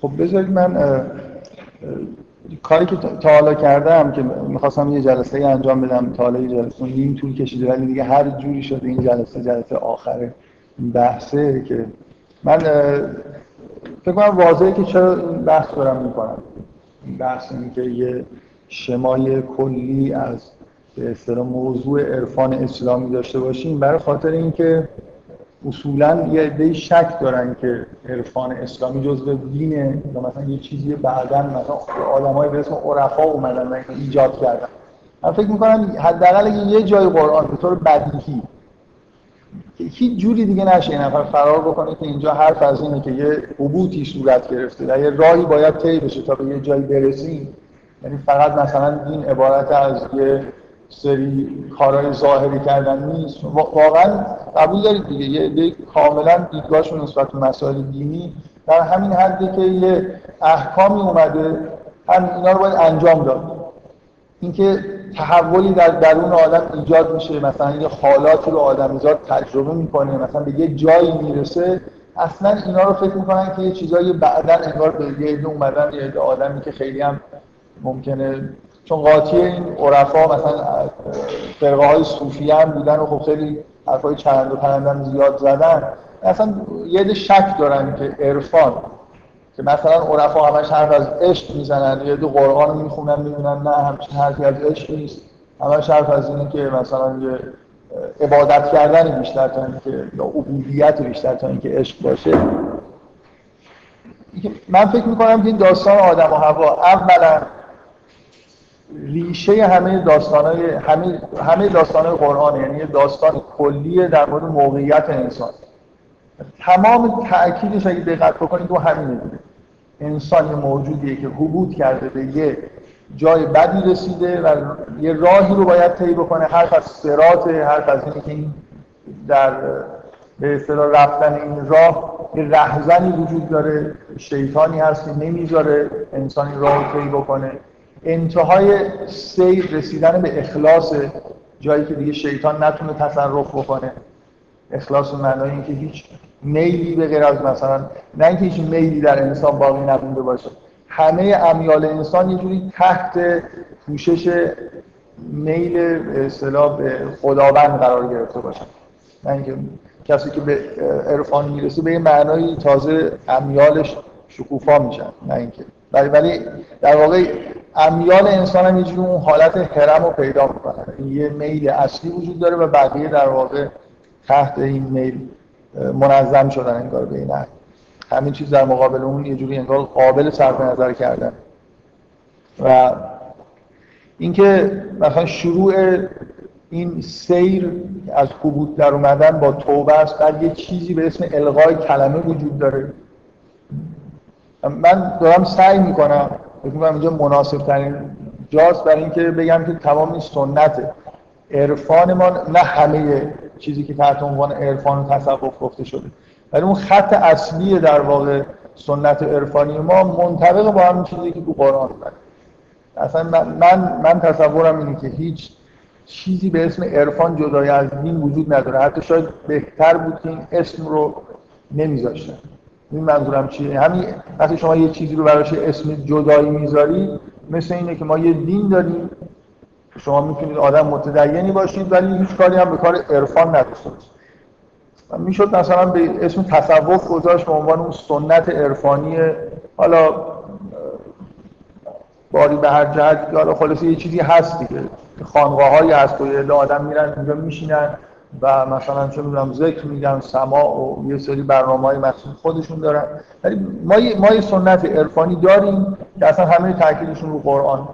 خب بذارید من کاری که تا حالا کردم که می‌خواستم یه جلسه ای انجام بدم تا حالا یه جلسه نیم طول کشیده ولی دیگه هر جوری شده این جلسه جلسه آخره بحثه که من فکر کنم واضحه که چرا این بحث دارم می‌کنم. این بحث اینه که یه شمای کلی از به موضوع عرفان اسلامی داشته باشیم برای خاطر اینکه اصولا یه عده شک دارن که عرفان اسلامی جزء دینه یا مثلا یه چیزی بعدا مثلا آدمای به اسم عرفا اومدن و ایجاد کردن. من فکر می‌کنم حداقل یه جای قرآن به طور بدیهی هیچ جوری دیگه نشه این نفر فرار بکنه که اینجا حرف از اینه که یه عبوتی صورت گرفته و یه راهی باید طی بشه تا به یه جایی برسیم. یعنی فقط مثلا این عبارت از یه سری کارهای ظاهری کردن نیست. واقعا قبول دارید دیگه. یه کاملا دیدگاهشون نسبت به مسائل دینی در همین حدی که یه احکامی اومده هم اینا رو باید انجام داد. اینکه تحولی در درون آدم ایجاد میشه مثلا یه حالاتی رو آدمیزاد تجربه می‌کنه مثلا به یه جایی می‌رسه اصلا اینا رو فکر می‌کنن که یه چیزایی بعدا انگار به یه اومدن یه آدمی که خیلی هم ممکنه چون قاطی این عرفا مثلا فرقه های صوفی هم بودن و خب خیلی حرفای چند و پرندن زیاد زدن. اصلا یه شک دارن که عرفان که مثلا عرفا همش حرف از عشق می‌زنن یه دو قرآن می‌خونن می‌بینن نه همچین حرفی از عشق نیست. همش حرف از اینه که مثلا یه عبادت کردن بیشتر تا اینکه یا عبودیت بیشتر تا اینکه عشق باشه. من فکر می‌کنم که این داستان آدم و هوا اولا ریشه همه داستانهای همه همه داستانهای قرآن یعنی داستان کلیه در مورد موقعیت انسان. تمام تأکیدش اگه دقت بکنید تو همینه دیگه. انسان یه موجودیه که حبود کرده به یه جای بدی رسیده و یه راهی رو باید طی بکنه حرف از سرات حرف از اینه که این در به اصطلاح رفتن این راه یه رهزنی وجود داره. شیطانی هست که نمی‌ذاره انسانی راه طی بکنه. انتهای سیر رسیدن به اخلاص جایی که دیگه شیطان نتونه تصرف بکنه. اخلاص معنای اینکه هیچ میلی به غیر از مثلا نه اینکه هیچ میلی در انسان باقی نمونده باشه. همه امیال انسان یه جوری تحت پوشش میل اصطلاح به خداوند قرار گرفته باشن نه اینکه کسی که به عرفان می‌رسه به یه معنای تازه امیالش شکوفا میشن. نه اینکه ولی ولی در واقع امیال انسان هم یه اون حالت حرم رو پیدا می‌کنن یه میل اصلی وجود داره و بقیه در واقع تحت این میل منظم شدن انگار به این همین چیز در مقابل اون یه جوری انگار قابل صرف نظر کردن. و اینکه مثلا شروع این سیر از حبوط در اومدن با توبه است بعد یه چیزی به اسم الغای کلمه وجود داره. من دارم سعی می‌کنم فکر اینجا مناسب ترین جاست برای اینکه بگم که تمام این سنت عرفان ما نه همه چیزی که تحت عنوان عرفان و تصوف گفته شده. ولی اون خط اصلی در واقع سنت عرفانی ما منطبق با همین چیزی که تو قرآن اومده اصلا من, من تصورم اینه که هیچ چیزی به اسم عرفان جدای از دین وجود نداره. حتی شاید بهتر بود که این اسم رو نمیذاشتن. این منظورم چیه؟ همین وقتی شما یه چیزی رو براش اسم جدایی می‌ذاری مثل اینه که ما یه دین داریم. شما می‌تونید آدم متدینی باشید ولی هیچ کاری هم به کار عرفان نداشته باشید. می‌شد مثلا به اسم تصوف گذاشت به عنوان اون سنت عرفانی حالا باری به هر جهت حالا خلاصه یه چیزی هست دیگه. خانقاه هایی هست و یه آدم میرن اینجا میشینن. و مثلا چه می‌دونم ذکر میگن سما و یه سری برنامه های مخصوص خودشون دارن. ولی ما ما یه سنت عرفانی داریم که اصلا همه تاکیدشون رو قرآن.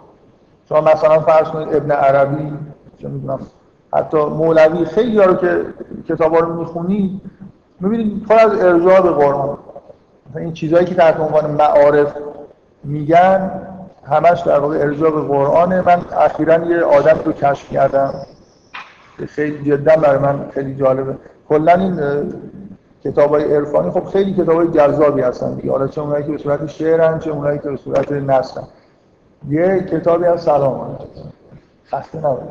شما مثلا فرض کنید ابن عربی چه می‌دونم حتی مولوی خیلی رو که کتابا رو می‌خونید می‌بینید پر از ارجاع به قرآن. این چیزهایی که تحت عنوان معارف میگن همش در واقع ارجاع به قرآنه. من اخیرا یه آدم رو کشف کردم. خیلی جدا برای من خیلی جالبه. کلا این کتاب های عرفانی خب خیلی کتاب های جذابی هستن دیگه. حالا چه اونایی که به صورت شعرن چه اونایی که به صورت نثرن. یه کتابی از سلام خسته نبود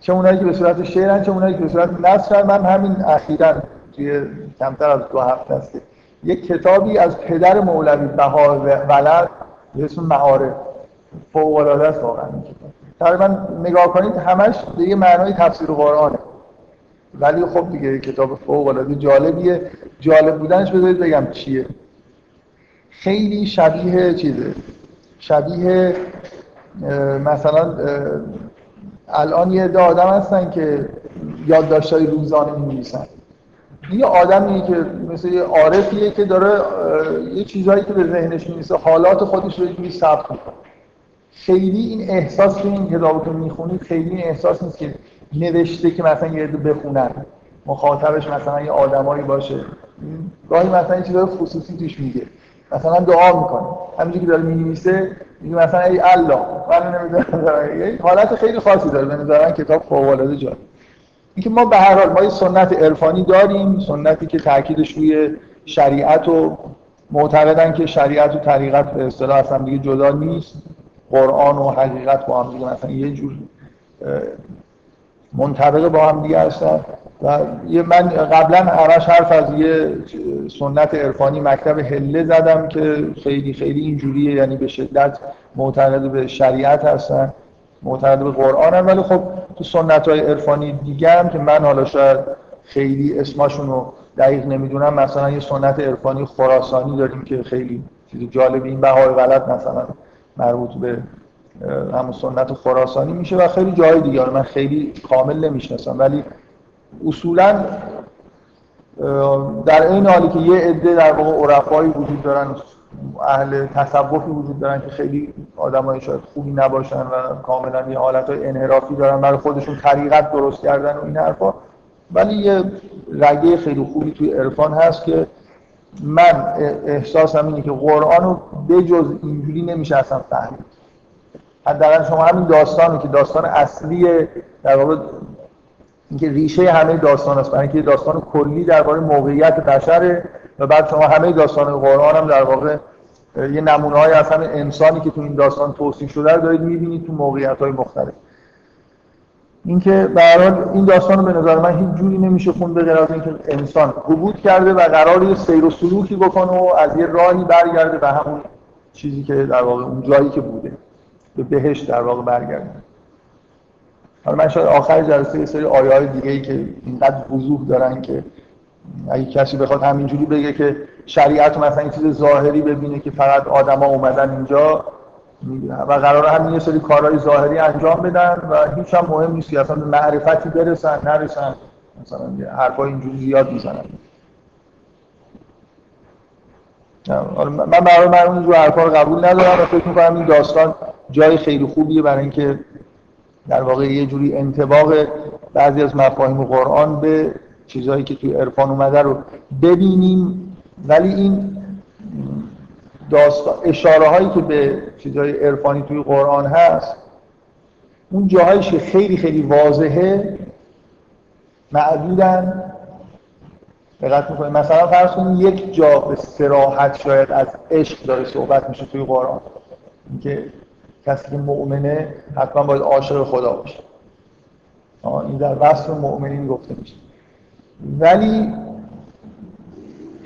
چه اونایی که به صورت شعرن چه اونایی که به صورت نثر من همین اخیرا توی کمتر از دو هفته است یک کتابی از پدر مولوی بها ولد به اسم معارف فوق العاده است واقعا. تقریبا نگاه کنید همش به یه معنای تفسیر قرآنه. ولی خب دیگه کتاب فوق العاده جالبیه. جالب بودنش بذارید بگم چیه. خیلی شبیه چیزه. شبیه مثلا الان یه عده آدم هستن که یادداشت‌های روزانه می‌نویسن. یه آدمیه که مثل یه عارفیه که داره یه چیزهایی که به ذهنش می‌رسه حالات خودش رو یه ثبت می‌کنه. خیلی این احساس که این کتابو که می‌خونید خیلی این احساس نیست که نوشته که مثلا یه بخونن مخاطبش مثلا یه آدمایی باشه. گاهی مثلا این چیزای خصوصی توش میگه. مثلا دعا می‌کنه همینجوری که داره می‌نویسه میگه مثلا ای الله. من نمی‌دونم یه حالت خیلی خاصی داره. به کتاب فوق العاده جالب. اینکه ما به هر حال ما یه سنت عرفانی داریم سنتی که تاکیدش روی شریعت و معتقدن که شریعت و طریقت به اصطلاح اصلا دیگه جدا نیست. قرآن و حقیقت با هم دیگه مثلا یه جور منطبق با هم دیگه هستن. و من قبلا همش حرف از یه سنت عرفانی مکتب هله زدم که خیلی خیلی اینجوریه. یعنی به شدت معتقد به شریعت هستن معتقد به قرآن هم ولی خب تو سنت های عرفانی دیگه هم که من حالا شاید خیلی اسمشون رو دقیق نمی‌دونم مثلا یه سنت عرفانی خراسانی داریم که خیلی چیز جالب این بهای غلط مثلا. مربوط به همون سنت خراسانی میشه و خیلی جای دیگه. من خیلی کامل نمی‌شناسم ولی اصولا در این حالی که یه عده در واقع عرفایی وجود دارن اهل تصوفی وجود دارن که خیلی آدمای شاید خوبی نباشن و کاملا یه حالت انحرافی دارن برای خودشون طریقت درست کردن و این حرفا. ولی یه رگه خیلی خوبی توی عرفان هست که من احساسم اینه که قرآن رو بجز اینجوری نمیشه اصلا فهمید. حداقل شما همین داستانی که داستان اصلی در واقع اینکه ریشه همه داستان است برای اینکه داستان کلی درباره موقعیت بشره و بعد شما همه داستان قرآن هم در واقع یه نمونه های از همه انسانی که تو این داستان توصیف شده رو دارید می‌بینید تو موقعیت های مختلف. اینکه به این داستان به نظر من هیچ جوری نمیشه خوند به از اینکه انسان حبود کرده و قرار یه سیر و سلوکی بکنه و از یه راهی برگرده به همون چیزی که در واقع اون جایی که بوده. به بهش در واقع برگرده. حالا من شاید آخر جلسه یه سری آیه های دیگه ای که اینقدر وضوح دارن که اگه کسی بخواد همینجوری بگه که شریعت مثلا این چیز ظاهری ببینه که فقط آدما اومدن اینجا و قرار هم یه سری کارهای ظاهری انجام بدن و هیچ هم مهم نیست که اصلا معرفتی برسن نرسن. مثلا حرفای اینجوری زیاد می‌زنن. من برای من اون حرفا رو قبول ندارم و فکر می‌کنم این داستان جای خیلی خوبیه برای اینکه در واقع یه جوری انتباق بعضی از مفاهیم قرآن به چیزهایی که توی عرفان اومده رو ببینیم. ولی این داستان اشاره هایی که به چیزهای عرفانی توی قرآن هست اون جاهایش که خیلی خیلی واضحه معدودن. دقت می‌کنید مثلا فرض کنید یک جا به سراحت شاید از عشق داره صحبت میشه توی قرآن. اینکه کسی که مؤمنه حتما باید عاشق خدا باشه. این در وصف مؤمنین گفته میشه. ولی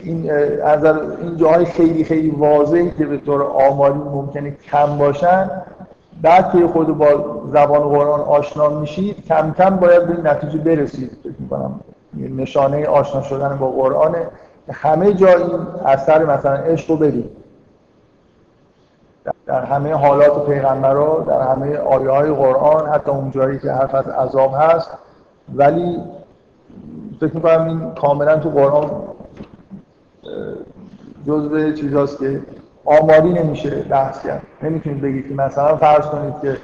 این از این جاهای خیلی خیلی واضحی که به طور آماری ممکنه کم باشن. بعد که خود با زبان قرآن آشنا میشید کم کم باید به نتیجه برسید. فکر می‌کنم نشانه آشنا شدن با قرآنه. همه جا این اثر مثلا عشق رو در همه حالات پیغمبرا در همه آیه های قرآن حتی اون جایی که حرف از عذاب هست. ولی فکر می‌کنم این کاملا تو قرآن جزء چیزاست که آماری نمیشه بحث کرد. نمی‌تونید بگید که مثلا فرض کنید که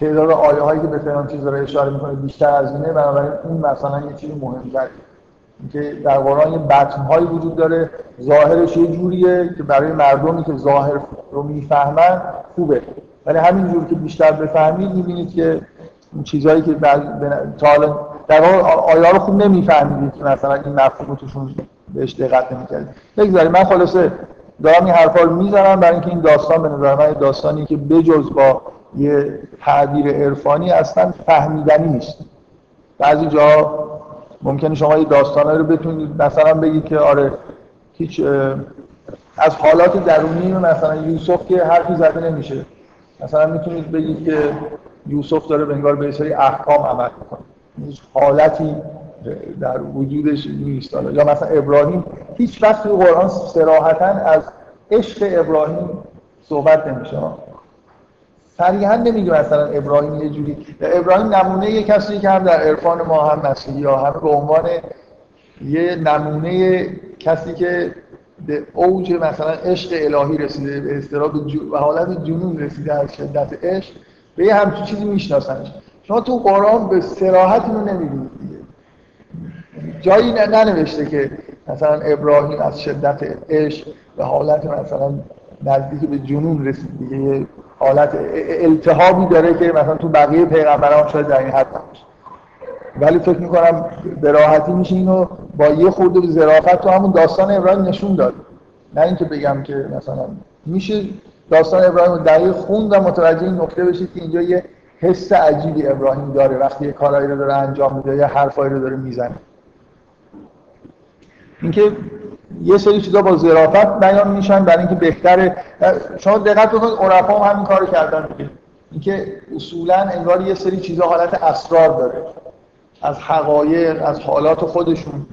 تعداد آیه هایی که به فلان چیز رو اشاره می‌کنه بیشتر از اینه بنابراین اون مثلا یه چیزی مهمتر که در قرآن یه بطن هایی وجود داره ظاهرش یه جوریه که برای مردمی که ظاهر رو می‌فهمن خوبه. ولی همین جور که بیشتر بفهمید می‌بینید که این چیزهایی که تا در واقع آیه رو خوب نمیفهمیدید که مثلا این مفهوم توشون بهش دقت نمی‌کردید بگذارید من خلاصه دارم این حرفا رو می‌زنم برای اینکه این داستان به نظر من داستانی که بجز با یه تعبیر عرفانی اصلا فهمیدنی نیست. بعضی جا ممکنه شما یه داستانه رو بتونید مثلا بگید که آره هیچ از حالات درونی مثلا یوسف که حرفی زده نمیشه. مثلا می‌تونید بگید که یوسف داره به انگار به سری احکام عمل می‌کنه. حالتی در وجودش نیست یا مثلا ابراهیم هیچ وقت توی قرآن صراحتا از عشق ابراهیم صحبت نمیشه. صریحا نمیگه مثلا ابراهیم یه جوری ابراهیم نمونه یه کسی که هم در عرفان ما هم مسیحی یا هم به عنوان یه نمونه کسی که به اوج مثلا عشق الهی رسیده به استراب و حالت جنون رسیده از شدت عشق به یه همچین چیزی میشناسنش. شما تو قرآن به سراحت اینو دیگه. جایی ننوشته که مثلا ابراهیم از شدت عشق به حالت مثلا نزدیک به جنون رسید دیگه. حالت التهابی داره که مثلا تو بقیه پیغمبران شاید در این حد نباشه. ولی فکر می‌کنم به راحتی میشه اینو با یه خورده به ظرافت تو همون داستان ابراهیم نشون داد. نه اینکه بگم که مثلا میشه داستان ابراهیم دقیق خوند و متوجه این نکته بشید که اینجا یه حس عجیبی ابراهیم داره. وقتی یه کارایی رو داره انجام میده یا حرفایی رو داره می‌زنه. اینکه یه سری چیزا با ظرافت بیان میشن برای اینکه بهتره. شما دقت بکنید عرفا هم همین کارو کردن. اینکه اصولا انگار یه سری چیزا حالت اسرار داره. از حقایق از حالات خودشون.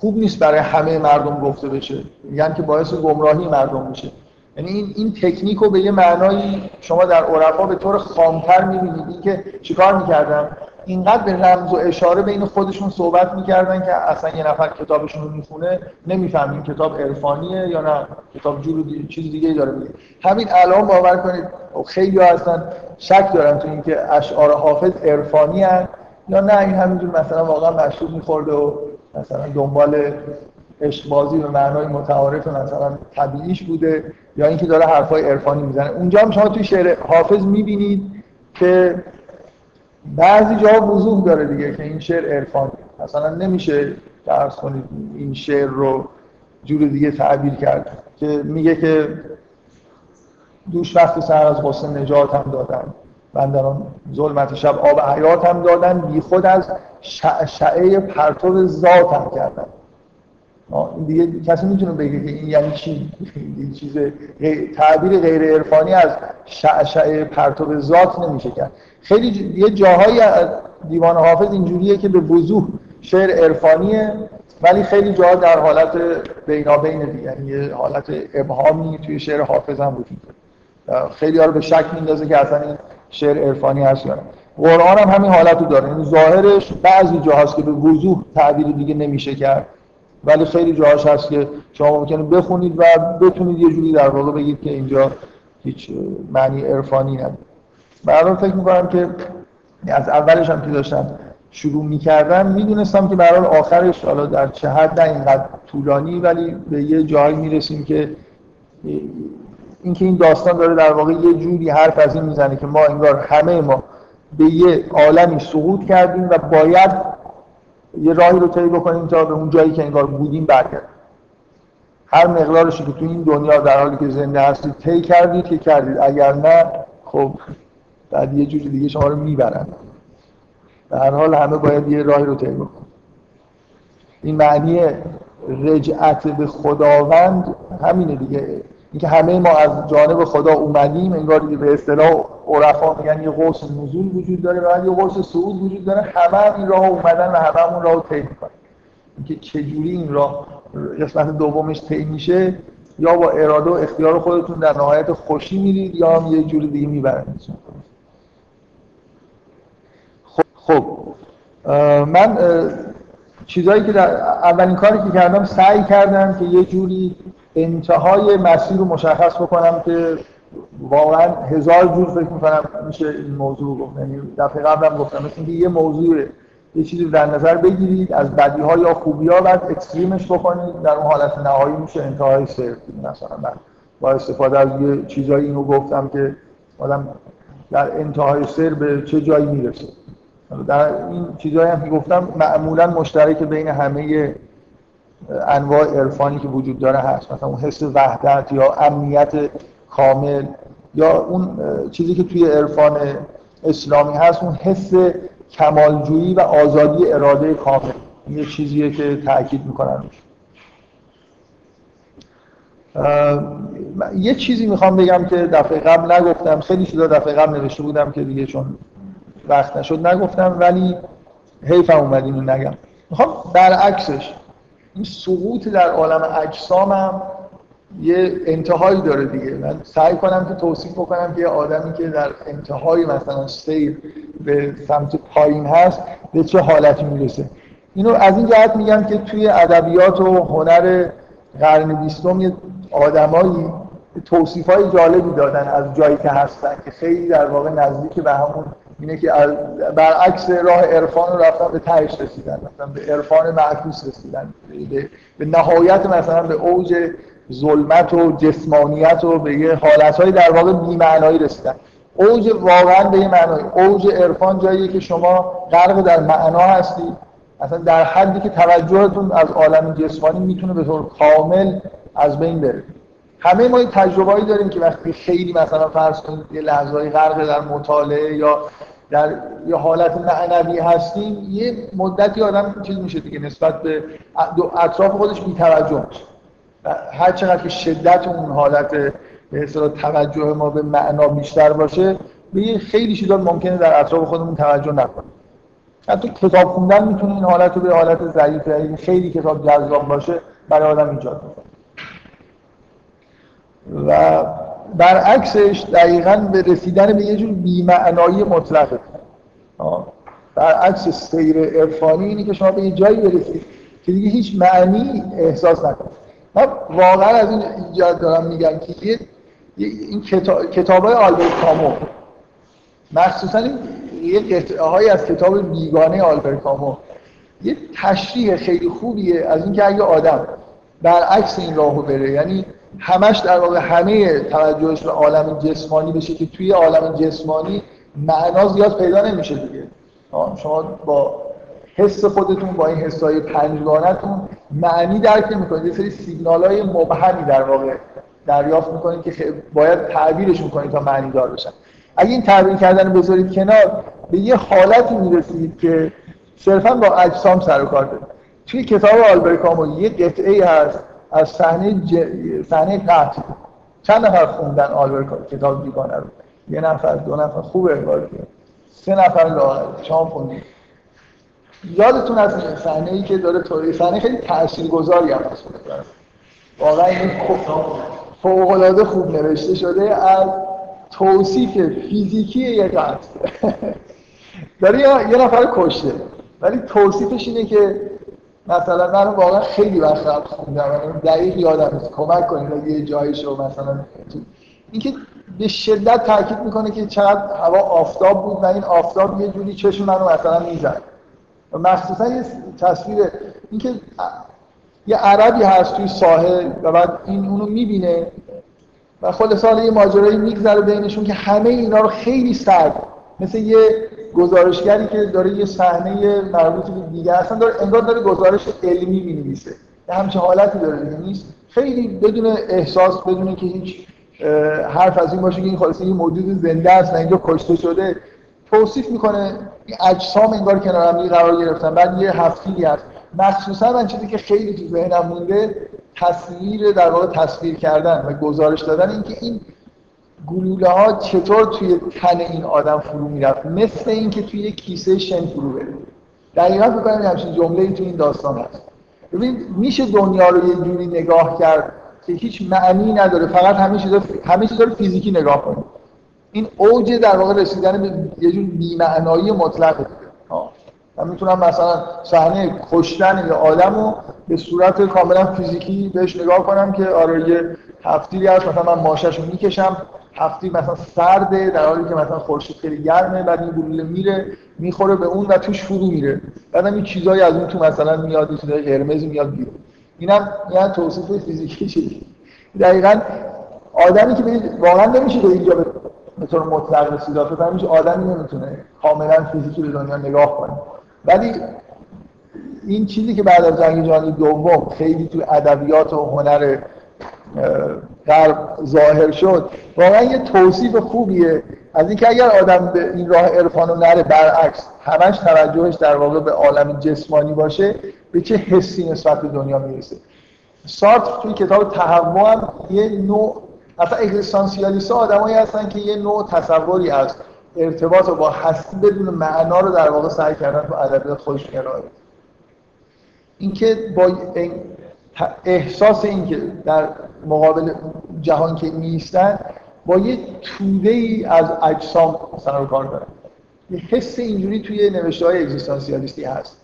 خوب نیست برای همه مردم گفته بشه. میگن که باعث گمراهی مردم میشه. یعنی این این تکنیک رو به یه معنایی شما در عرفا به طور خامتر می‌بینید. که چیکار می‌کردن؟ اینقدر به رمز و اشاره بین خودشون صحبت می‌کردن که اصلا یه نفر کتابشون رو می‌خونه نمیفهم این کتاب عرفانیه یا نه. کتاب جور دی... چیز دیگه داره میگه. همین الان باور کنید خیلی ها اصلا شک دارن تو اینکه اشعار حافظ عرفانی هن یا نه. این همینجور مثلا واقعا مشروب میخورده و مثلا دنبال عشق بازی به معنای متعارف مثلا طبیعیش بوده یا اینکه داره حرفای عرفانی می‌زنه. اونجا هم شما توی شعر حافظ می‌بینید که بعضی جا وضوح داره دیگه که این شعر عرفان مثلا نمیشه درس کنید این شعر رو جور دیگه تعبیر کرد که میگه که دوش وقت سر از غصه نجات هم دادن. بندران ظلمت شب آب حیات هم دادن بی خود از شعشعه پرتو ذات هم کردن. دیگه کسی می‌تونه بگه که این یعنی چی؟ این چیز تعبیر غیر عرفانی از شعشعه پرتو ذات نمیشه کرد. خیلی یه جاهایی دیوان حافظ اینجوریه که به وضوح شعر عرفانیه ولی خیلی جاها در حالت بینابین دیگه یعنی یه حالت ابهامی توی شعر حافظ هم وجود خیلی ها رو به شک میندازه که اصلا این شعر عرفانی هست یا قرآن هم همین حالت رو داره یعنی ظاهرش بعضی جاهاست که به وضوح تعبیر دیگه نمیشه کرد ولی خیلی جاهاش هست که شما ممکنه بخونید و بتونید یه جوری در واقع بگید که اینجا هیچ معنی عرفانی نداره. برای فکر می‌کنم که از اولش هم که داشتم شروع می‌کردم می‌دونستم که برای آخرش حالا در چه حد نه اینقدر طولانی ولی به یه جایی می‌رسیم که اینکه این داستان داره در واقع یه جوری حرف از این می‌زنه که ما انگار همه ما به یه عالمی سقوط کردیم و باید یه راهی رو طی بکنیم تا به اون جایی که انگار بودیم برگردیم. هر مقدارشی که تو این دنیا در حالی که زنده هستید طی کردید که کردید. اگر نه خب بعد یه جوری دیگه شما رو می‌برن. در هر حال همه باید یه راهی رو طی بکنن. این معنی رجعت به خداوند همینه دیگه. اینکه همه ما از جانب خدا اومدیم انگار به اصطلاح عرفا میگن یه قرص نزول وجود داره و یه قرص صعود وجود داره. همه هم این راه اومدن و همه اون راه طی می‌کنن. اینکه چجوری این راه قسمت دومش طی میشه یا با اراده و اختیار خودتون در نهایت خوشی میرید یا هم یه جوری دیگه می‌برن. خب من چیزایی که در اولین کاری که کردم سعی کردم که یه جوری انتهای مسیر رو مشخص بکنم که واقعا هزار جور فکر می‌کنم میشه این موضوع گفت. یعنی دفعه قبلم گفتم مثل اینکه یه موضوع یه چیزی در نظر بگیرید از بدی ها یا خوبی ها بعد اکستریمش بکنید در اون حالت نهایی میشه انتهای سر مثلا من با استفاده از یه چیزایی اینو گفتم که آدم در انتهای سر به چه جایی می‌رسه. در این چیزهایی هم که گفتم معمولا مشترک بین همه انواع عرفانی که وجود داره هست. مثلا اون حس وحدت یا امنیت کامل یا اون چیزی که توی عرفان اسلامی هست اون حس کمالجویی و آزادی اراده کامل. یه چیزیه که تاکید می‌کنم. یه چیزی می‌خوام بگم که دفعه قبل نگفتم. خیلی چیزا دفعه قبل نوشته بودم که دیگه چون وقت نشد. نگفتم ولی حیفم اومد اینو نگم. می‌خوام برعکسش این سقوط در عالم اجسام هم یه انتهایی داره دیگه. من سعی کنم که توصیف بکنم که یه آدمی که در انتهای مثلا سیر به سمت پایین هست به چه حالتی می‌رسه. اینو از این جهت میگم که توی ادبیات و هنر قرن بیستم یه آدمایی توصیف های جالبی دادن از جایی که هستن که خیلی در واقع نزدیک به همون اینه که برعکس راه عرفان رو رفتن به تهش رسیدن مثلا به عرفان معکوس رسیدن به, نهایت مثلا به اوج ظلمت و جسمانیت و به یه حالتهای در واقع بی‌معنایی رسیدن. اوج واقعا به یه معنایی. اوج عرفان جاییه که شما غرق در معنا هستی. اصلا در حدی که توجهتون از عالم جسمانی می‌تونه به طور کامل از بین بره. همه ما این تجربه‌ای داریم که وقتی خیلی مثلا فرض کنید یه لحظه‌ای غرق در مطالعه یا در یه حالت معنوی هستیم یه مدتی آدم چیز میشه دیگه نسبت به اطراف خودش بی‌توجه میشه. هر چقدر که شدت اون حالت به اصطلاح توجه ما به معنا بیشتر باشه به خیلی چیزا ممکنه در اطراف خودمون توجه نکنیم. حتی کتاب خوندن می‌تونه این حالت رو به حالت ضعیف خیلی کتاب جذاب باشه برای آدم ایجاد کنه و برعکسش دقیقا به رسیدن به یه جور بیمعنایی مطلقه برعکس سیر عرفانی اینی که شما به یه جایی برسید که دیگه هیچ معنی احساس نکنید. من واقعا از این ایجاد دارم میگم که این کتاب, های آلبرت کامو مخصوصا یه قطعه از کتاب بیگانه آلبرت کامو یه تشریح خیلی خوبیه از اینکه اگه آدم برعکس این راهو بره یعنی همش در واقع همه توجهش به عالم جسمانی بشه که توی عالم جسمانی معنا زیاد پیدا نمیشه دیگه. شما با حس خودتون با این حسای پنجگانتون معنی درک نمی‌کنید. یه سری سیگنال های مبهمی در واقع دریافت می‌کنید که باید تعبیرشون کنید تا معنی دار بشن. اگه این تعبیر کردن بذارید کنار به یه حالتی می‌رسید که صرفا با اجسام سر و کار دارید. توی کتاب آلبرکامو یه قطعه هست از صحنه. صحنه قتل. چند نفر خوندن آلبرت کتاب بیگانه رو؟ یه نفر دو نفر. خوبه سه نفر لاغر. شما خوندید یادتون از صحنه ای که داره توی صحنه خیلی تاثیرگذاری هم هست. واقعا این فوق العاده خوب نوشته شده از توصیف فیزیکی یک قتل. داره یه نفر کشته. ولی توصیفش اینه که مثلا من واقعا خیلی وقت قبل خوندم. دقیق یادم نیست. کمک کنید. یه جایش رو مثلا. اینکه به شدت تاکید می‌کنه که چقدر هوا آفتاب بود و این آفتاب یه جوری چشم منو مثلا می‌زد. و مخصوصا یه تصویر اینکه یه عربی هست توی ساحل و بعد این اونو می‌بینه و خود یه ماجرایی میگذره بینشون که همه اینا رو خیلی سرد. مثل یه گزارشگری که داره یه صحنه مربوط به دیگه اصلا داره انگار داره گزارش علمی می‌نویسه. یه همچین حالتی داره دیگه نیست. خیلی بدون احساس بدون که هیچ حرف از این باشه که این خالص یه موجود زنده است اینجا کشته شده توصیف می‌کنه این اجسام انگار کنار هم قرار گرفتن. بعد یه هفتی هست. مخصوصا من چیزی که خیلی تو ذهنم مونده تصویر در واقع تصویر کردن و گزارش دادن اینکه این گلوله ها چطور توی تن این آدم فرو می‌رفت؟ مثل اینکه توی کیسه شن فرو بره. دقیقا بکنم همچین جمله تو این داستان هست. ببین میشه دنیا رو یه جوری نگاه کرد که هیچ معنی نداره فقط همه چیزا همه چیزا رو فیزیکی نگاه کنید این اوج در واقع رسیدن به یه جور بی‌معنایی مطلقه من می‌تونم مثلا صحنه کشتن یه آدم رو به صورت کاملا فیزیکی بهش نگاه کنم که آره یه هفتی هست مثلا من ماشش رو می‌کشم. هفتی مثلا سرده در حالی که مثلا خورشید خیلی گرمه بعد این گلوله میره می‌خوره به اون و توش فرو میره. بعدم این چیزایی از اون تو مثلا میاد یه چیزای قرمزی میاد بیرون. اینم یعنی توصیف فیزیکی چیزی دقیقاً آدمی که واقعا نمیشه به اینجا به طور مطلق رسید میشه آدمی نمی‌تونه کاملا فیزیکی به دنیا نگاه کنه. ولی این چیزی که بعد از جنگ جهانی دوم خیلی تو ادبیات و هنر غرب ظاهر شد. واقعا یه توصیف خوبیه از اینکه اگر آدم به این راه عرفان رو نره برعکس همش توجهش در واقع به عالم جسمانی باشه به چه حسی نسبت به دنیا می‌رسه. سارت توی کتاب تهوع هم یه نوع اصلا اگزیستانسیالیست آدمایی هستن که یه نوع تصوری از ارتباط با هستی بدون معنا رو در واقع سعی کردن تو ادبیات خودش ارائه اینکه با احساس اینکه در مقابل جهان که نیستن با یه توده ای از اجسام سر کار دارن. یه حس اینجوری توی نوشته های اگزیستانسیالیستی هست.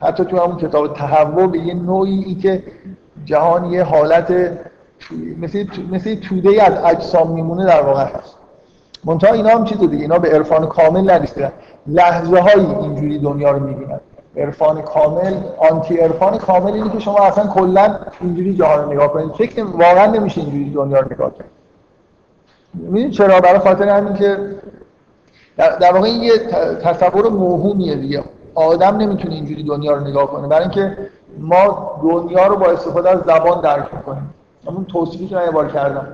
حتی تو همون کتاب تهوع به یه نوعی ای که جهان یه حالت مثل مثل توده ای از اجسام میمونه در واقع هست. منتها اینا هم چیز دیگه اینا به عرفان کامل نرسیدن. لحظه هایی اینجوری دنیا رو می‌بینن. عرفان کامل آنتی عرفان کامل اینه که شما اصلا کلا اینجوری جهان رو نگاه کنید. فکر واقعا نمیشه اینجوری دنیا رو نگاه کنید می‌دونید چرا؟ برای خاطر همین که در, در واقع این یه تصور موهومیه دیگه. آدم نمی‌تونه اینجوری دنیا رو نگاه کنه. برای اینکه ما دنیا رو با استفاده از زبان درک می‌کنیم. همون توصیفی که من یه بار کردم.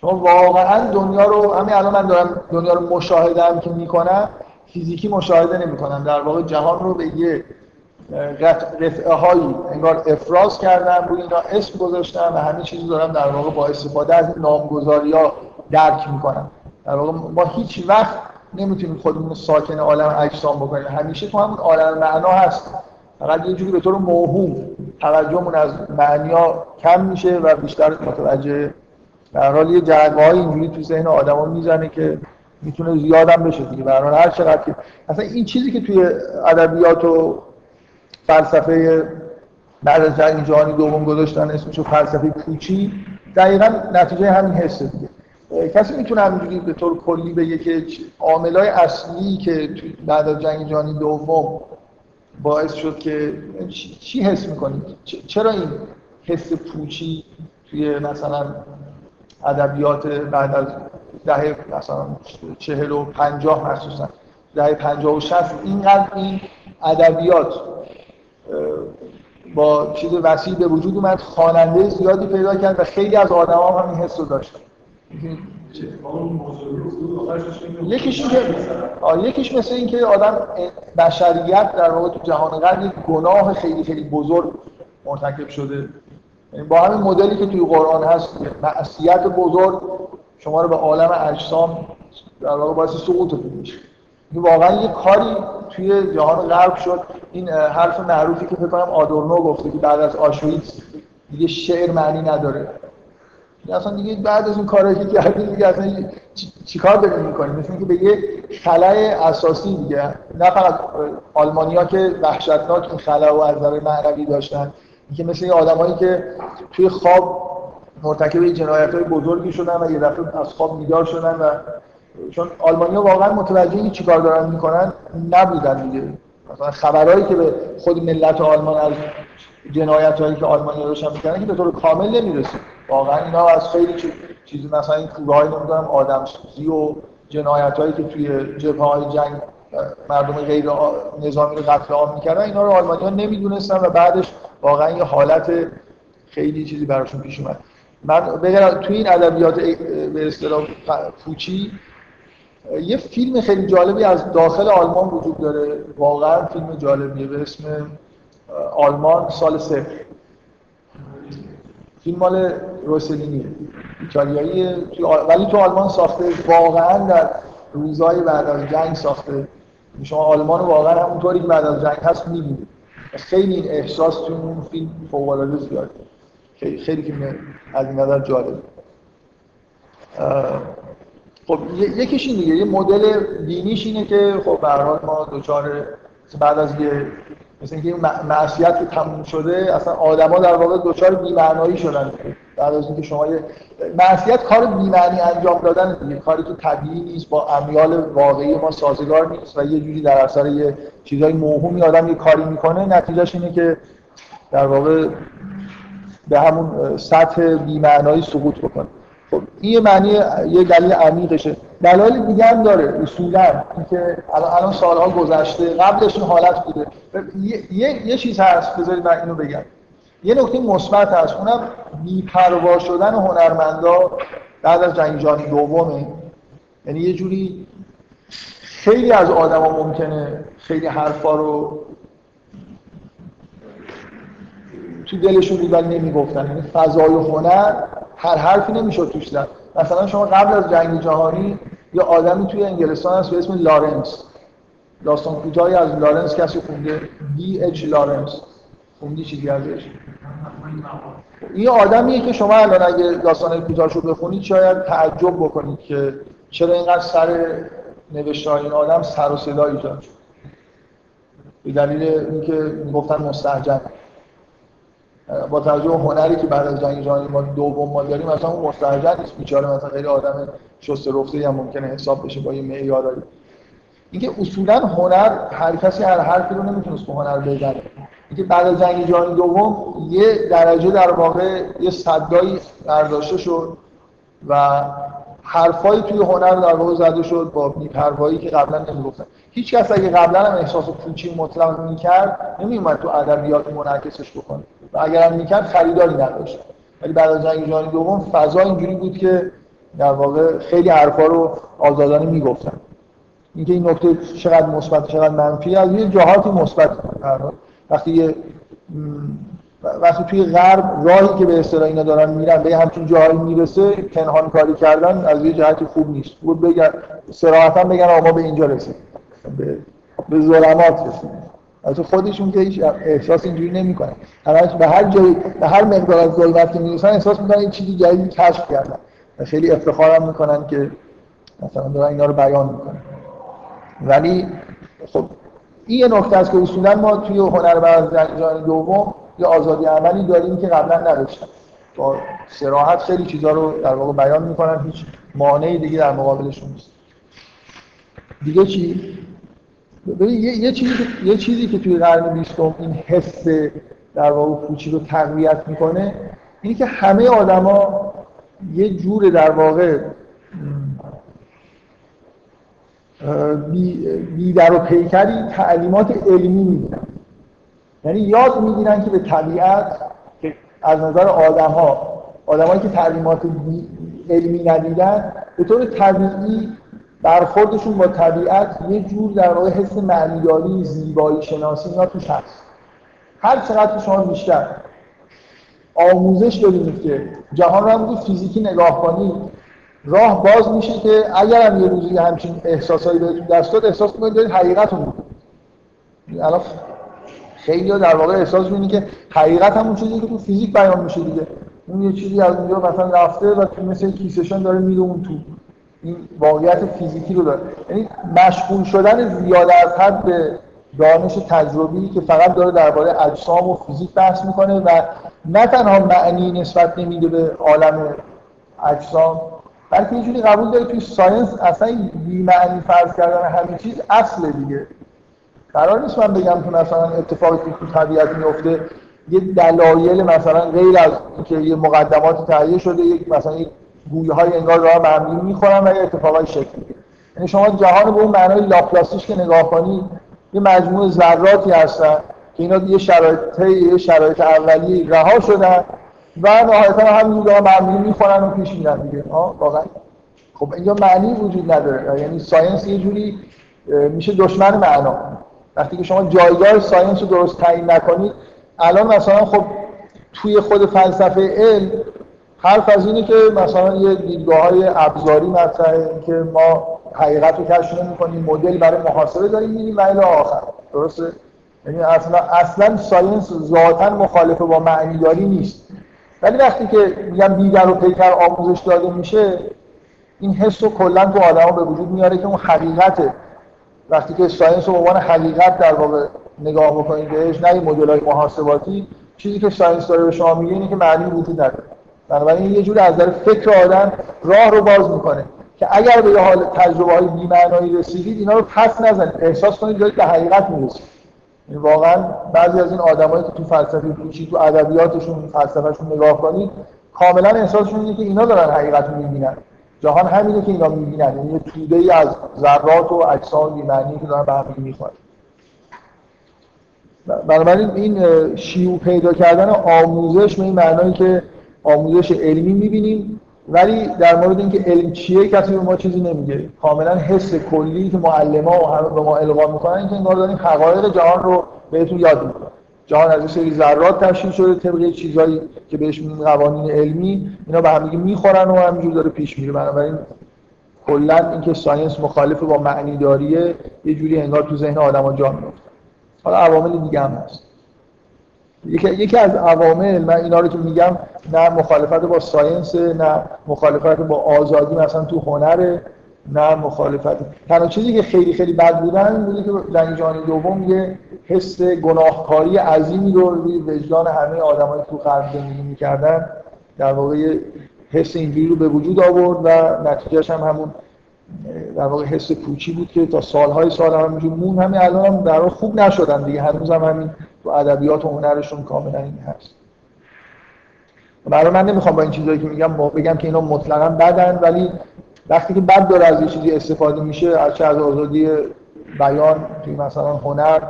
شما واقعا دنیا رو همین الان من دارم دنیا رو مشاهده هم که می‌کنم. فیزیکی مشاهده نمی‌کنم در واقع جهان رو به یه قطعه هایی انگار افراز کردم روی اینا اسم گذاشتم و همین چیزی دارم در واقع با استفاده از نامگذاری ها درک می‌کنم در واقع ما هیچ وقت نمی‌تونیم خودمون ساکن عالم اجسام بکنیم. همیشه تو همون عالم معنا هست. فقط یه جوری به طور موهوم توجهمون از معنیا کم میشه و بیشتر متوجه در حال یه جنگه های اینجوری تو ذهن آدما می‌زنه که می‌تونه زیادم بشه دیگه. به هر چقدر که اصلا این چیزی که توی ادبیات و فلسفه بعد از جنگ جهانی دوم گذاشتن اسمشو فلسفه پوچی دقیقا نتیجه همین حسه دیگه. کسی می‌تونه همینجوری به طور کلی بگه که عاملای اصلی که بعد از جنگ جهانی دوم باعث شد که چی حس می‌کنید چرا این حس پوچی توی مثلا ادبیات بعد از دهه مثلا چهل و پنجاه مخصوصا. دهه پنجاه و شست اینقدر این ادبیات با چیز وسیع به وجود اومد خواننده زیادی پیدا کرد و خیلی از آدما هم این حس رو داشتن. یکیش یکیش مثل اینکه آدم بشریت در واقع تو جهان غرب یک گناه خیلی خیلی بزرگ مرتکب شده. یعنی با همین مدلی که توی قرآن هست معصیت بزرگ شما رو به عالم اجسام در واقع باعث سقوط میشه. این واقعا یه کاری توی جهان غرب شد. این حرف معروفی که فکر کنم آدورنو گفته که بعد از آشویتس دیگه شعر معنی نداره. اصلا دیگه بعد از اون کارهایی که کردیم دیگه اصلا چیکار داریم می‌کنیم؟ مثل اینکه به یه خلای اساسی دیگه نه فقط آلمانیا که وحشتناک این خلا و از نظر معنوی داشتن اینکه مثل این آدمایی که توی خواب مرتکب جنایت های بزرگی شدن و یه دفعه از خواب بیدار شدن و چون آلمانیا واقعا متوجه این چیکار دارن می‌کنن نبودن دیگه. مثلا خبرهایی که به خود ملت آلمان از جنایت هایی که آلمانیا داشتن می‌کنن که به طور کامل نمی‌رسه. واقعا اینا از خیلی چیزی مثلا این کوره های نمی‌دونم آدم سوزی و جنایت هایی که توی جبهه های جنگ مردم غیر نظامی رو قتل عام می‌کردن اینا رو آلمانیا نمی‌دونستن و بعدش واقعا یه حالت خیلی چیزی براشون پیش اومد. من بگم توی این ادبیات به اصطلاح پوچی یه فیلم خیلی جالبی از داخل آلمان وجود داره. واقعا فیلم جالبیه به اسم آلمان سال صفر فیلم مال روسلینی ایتالیایی ولی تو آلمان ساخته واقعا در روزهای بعد از جنگ ساخته. شما آلمان واقعا همونطوری که بعد از جنگ هست می‌بینید. خیلی این احساس تو اون فیلم فوق العاده زیاده. خیلی که از این نظر جالب. خب یکیش این دیگه یه مدل دینیش اینه که خب به ما دوچار بعد از یه مثل اینکه این معصیت که تموم شده اصلا آدما در واقع دچار بی‌معنایی شدن. بعد از اینکه شما یه معصیت کار بی‌معنی انجام دادن دیگه کاری که طبیعی نیست با امیال واقعی ما سازگار نیست و یه جوری در اثر یه چیزای موهومی آدم یه کاری می‌کنه نتیجهش اینه که در واقع به همون سطح بی‌معنایی سقوط بکنه. خب این یه معنی یه دلیل عمیقشه. دلایل دیگه هم داره اصولا. اینکه الان الان سالها گذشته قبلش این حالت بوده. یه, یه،, چیز هست بذارید من اینو بگم. یه نکته مثبت هست اونم بی‌پروا شدن هنرمندا بعد از جنگ جهانی دومه. یعنی یه جوری خیلی از آدما ممکنه خیلی حرفا رو تو دلشون بود ولی نمی‌گفتن. یعنی فضای هنر هر حرفی نمی‌شد توش زد. مثلا شما قبل از جنگ جهانی یه آدمی توی انگلستان هست به اسم لارنس. داستان کوتاهی از لارنس کسی خونده. دی اچ لارنس. خوندی چیزی ازش؟ این آدمیه که شما الان اگه داستان کوتاهشو بخونید شاید تعجب بکنید که چرا اینقدر سر نوشته این آدم سر و صدا ایجاد شد. به دلیل اینکه گفتن مستهجن. با توجه به هنری که بعد از جنگ جهانی ما دوم ما داریم مثلا اون مستهجن نیست. بیچاره مثلا خیلی آدم شسته رفته هم ممکنه حساب بشه با یه معیارایی اینکه اصولا هنر هر کسی هر حرفی رو نمی‌تونست به هنر بزنه. اینکه بعد از جنگ جهانی دوم یه درجه در واقع یه صدایی برداشته شد و حرفایی توی هنر در واقع زده شد با بی‌پروایی که قبلا نمی‌گفتن. هیچ کس اگه قبلا هم احساس پوچی مطلق می‌کرد نمیومد تو ادبیات منعکسش بکنه. و اگر هم می‌کرد خریداری نداشت. ولی بعد از جنگ جهانی دوم فضا اینجوری بود که در واقع خیلی حرفا رو آزادانه می‌گفتن. اینکه این نکته چقدر مثبت چقدر منفی از یه جهاتی مثبت وقتی یه وقتی توی غرب راهی که به اصطلاح اینا دارن میرن به همچین جایی می‌رسه پنهان کاری کردن از یه جهتی خوب نیست. بود بگن صراحتا بگن ما به اینجا رسید به به ظلمات رسید از خودشون که هیچ احساس اینجوری نمی‌کنن. همش به هر جایی به هر مقدار از ظلمت که می‌رسن احساس می‌کنن این چیزی جدیدی کشف کردن. و خیلی افتخار هم می‌کنن که مثلا دارن اینا رو بیان می‌کنن. ولی خب این نکته است که اصولا ما توی هنر جهان دوم یه آزادی عملی داریم که قبلا نداشتن. با سراحت خیلی چیزها رو در واقع بیان می‌کنن هیچ مانعی دیگه در مقابلشون نیست. دیگه چی؟ یه،, یه چیزی که یه چیزی که توی قرن بیستم این حس در واقع پوچی رو تقویت می‌کنه اینی که همه آدما یه جور در واقع بی, در و پیکری تعلیمات علمی می‌دونن یعنی یاد می‌گیرن که به طبیعت که از نظر آدم ها آدمایی که تعلیمات علمی ندیدن به طور طبیعی برخوردشون با طبیعت یه جور در واقع حس معنیداری زیبایی شناسی اینا توش هست. هر چقدر شما بیشتر آموزش دارید که جهان رو هم فیزیکی نگاه کنید راه باز میشه که اگر هم یه روزی همچین احساسایی بهتون دست داد احساس کنید دارید حقیقت رو الان خیلی در واقع احساس می‌کنی که حقیقت همون چیزی که تو فیزیک بیان میشه دیگه. اون یه چیزی از اونجا مثلا رفته و مثل کیسشان داره میره اون تو. این واقعیت فیزیکی رو داره. یعنی مشغول شدن زیاده از حد به دانش تجربی که فقط داره درباره اجسام و فیزیک بحث می‌کنه و نه تنها معنی نسبت نمیده به عالم اجسام بلکه یه قبول داره توی science اصلا بی معنی فرض کردن همه چیز اصل دیگه. قرار نیست من بگم که مثلا اتفاقی که تو طبیعت میفته یه دلایل مثلا غیر از اینکه یه مقدمات تهیه شده یک مثلا یک گوی هایی انگار راه معمولی می‌خورن و یه اتفاقای شکل یعنی شما جهان به اون معنای لاپلاسیش که نگاه کنید یه مجموعه ذراتی هستن که اینا یه شرایط یه شرایط اولیه رها شدن و نهایتا همین راه معمولی می‌خورن و پیش میرن دیگه. واقعا. خب اینجا معنی وجود نداره. یعنی science یه جوری میشه دشمن معنا. وقتی که شما جایگاه science رو درست تعیین نکنید الان مثلا خب توی خود فلسفه علم حرف از اینه که مثلا یه دیدگاه های ابزاری مطرحه که ما حقیقت رو کشف نمی‌کنیم مدل برای محاسبه داریم می‌ریم و الی آخر. درسته؟ یعنی اصلا اصلا science ذاتا مخالف با معنیداری نیست. ولی وقتی که میگم بی در و پیکر آموزش داده میشه این حس رو کلا تو آدما به وجود میاره که اون حقیقته. وقتی که science رو عنوان حقیقت در واقع نگاه بکنید بهش نه مدل های محاسباتی چیزی که ساینس داره به شما میگه اینه که معنی وجود نداره. بنابراین یه جور از نظر فکر آدم راه رو باز می‌کنه که اگر به یه حال تجربه های بی‌معنایی رسیدید اینا رو پس نزنید. احساس کنید دارید به حقیقت می‌رسید. یعنی واقعا بعضی از این آدمایی که تو فلسفه پوچی تو ادبیاتشون فلسفهشون نگاه کنید کاملا احساسشون اینه که اینا دارن حقیقت رو می‌بینن. جهان همینه که اینا می‌بینن. یعنی یه توده ای از ذرات و اجسام بی‌معنی که دارن به هم می‌خورن. بنابراین این شیوع پیدا کردن آموزش به این معنایی که آموزش علمی می‌بینیم ولی در مورد اینکه علم چیه کسی به ما چیزی نمیگه. کاملا حس کلی که معلما و همه به ما القا می‌کنن اینکه انگار داریم حقایق جهان رو بهتون یاد می‌کنن. جهان از سری ذرات تشکیل شده طبق چیزایی که بهش میگیم قوانین علمی اینا به هم می‌خورن و همینجور داره پیش میره. بنابراین کلا اینکه science مخالف با معنی داریه یه جوری انگار تو ذهن آدما جا میفته حالا عوامل دیگه هم هست. یکی, یکی از عوامل من اینا رو که میگم نه مخالفت با science نه مخالفت با آزادی مثلا تو هنر نه مخالفت. تنها چیزی که خیلی خیلی بد بودن بوده که جنگ جهانی دوم یه حس گناهکاری عظیمی رو روی وجدان همه آدمایی تو غرب زندگی می‌کردن در واقع حس اینجوری رو به وجود آورد و نتیجهش هم همون در واقع حس پوچی بود که تا سالهای سال هم مون. همین الان هم در خوب نشدن دیگه. هنوز هم همین تو ادبیات و هنرشون کاملا این هست. برای من نمی‌خوام با این چیزایی که میگم بگم که اینا مطلقا بدن ولی وقتی که بد داره از یه چیزی استفاده میشه از چه از آزادی بیان توی مثلا هنر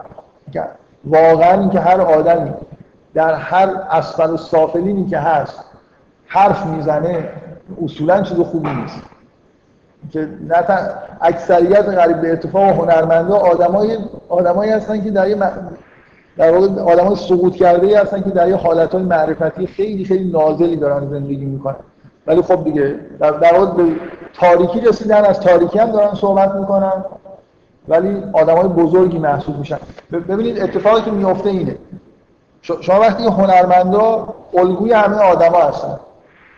واقعا اینکه هر آدمی در هر اسفل و سافلینی که هست حرف می‌زنه اصولا چیز خوبی نیست. که نه اکثریت قریب به اتفاق هنرمندا آدمای آدمایی هستن که در یه در واقع آدمای سقوط کرده هستن که در یه حالتهای معرفتی خیلی خیلی نازلی دارن زندگی می‌کنن. ولی خب دیگه در, در واقع به تاریکی رسیدن از تاریکی هم دارن صحبت می‌کنن. ولی آدمای بزرگی محسوب میشن. ببینید اتفاقی که میفته اینه. شما وقتی هنرمندا الگوی همه آدما هستن.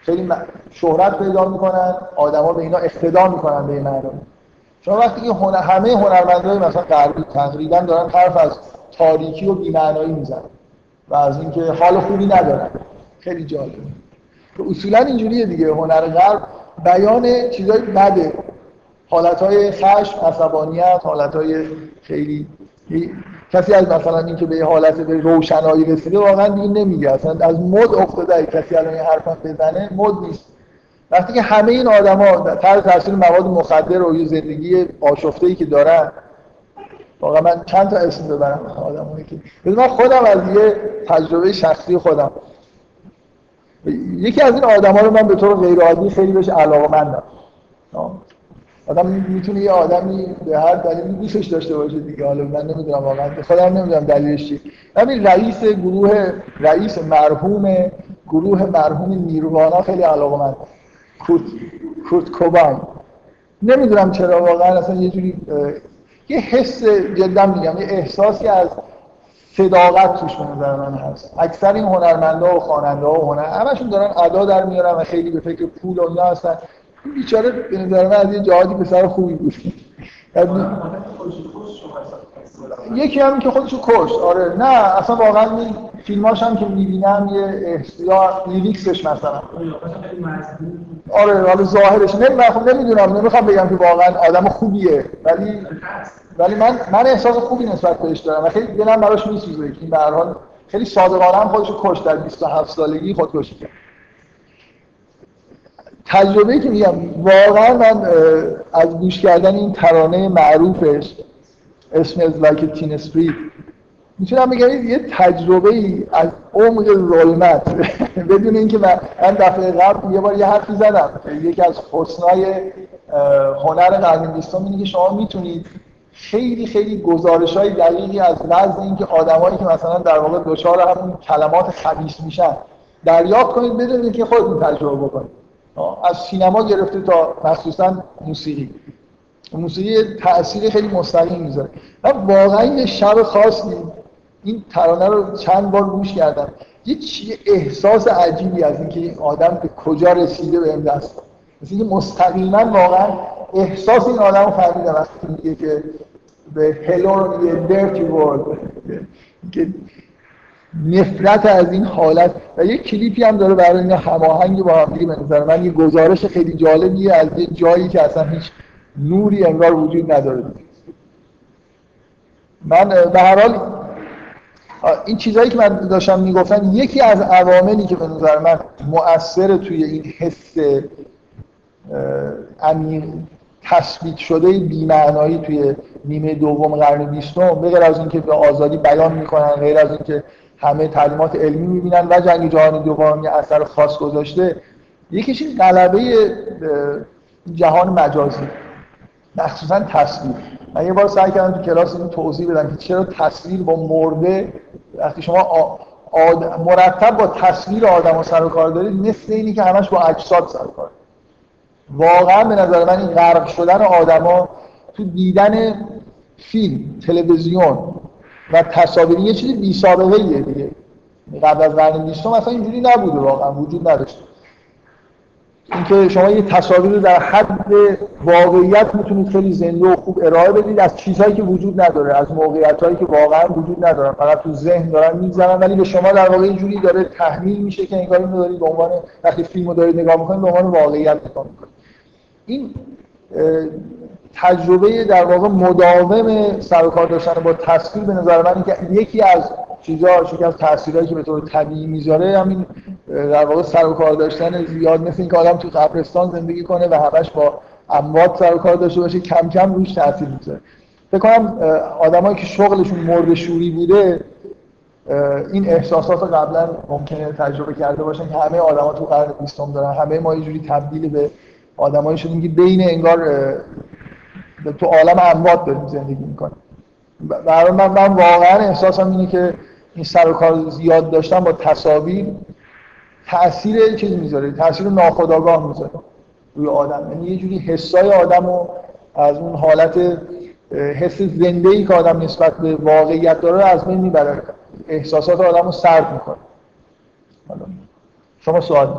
خیلی شهرت پیدا می‌کنن آدما به اینا اقتدا می‌کنن به این مردم شما وقتی که. همه هنرمندای مثلا غربی تقریبا دارن حرف از تاریکی و بی‌معنایی می‌زنن و از اینکه حال خوبی ندارن. خیلی جالبه اصولا اینجوریه دیگه. هنر غرب بیان چیزای بده. حالتهای خشم عصبانیت حالتهای خیلی کسی از مثلا این که به حالت به روشنایی رسیده واقعا دیگه نمیگه. اصلا از مد افتاده کسی الان این حرفا بزنه مد نیست. وقتی که همه این آدما تحت تاثیر مواد مخدر و یه زندگی آشفته ای که دارن واقعا من چند تا اسم ببرم آدمایی که من خودم از یه تجربه شخصی خودم. یکی از این آدما رو من به طور غیر عادی خیلی بهش علاقه‌مندم. آدم می‌تونه یه آدمی به هر دلیلی دوستش داشته باشه دیگه. حالا من نمی‌دونم واقعا خودم نمی‌دونم دلیلش چی. همین رئیس گروه رئیس مرحوم گروه مرحوم نیروانا خیلی علاقه من کورت کورت کوباین نمی‌دونم چرا واقعا اصلا یه جوری یه حس جدا میگم یه احساسی از صداقت توش به نظر من هست. اکثر این هنرمندا و خواننده و هنر همشون دارن ادا در میارن و خیلی به فکر پول و اینا هستن. بیچاره به نظر من از یه جهادی پسر خوبی بود. یکی هم که خودشو کشت آره. نه اصلا واقعا این فیلماش هم که می‌بینم یه یا لیریکسش مثلا. آره حالا ظاهرش. نمی‌دونم نمی‌خوام بگم که واقعا آدم خوبیه. ولی ولی من من احساس خوبی نسبت بهش دارم و خیلی دلم براش میسوزه. این به هر حال خیلی صادقانه هم خودشو کشت در 27 سالگی خودکشی کرد. تجربه که میگم واقعا من از گوش کردن این ترانه معروفش اسم از لایک تین استریت می‌تونم بگم یه تجربه ای از عمق ظلمت. بدون اینکه من دفعه قبل یه بار یه حرفی زدم. یکی از حسنای هنر قرن بیستم که شما می‌تونید خیلی خیلی گزارش های دقیقی از وضع اینکه آدمایی که مثلا در واقع دچار همون کلمات خبیث میشن دریافت کنید بدون اینکه خودتون تجربه بکنید. از سینما گرفته تا مخصوصا موسیقی. موسیقی تأثیر خیلی مستقیم می‌ذاره. من واقعا یه شب خاصی این ترانه رو چند بار گوش کردم. یه احساس عجیبی از اینکه این آدم به کجا رسیده به دست. مثل اینکه مستقیما واقعا احساس این آدم رو فهمیدم وقتی میگه که به هلو میگه dirty world. که نفرت از این حالت. و یه کلیپی هم داره برای این هماهنگ با هم دیگه به من یه گزارش خیلی جالبیه از یه جایی که اصلا هیچ نوری انگار وجود نداره. من به هر حال این چیزهایی که من داشتم می‌گفتم یکی از عواملی که به نظر من مؤثر توی این حس عمیق تثبیت شده بی‌معنایی توی نیمه دوم قرن بیستم به غیر از اینکه به آزادی بیان می‌کنن غیر از اینکه همه تعلیمات علمی می‌بینن و جنگ جهانی دوم یه اثر خاص گذاشته. یکیش این غلبه جهان مجازی مخصوصا تصویر. من یه بار سعی کردم تو کلاس اینو توضیح بدم که چرا تصویر با مرده وقتی شما آد... مرتب با تصویر آدم سر و کار دارید مثل اینی که همش با اجساد سر و کار. واقعا به نظر من این غرق شدن آدما تو دیدن فیلم تلویزیون و تصاویر یه چیزی بی سابقه دیگه. قبل از قرن 20 اصلا اینجوری نبوده واقعا وجود نداشته. اینکه شما یه تصاویر رو در حد واقعیت می‌تونید خیلی زنده و خوب ارائه بدید از چیزهایی که وجود نداره از موقعیت هایی که واقعا وجود ندارن. فقط تو ذهن دارن میگذرن ولی به شما در واقع اینجوری داره تحمیل میشه که انگار اینو دارید به عنوان وقتی فیلمو دارید نگاه می‌کنید به عنوان واقعیت نگاه می‌کنید. این تجربه در واقع مداوم سر کار داشتن با تصویر به نظر من که یکی از چیزا یکی از تاثیرهایی که به طور طبیعی می‌ذاره همین در واقع سر کار داشتن زیاد مثل اینکه آدم تو قبرستان زندگی کنه و همش با اموات سر کار داشته باشه کم کم روش تاثیر می‌ذاره. فکر کنم آدمایی که شغلشون مرد شوری بوده این احساسات رو قبلا ممکنه تجربه کرده باشن که همه آدما تو قرن 20 دارن همه ما یه جوری تبدیل به آدمایی شدیم که بین انگار تو عالم اموات داریم زندگی می‌کنیم. برای من, من واقعا احساسم اینه که این سر و کار زیاد داشتن با تصاویر تاثیر چیزی می‌ذاره تاثیر ناخودآگاه می‌ذاره روی آدم. یعنی یه جوری حسای آدم رو از اون حالت حس زنده ای که آدم نسبت به واقعیت داره از بین می‌بره. احساسات آدم رو سرد می‌کنه. شما سوال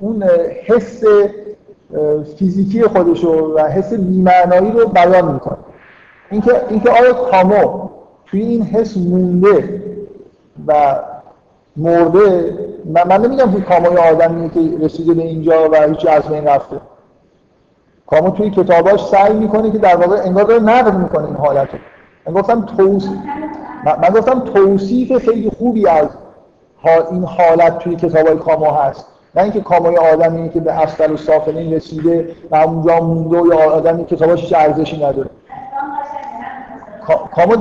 اون حس فیزیکی خودش و حس بی‌معنایی رو بیان می‌کنه. اینکه اینکه آیا کامو توی این حس مونده و مرده من, من نمیگم توی کاموی آدمیه که رسیده به اینجا و هیچ از بین رفته. کامو توی کتاباش سعی می‌کنه که در واقع انگار داره نقد می‌کنه این حالت رو. من گفتم توصیف من گفتم توصیف خیلی خوبی از این حالت توی کتابای کامو هست. نه اینکه کاموی آدمی که به افسر و سافلین رسیده و اونجا مونده یا آدمی کتاباش هیچ ارزشی نداره. کامو,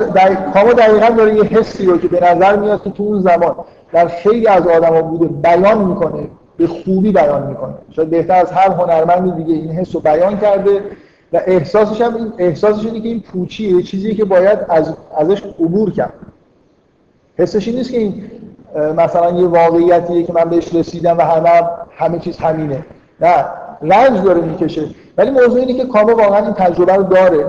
کامو دقیقا داره یه حسی رو که به نظر میاد که تو اون زمان در خیلی از آدما بوده بیان می‌کنه به خوبی بیان می‌کنه. شاید بهتر از هر هنرمند دیگه این حس رو بیان کرده و احساسش هم این احساسش اینه که این پوچیه یه چیزی که باید از ازش عبور کرد. حسش این نیست که این مثلا یه واقعیتیه که من بهش رسیدم و همه همه چیز همینه. نه رنج داره می‌کشه. ولی موضوع اینه که کامو واقعا این تجربه رو داره.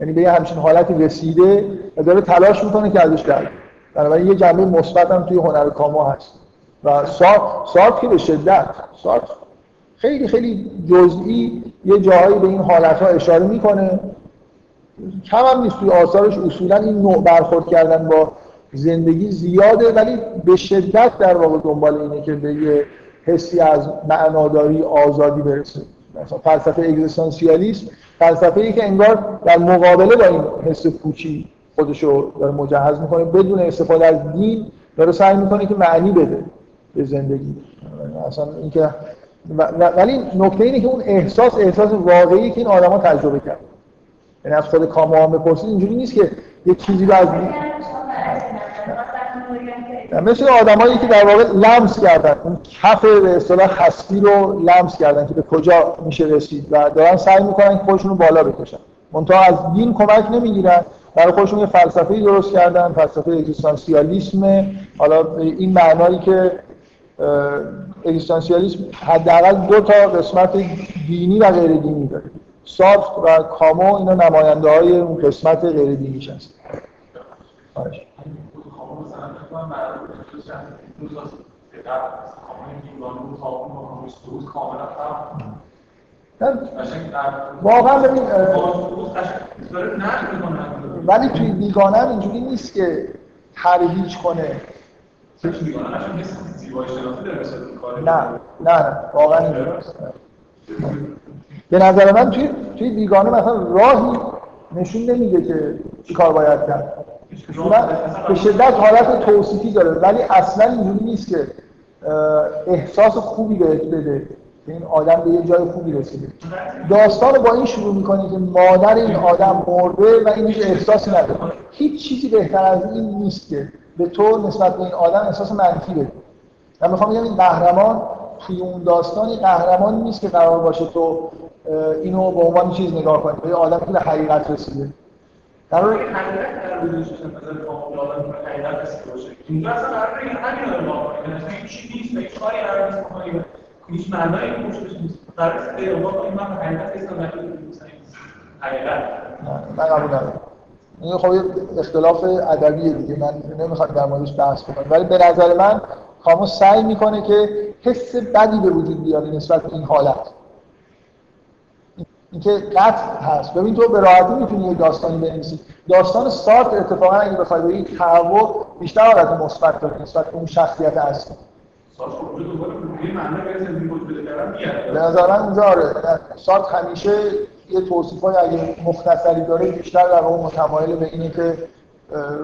یعنی به یه همچین حالتی رسیده و داره تلاش می‌کنه که ازش در بنابراین یه جنبه مثبت هم توی هنر کامو هست. و سارت که به شدت سارت خیلی خیلی جزئی یه جاهایی به این حالت ها اشاره می‌کنه. کم هم نیست توی آثارش اصولا این نوع برخورد کردن با زندگی زیاده ولی به شدت در واقع دنبال اینه که به یه حسی از معناداری آزادی برسه. مثلا فلسفه اگزیستانسیالیسم فلسفه ای که انگار در مقابله با این حس پوچی خودش رو داره مجهز می‌کنه بدون استفاده از دین داره سعی می‌کنه که معنی بده به زندگی. اصلا اینکه ولی نکته اینه که اون احساس احساس واقعی که این آدما تجربه کرد یعنی از خود کامو هم بپرسید اینجوری نیست که یه چیزی رو از مثل آدمایی که در واقع لمس کردن. اون کف به اصطلاح هستی رو لمس کردن که به کجا میشه رسید و دارن سعی می‌کنن که خودشون رو بالا بکشن. منتها از دین کمک نمی‌گیرن. برای خودشون یه فلسفه درست کردن فلسفه اگزیستانسیالیسم. حالا این معنایی که اگزیستانسیالیسم حداقل دو تا قسمت دینی و غیر دینی داره. سارت و کامو اینا نماینده های اون قسمت غیر دینی هستن کنم معروف واقعا ببین ولی توی بیگانه اینجوری نیست که ترویج کنه. نه نه نه واقعا اینجوری نیست. به نظر من توی توی بیگانه مثلا راهی نشون نمیده که چیکار باید کرد. به شدت حالت توصیفی داره ولی اصلا اینجوری نیست که احساس خوبی بهت بده که این آدم به یه جای خوبی رسیده. داستان با این شروع می‌کنه که مادر این آدم مرده و این هیچ احساسی نداره. هیچ چیزی بهتر از این نیست که به تو نسبت به این آدم احساس منفی بده. من می‌خوام بگم این قهرمان توی اون داستانی قهرمان نیست که قرار باشه تو اینو به عنوان چیز نگاه کنی. به آدمی که به حقیقت رسیده. قرار حقیقت در وجودش مثلا آدم حقیقت رسیده باشه. اینجا اصلا قرار همین رو نگاه کنی هیچ نیست هیچ کاری قرار نیست بکنی هیچ معنایی نیست. قرار است به عنوان این من حقیقت هستم حقیقت من قبول ندارم این خب اختلاف ادبیه دیگه. من نمی‌خوام در موردش بحث کنم ولی به نظر من کاموس سعی می‌کنه که حس بدی به وجود بیاره نسبت به این حالت. اینکه قطع هست. ببین تو به راحتی می‌تونی یه داستانی بنویسی. داستان سارت اتفاقا اگه بخوای بگی تهوع بیشتر حالت مثبت داره نسبت به اون شخصیت اصلی. به نظر من اینجا آره سارت همیشه یه توصیف های اگه مختصری داره بیشتر در واقع متمایل به اینه که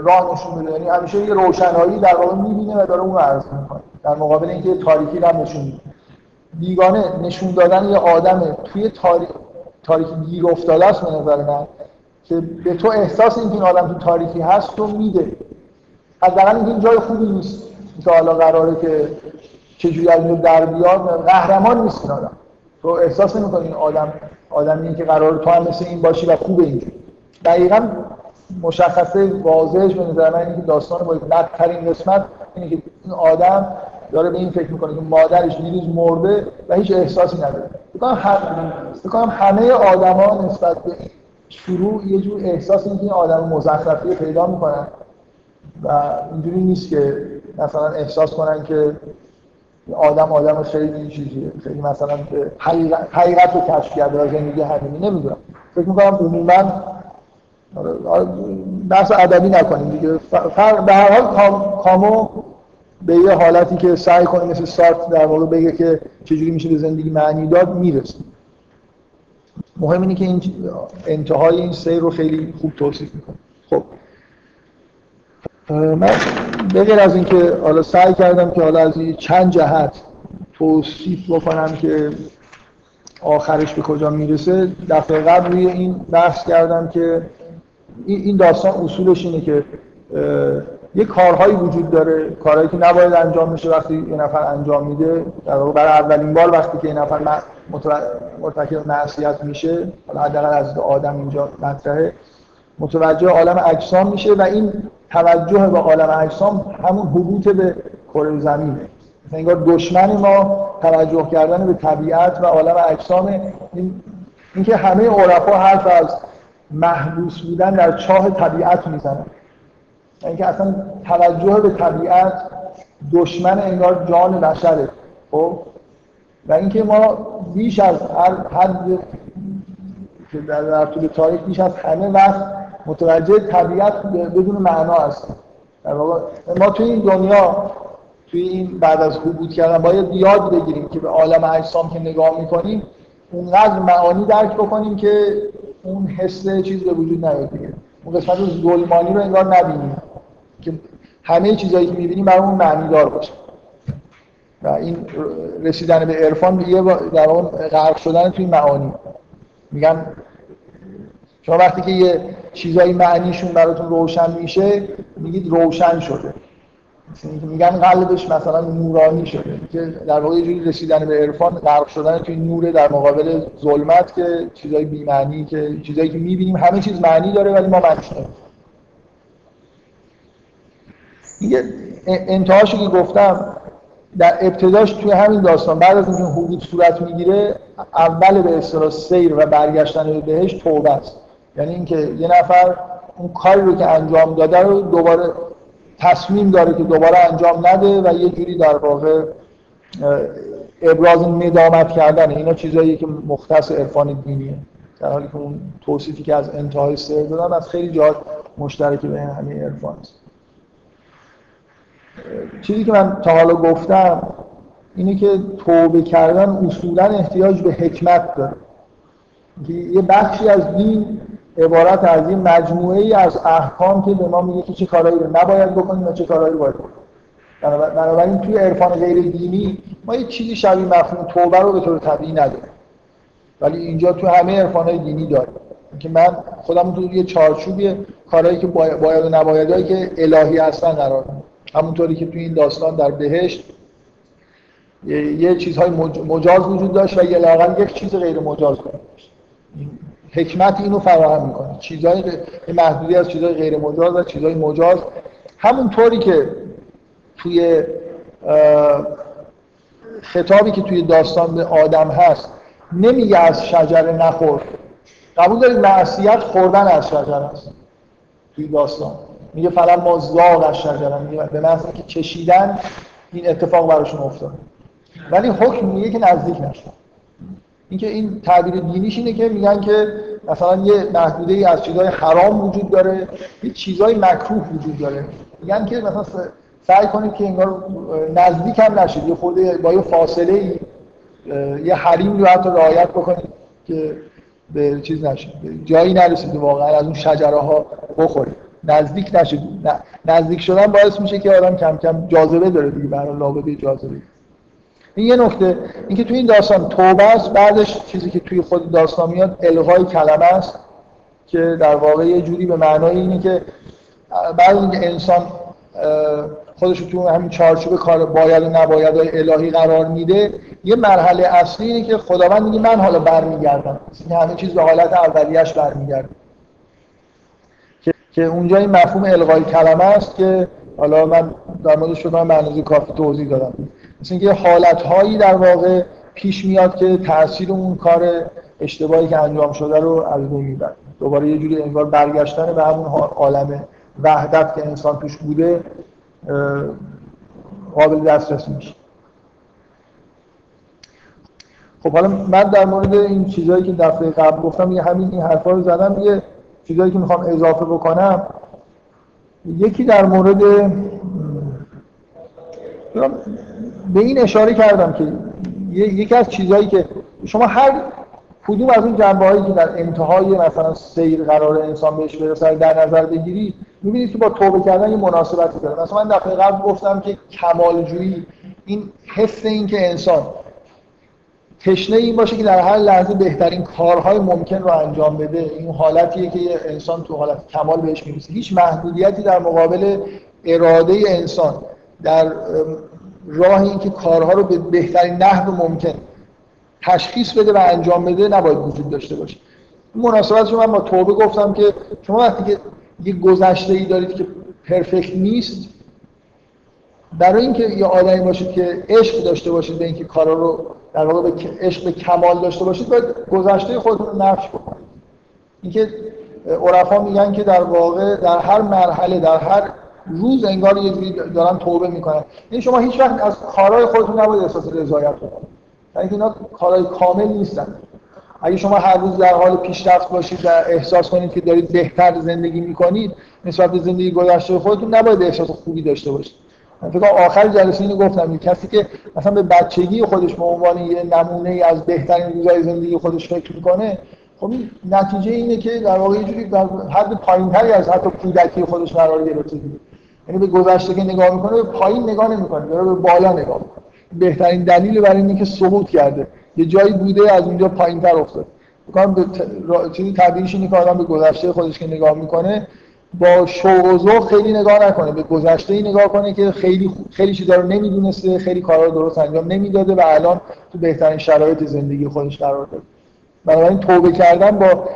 راه نشون بده. یعنی همیشه یه روشنایی در واقع می‌بینه و داره اون رو عرض می‌کنه. در مقابل اینکه تاریکی هم نشون میده. بیگانه نشون دادن یه آدم توی تاریک تاریکی گیر افتاده است به نظر من که به تو احساس اینکه این آدم تو تاریکی هست تو میده. حداقل اینکه این جای خوبی نیست که حالا قراره که چجوری از اینو در بیاد قهرمان نیست این آدم. تو احساس نمی‌کنی این آدم آدمی که قرار تو هم مثل این باشی و خوبه اینجوری. دقیقا مشخصه واضحش به نظر من اینه که داستان با بدترین قسمت اینه که این آدم داره به این فکر می‌کنه که مادرش دیروز مرده و هیچ احساسی نداره. بکنم همه آدما نسبت به شروع یه جور احساس اینکه این آدم مزخرفی پیدا می‌کنن و اینجوری نیست که مثلا احساس کنن که آدم آدم خیلی چیزیه. خیلی مثلا حقیقت, رو کشف کرده و زندگی همینی نمی‌دونم. فکر می‌کنم عموما آره، آره، بحث ادبی نکنیم دیگه. به هر حال کامو به یه حالتی که سعی کنه مثل سارت در واقع بگه که چجوری میشه به زندگی معنی داد می‌رسه مهم اینه که این انتهای این سیر رو خیلی خوب توصیف می‌کنه. خب. من به از اینکه حالا سعی کردم که حالا از چند جهت توصیف بکنم که آخرش به کجا می‌رسه دفعه قبل روی این بحث کردم که این داستان اصولش اینه که یه کارهایی وجود داره کارهایی که نباید انجام میشه وقتی یه نفر انجام میده. در واقع برای اولین بار وقتی که یه نفر مرتکب معصیت میشه حالا حداقل از آدم اینجا مطرحه. متوجه عالم اجسام میشه و این توجه به عالم اجسام همون حبوط به کره زمینه. انگار دشمن ما توجه کردن به طبیعت و عالم اجسام این اینکه همه عرفا حرف از محبوس بودن در چاه طبیعت می‌زنن. اینکه اصلا توجه به طبیعت دشمن انگار جان بشره خب؟ و اینکه ما بیش از هر حد که در طول تاریخ بیش از همه وقت متوجه طبیعت بدون معنا هستیم. ما توی این دنیا توی این بعد از حبود کردن باید یاد بگیریم که به عالم اجسام که نگاه می‌کنیم اونقدر معانی درک بکنیم که اون حس چیز به وجود نیاد دیگه. اون قسمت ظلمانی رو انگار نبینیم. همه چیزایی که می‌بینیم برای اون معنی دار باشه. و این رسیدن به عرفان یه در اون غرق شدن توی معانی. میگن شما وقتی که یه چیزایی معنیشون براتون روشن میشه میگید روشن شده. میگن قلبش مثلا نورانی شده. که در واقع یه جوری رسیدن به عرفان غرق شدن توی نور در مقابل ظلمت که چیزای بی معنی که چیزایی که می‌بینیم همه چیز معنی داره ولی ما معنیش دیگه انتهاشو که گفتم در ابتداش توی همین داستان بعد از اینکه حدود صورت می‌گیره اول به اصطلاح سیر و برگشتن به بهش توبه است. یعنی اینکه یه نفر اون کاری رو که انجام داده رو دوباره تصمیم داره که دوباره انجام نده و یه جوری در واقع ابراز ندامت کردن. اینا چیزایی که مختص عرفان دینیه. در حالی که اون توصیفی که از انتهای سر دادم از خیلی جا مشترک بین همه عرفان است. چیزی که من تا حالا گفتم اینه که توبه کردن اصولا احتیاج به حکمت داره. یه بخشی از دین عبارت از این مجموعه ای از احکام که به ما میگه که چه کارهایی رو نباید بکنیم و چه کارهایی رو باید بکنیم. بنابراین توی عرفان غیر دینی ما یه چیزی شبیه مفهوم توبه رو به طور طبیعی نداریم. ولی اینجا تو همه عرفان دینی داریم. که من خودم تو یه چارچوبی کارهایی که باید و نبایدهایی که الهی هستن قرار میدم. همونطوری که تو این داستان در بهشت یه چیزهای مجاز وجود داشت و یه لاغل یک چیز غیر مجاز کنید حکمت اینو فراهم می‌کنه. چیزهای محدودی از چیزهای غیر مجاز و چیزهای مجاز. همونطوری که توی خطابی که توی داستان به آدم هست نمیگه از شجره نخور. قبول دارید معصیت خوردن از شجره است توی داستان. میگه فقط ما زاغ از شجره میگه. به معنی که چشیدن این اتفاق براشون افتاد ولی حکم میگه که نزدیک نشد اینکه این تعبیر دینیش اینه که میگن که مثلا یه محدوده ای از چیزهای حرام وجود داره یه چیزهای مکروه وجود داره. میگن که مثلا سعی کنید که انگار نزدیک هم نشید. یه خود با یه فاصله ای یه حریم رو حتی رعایت بکنید که به چیز نشید جایی نرسید واقعا از اون شجره ها بخورید. نزدیک نشید نزدیک شدن باعث میشه که آدم کم کم جاذبه داره دیگه برای لابد جاذبه. این یه نکته. اینکه توی این داستان توبه است بعدش چیزی که توی خود داستان میاد الغای کلمه است که در واقع یه جوری به معنای اینه که بعد اینکه انسان خودش تو همین چارچوب کار باید و نباید الهی قرار میده یه مرحله اصلی اینه که خداوند میگه من حالا برمیگردم. این همه چیز به حالت اولیش برمیگرده. که اونجا این مفهوم الغای کلمه است که حالا من در مورد شما به کافی توضیح دادم. مثل اینکه حالت هایی در واقع پیش میاد که تاثیر اون کار اشتباهی که انجام شده رو از بین می‌بره. دوباره یه جوری انگار برگشتن به همون عالم وحدت که انسان توش بوده قابل دسترس میشه. خب حالا من در مورد این چیزهایی که دفعه قبل گفتم یه همین این حرفا رو زدم یه چیزهایی که می‌خوام اضافه بکنم یکی در مورد به این اشاره کردم که یکی از چیزهایی که شما هر کدوم از اون جنبه هایی که در انتهای مثلا سیر قرار انسان بهش برسه در نظر بگیری می‌بینید که با توبه کردن یه مناسبتی داره. مثلا من دفعه قبل گفتم که کمالجویی این حس این که انسان تشنه این باشه که در هر لحظه بهترین کارهای ممکن رو انجام بده. این حالتیه که یه انسان تو حالت کمال بهش می‌رسه. هیچ محدودیتی در مقابل اراده انسان در راه اینکه کارها رو به بهترین نحو ممکن تشخیص بده و انجام بده نباید وجود داشته باشه. مناسبت من با توبه گفتم که شما وقتی که یه گذشته ای دارید که پرفکت نیست برای اینکه یه آدمی باشید که عشق داشته باشید به اینکه کارا رو در واقع به عشق به کمال داشته باشید باید گذشته خودتون رو نفش بکنید. اینکه عرفا میگن که در واقع در هر مرحله در هر روز انگار یه جوری دارن توبه می‌کنن. این یعنی شما هیچ وقت از کارهای خودتون نباید احساس رضایت بکنید. یعنی اینا کارهای کامل نیستن. اگه شما هر روز در حال پیشرفت باشید و احساس کنید که دارید بهتر زندگی می‌کنید نسبت به زندگی گذشته خودتون نباید احساس خوبی داشته باشید. فکر آخر جلسه اینو گفتم کسی که مثلا به بچگی خودش به عنوان یه نمونه از بهترین روزای زندگی خودش فکر می‌کنه خب این نتیجه اینه که در واقع یه جوری در حد پایینتری از حتی کودکی خودش قرار گرفته یعنی به گذشته که نگاه می‌کنه به پایین نگاه نمی‌کنه داره به بالا نگاه می‌کنه. بهترین دلیل برای اینه که سقوط کرده. یه جایی بوده از اونجا پایینتر افتاد. بکنم به چیزی اینه که آدم به گذشته خودش که نگاه می‌کنه با شوق خیلی نگاه نکنه به گذشته ای نگاه کنه که خیلی خیلی چیزا رو نمی‌دونسته خیلی کارا رو درست انجام نمی‌داده و الان تو بهترین شرایط زندگی خودش قرار داره بنابراین توبه کردن با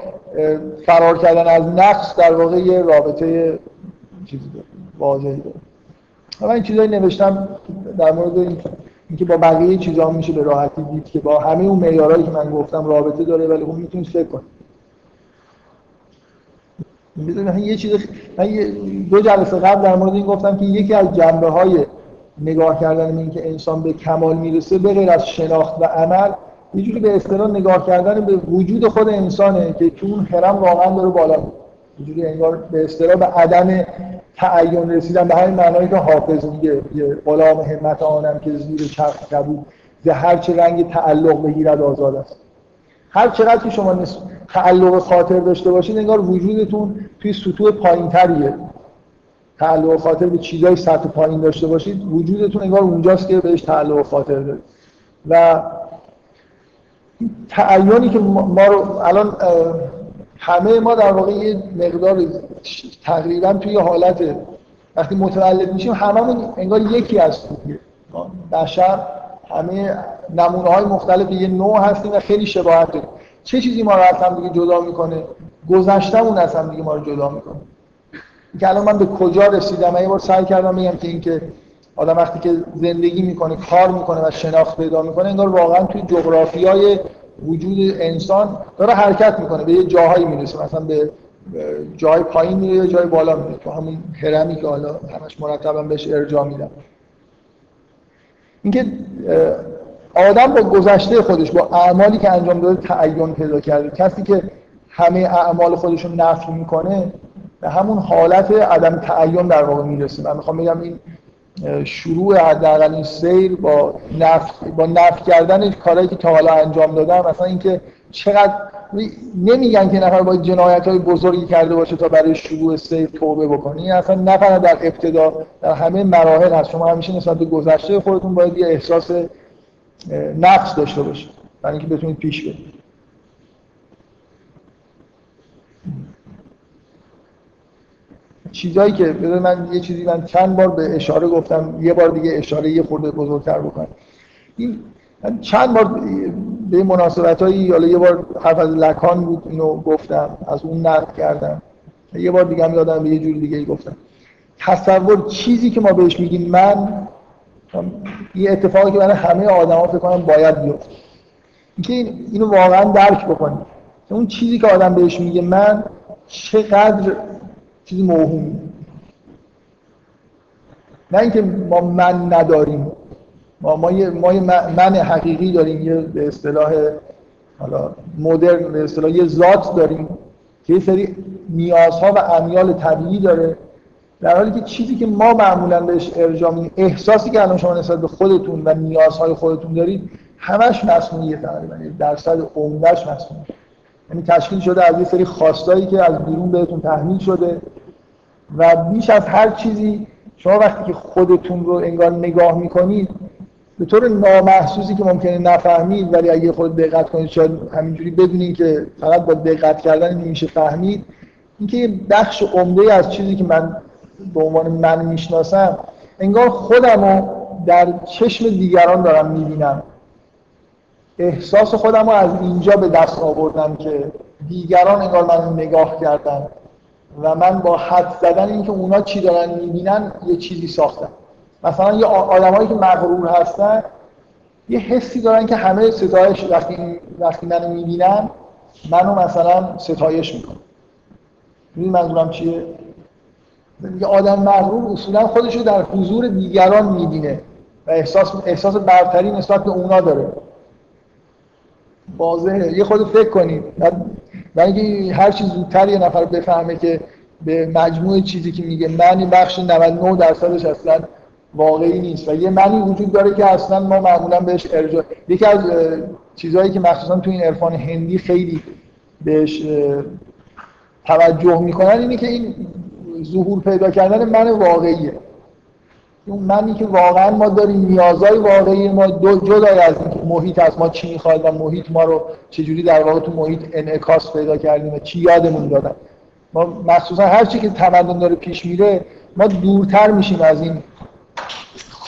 فرار کردن از نقص در واقع یه رابطه چیزی داره واضحی داره. من این چیزایی نوشتم در مورد اینکه با بقیه چیزا میشه به راحتی دید که با همه اون معیارهایی که من گفتم رابطه داره ولی خب می‌تونید فکر کنید. من یه چیز من دو جلسه قبل در مورد این گفتم که یکی از جنبه های نگاه کردن این که انسان به کمال می‌رسه به غیر از شناخت و عمل یه جوری به اصطلاح نگاه کردن به وجود خود انسانه که تو اون هرم واقعا داره بالا یه جوری انگار به اصطلاح به عدم تعین رسیدن به همین معنایی که حافظ میگه یه غلام همت آنم که زیر چرخ کبود ز هر چه رنگ تعلق بگیرد آزاد است. هر چقدر که شما تعلق خاطر داشته باشید انگار وجودتون توی سطوح پایینتریه. تعلق خاطر به چیزای سطح پایین داشته باشید وجودتون انگار اونجاست که بهش تعلق خاطر دارید. و تعینی که ما رو الان همه ما در واقع یه مقدار تقریبا توی حالت وقتی متولد میشیم هممون انگار یکی هستیم. بشر همه نمونه های مختلف یه نوع هستیم و خیلی شباهت داریم. چه چیزی ما رو از هم دیگه جدا می‌کنه؟ گذشتمون از هم دیگه ما رو جدا می‌کنه. که الان من به کجا رسیدم؟ یه بار سعی کردم بگم که اینکه آدم وقتی که زندگی می‌کنه کار می‌کنه و شناخت پیدا می‌کنه انگار واقعا توی جغرافیای وجود انسان داره حرکت می‌کنه. به یه جاهایی می‌رسه. مثلا به جای پایین میره یا جای بالا میره. تو همون هرمی که حالا همش مرتبا بهش ارجاع میدم اینکه آدم با گذشته خودش با اعمالی که انجام داده تعین پیدا کرده. کسی که همه اعمال خودش رو نفی می‌کنه به همون حالت عدم تعین در واقع می‌رسه. من می‌خوام بگم این شروع حداقل این سیر با نفی با نفی کردن کارهایی که تا حالا انجام دادم مثلا اینکه چقدر نمیگن که نفر باید جنایت های بزرگی کرده باشه تا برای شروع سیر توبه بکنی اصلا نفر در ابتدا در همه مراحل هست. شما همیشه نسبت به گذشته خودتون باید یه احساس نقص داشته باشید. برای اینکه بتونید پیش برید. چیزایی که من یه چیزی من چند بار به اشاره گفتم. یه بار دیگه اشاره یه خورده بزرگتر بکنم. این چند بار به مناسبت هایی یا یه بار حرف از لکان بود اینو گفتم از اون نقد کردم. یه بار دیگه هم یادم به یه جور دیگه گفتم. تصور چیزی که ما بهش میگیم من یه اتفاقی که برای همه آدما فکر کنم باید بیفته. اینکه اینو واقعا درک بکنیم. اون چیزی که آدم بهش میگه من چقدر چیزی موهومی نه اینکه ما من نداریم. ما ما یه, ما من حقیقی داریم یه به اصطلاح حالا مدرن به اصطلاح یه ذات داریم که یه سری نیازها و امیال طبیعی داره. در حالی که چیزی که ما معمولا بهش ارجاع احساسی که الان شما نسبت به خودتون و نیازهای خودتون دارید همش مصنوعیه تقریبا درصد عمدهش مصنوعی یعنی تشکیل شده از یه سری خواستایی که از بیرون بهتون تحمیل شده و بیش از هر چیزی شما وقتی که خودتون رو انگار نگاه می‌کنید به طور نامحسوسی که ممکنه نفهمید ولی اگه خود دقت کنید شاید همینجوری بدونید که فقط با دقت کردن نمیشه فهمید. اینکه یه بخش عمده از چیزی که من به عنوان من می‌شناسم انگار خودم رو در چشم دیگران دارم می‌بینم. احساس خودم رو از اینجا به دست آوردم که دیگران انگار من نگاه کردن و من با حد زدن اینکه اونا چی دارن می‌بینن یه چیزی ساختم. مثلا یه آدمایی که مغرور هستن یه حسی دارن که همه ستایش وقتی وقتی منو می‌بینن منو مثلا ستایش می‌کنن. این منظورم چیه؟ یه آدم مغرور اصولا خودش رو در حضور دیگران می‌بینه و احساس احساس برتری نسبت به اونا داره. واضحه. یه خود فکر کنید. و اینکه هر چیز زودتر یه نفر بفهمه که به مجموع چیزی که میگه من بخش 99 درصدش اصلا واقعی نیست. و یه معنی وجود داره که اصلا ما معمولا بهش ارجاع یکی از چیزهایی که مخصوصا تو این عرفان هندی خیلی بهش توجه می‌کنن اینه که این ظهور پیدا کردن من واقعیه. اون منی که واقعا ما داریم نیازهای واقعی ما دو جدای از محیط از ما چی می‌خواد و محیط ما رو چجوری در واقع تو محیط انعکاس پیدا کردیم و چی یادمون دادن. ما مخصوصا هر چی که تمدن داره پیش میره ما دورتر میشیم از این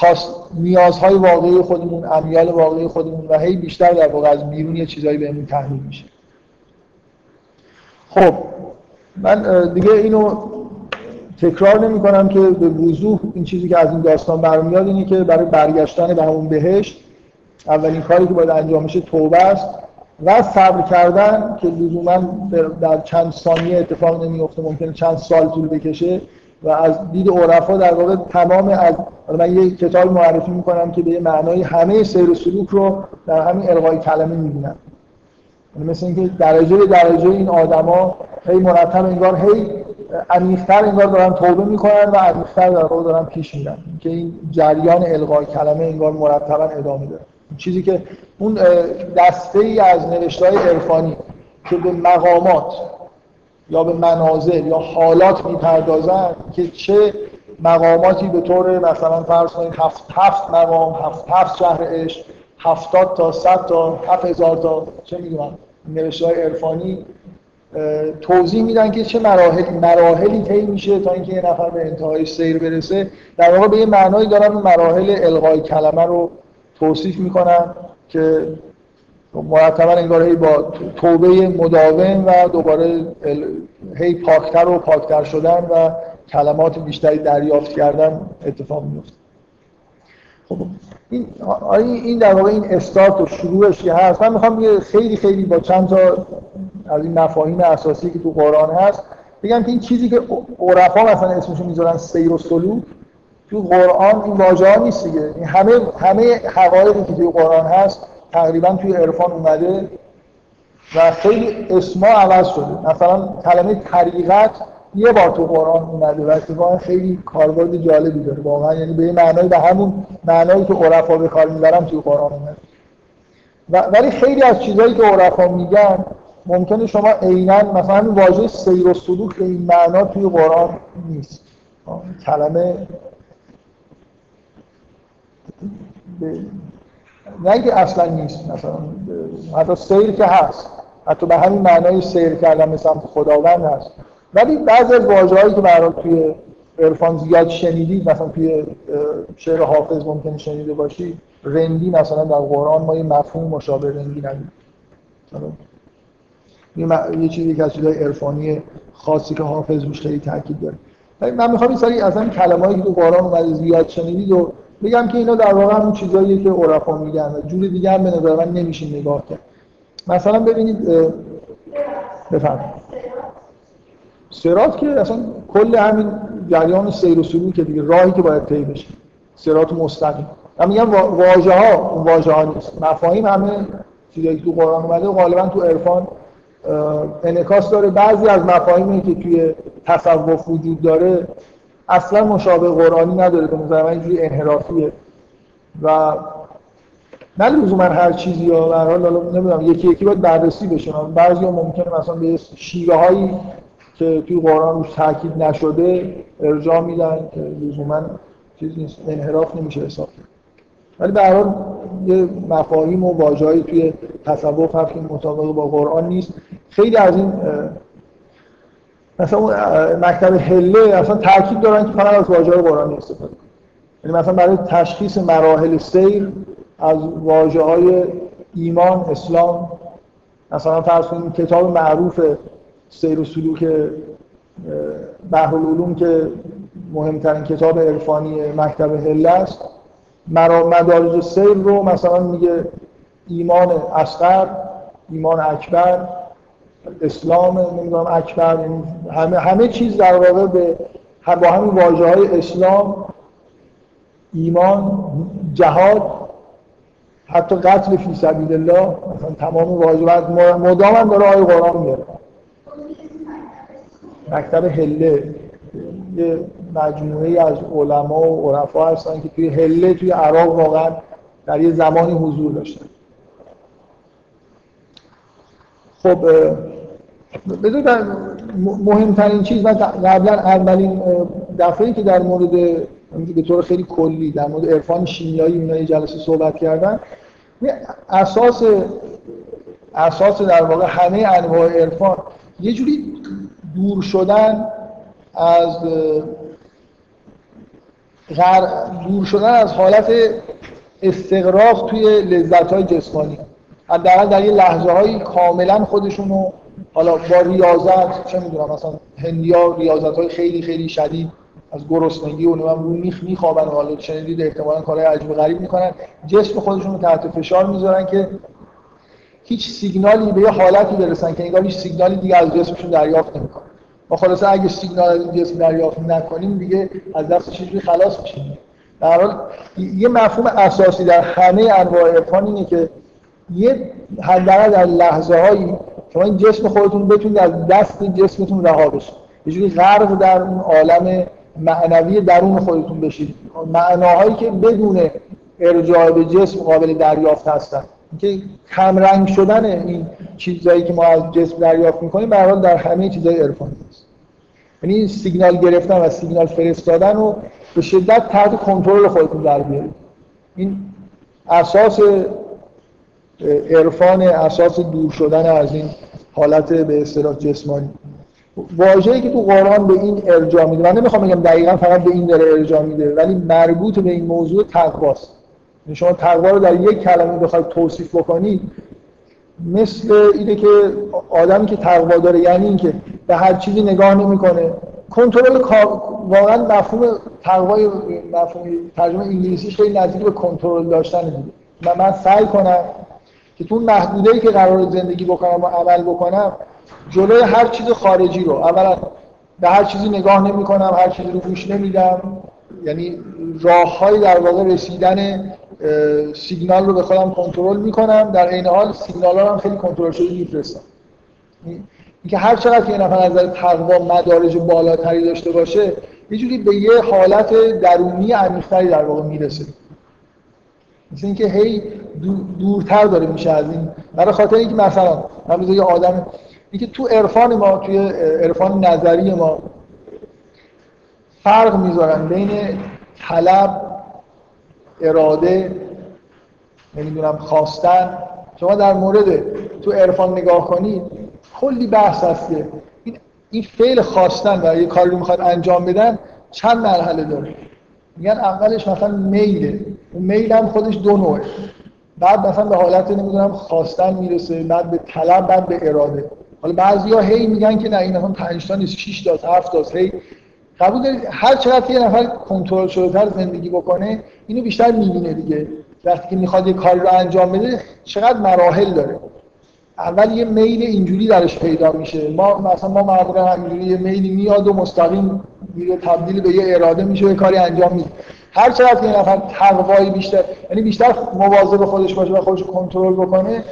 خاص نیازهای واقعی خودمون امیال واقعی خودمون و هی بیشتر در واقع از بیرون یه چیزایی بهمون تحمیل میشه. خب من دیگه اینو تکرار نمی کنم که به وضوح این چیزی که از این داستان برمیاد اینه که برای برگشتن به همون بهشت اولین کاری که باید انجام میشه توبه است و صبر کردن که لزوما در چند ثانیه اتفاق نمیفته ممکنه چند سال طول بکشه. و از دید عرفا در واقع تمام از من یه کتاب معرفی می‌کنم که به یه معنای همه سیر و سلوک رو در همین القای کلمه می‌بینن یعنی مثل اینکه درجه درجه این آدما هی مرتب انگار هی عمیق‌تر انگار دارن توبه می‌کنن و عمیق‌تر در واقع دارن پیش میرن. که این جریان القای کلمه انگار مرتبا ادامه داره. چیزی که اون دسته ای از نوشته های عرفانی که به مقامات یا به منازل یا حالات می‌پردازن که چه مقاماتی به طور مثلا فرض کنید هفت, هفت مقام هفت, هفت شهر عشق هفتاد تا صد تا هفت هزار تا چه می‌دونم نوشته های عرفانی توضیح میدن که چه مراحل مراحلی طی میشه تا اینکه یه نفر به انتهای سیر برسه. در واقع به یه معنایی دارن مراحل القای کلمه رو توصیف می‌کنن که مرتبا انگار هی با توبه مداوم و دوباره هی پاکتر و پاکتر شدن و کلمات بیشتری دریافت کردن اتفاق میفته خب این این در واقع این استارت و شروعش که هست من می‌خوام خیلی خیلی با چند تا از این مفاهیم اساسی که تو قرآن هست بگم که این چیزی که عرفا مثلا اسمشو می‌ذارن سیر و سلوک تو قرآن این واژه نیست دیگه. همه همه حقایقی که توی قرآن هست تقریبا توی عرفان اومده و خیلی اسما عوض شده. مثلا کلمه طریقت یه بار تو قرآن اومده و اتفاقا خیلی کاربرد جالبی داره. واقعا یعنی به معنای به همون معنایی که عرفا به کار می‌برن توی قرآن اومده. و ولی خیلی از چیزهایی که عرفا میگن ممکنه شما عینا مثلا واژه سیر و سلوک به این معنا توی قرآن نیست. کلمه نه اصلا نیست مثلا حتی سیر که هست. حتی به همین معنای سیر کردن مثلا خداوند هست. ولی بعضی از واژه‌هایی که برای توی عرفان زیاد شنیدید مثلا توی شعر حافظ ممکنه شنیده باشی رندی مثلا در قرآن ما یه مفهوم مشابه رندی نداریم. یه چیزی که از چیزهای عرفانی خاصی که حافظ روش خیلی تاکید داره. من می‌خوام این سری از این کلمه‌ای که تو قرآن اومده زیاد شنیدید و بگم که اینا در واقع همون چیزاییه که عرفا میگن و جور دیگه هم به نظر من نمیشه نگاه کرد. مثلا ببینید بفرمایید. سرات که اصلا کل همین جریان سیر و سلوک دیگه راهی که باید طی بشه. سرات مستقیم. من میگم واژه ها اون واژه ها نیست. مفاهیم همه چیزایی که تو قرآن اومده غالبا تو عرفان انعکاس داره. بعضی از مفاهیمی که توی تصوف وجود داره اصلا مشابه قرآنی نداره به نظر من اینجوری انحرافیه. و نه لزوما هر چیزی یا به حال نمی‌دونم یکی یکی باید بررسی بشه. بعضی ها ممکنه مثلا به شیوه هایی که توی قرآن روش تاکید نشده ارجاع میدن که لزوما چیز نیست انحراف نمیشه حساب ولی به هر یه مفاهیم و واژه‌ای توی تصوف هست که مطابق با قرآن نیست. خیلی از این مثلا اون مکتب هله اصلا تاکید دارن که فقط از واژه قرآنی استفاده کنن. یعنی مثلا برای تشخیص مراحل سیر از واژه های ایمان اسلام مثلا فرض کنید کتاب معروف سیر و سلوک بحر العلوم که مهمترین کتاب عرفانی مکتب هله است مدارج سیر رو مثلا میگه ایمان اصغر ایمان اکبر اسلام نمی‌دونم اکبر همه همه چیز در واقع به با همین واژه های اسلام ایمان جهاد حتی قتل فی سبیل الله مثلا تمام واجبات مدام هم داره آیه قرآن میاره. مکتب هله. یه مجموعه از علما و عرفا هستن که توی هله توی عراق واقعا در یه زمانی حضور داشتن. خب بذار مهمترین چیز من قبلا اولین دفعه که در مورد به طور خیلی کلی در مورد عرفان شیمیایی اینا جلسه صحبت کردن اساس اساس در واقع همه انواع عرفان یه جوری دور شدن از دور شدن از حالت استقراق توی لذت های جسمانی. حداقل در یه لحظه هایی کاملا خودشون رو حالا با ریاضت چه می‌دونم مثلا هندیا ریاضت های خیلی خیلی شدید از گرسنگی و نمی‌دونم رو میخ میخوابن و حالا شنیدید احتمالاً کارهای عجیب غریب می‌کنن. جسم خودشون رو تحت فشار می‌ذارن که هیچ سیگنالی به یه حالتی برسن که انگار هیچ سیگنالی دیگه از جسمشون دریافت نمی‌کنه ما خلاصه اگه سیگنال از جسم دریافت نکنیم دیگه از دست چیزی خلاص میشیم. در حال یه مفهوم اساسی در همه انواع عرفان اینه که یه حداقل در لحظه هایی شما این جسم خودتون بتونید از دست جسمتون رها بشید یه جوری غرق در اون عالم معنوی درون خودتون بشید. معناهایی که بدون ارجاع به جسم قابل دریافت هستن. اینکه کم شدن این چیزهایی که ما از جسم دریافت می‌کنیم به در همه چیزهای عرفانی است یعنی سیگنال گرفتن و سیگنال فرستادن رو به شدت تحت کنترل خودتون در بیارید. این اساس عرفان اساس دور شدن از این حالت به اصطلاح جسمانی. واژه‌ای که تو قرآن به این ارجاع میده. من نمی‌خوام بگم دقیقا فقط به این داره ارجاع میده ولی مربوط به این موضوع تقواست. یعنی شما تقوا رو در یک کلمه بخواید توصیف بکنید مثل اینه که آدمی که تقوا داره یعنی اینکه به هر چیزی نگاه نمی‌کنه. کنترل واقعا مفهوم تقوای مفهوم ترجمه انگلیسیش خیلی نزدیک به کنترل داشتن دیگه من سعی کنم که تو محدوده که قرار زندگی بکنم و عمل بکنم جلوی هر چیز خارجی رو. اولا به هر چیزی نگاه نمی کنم هر چیزی رو گوش نمیدم. یعنی راههایی در واقع رسیدن سیگنال رو به خودم کنترل می‌کنم. در این حال سیگنال ها هم خیلی کنترل شده میفرستم. اینکه هر چقدر که یه نفر از نظر تقوا مدارج بالاتری داشته باشه یه جوری به یه حالت درونی عمیق‌تری در واقع می‌رسه. مثل اینکه هی دورتر داره میشه از این. برای خاطر اینکه مثلا من یه آدم اینکه تو عرفان ما توی عرفان نظری ما فرق می‌ذارن بین طلب اراده نمی‌دونم خواستن. شما در مورد تو عرفان نگاه کنید کلی بحث هست این این فعل خواستن و یه کاری رو می‌خواد انجام بدن چند مرحله داره. میگن اولش مثلا میله. میل هم خودش دو نوعه. بعد مثلا به حالت نمی‌دونم خواستن می‌رسه بعد به طلب بعد به اراده. حالا بعضیا هی میگن که نه این مثلا 5 تا نیست 6 تا 7 تا هی قبول دارید؟ هر چقدر یه نفر کنترل شده تر زندگی بکنه اینو بیشتر می‌بینه دیگه. وقتی که می‌خواد یه کاری رو انجام بده چقدر مراحل داره. اول یه میل اینجوری درش پیدا میشه. ما مثلا ما مردم همینجوری یه میلی میاد و مستقیم میره تبدیل به یه اراده میشه یه کاری انجام میده. هر چقدر که نفر تقوایی بیشتر یعنی بیشتر مواظب خودش باشه و خودش کنترل بکنه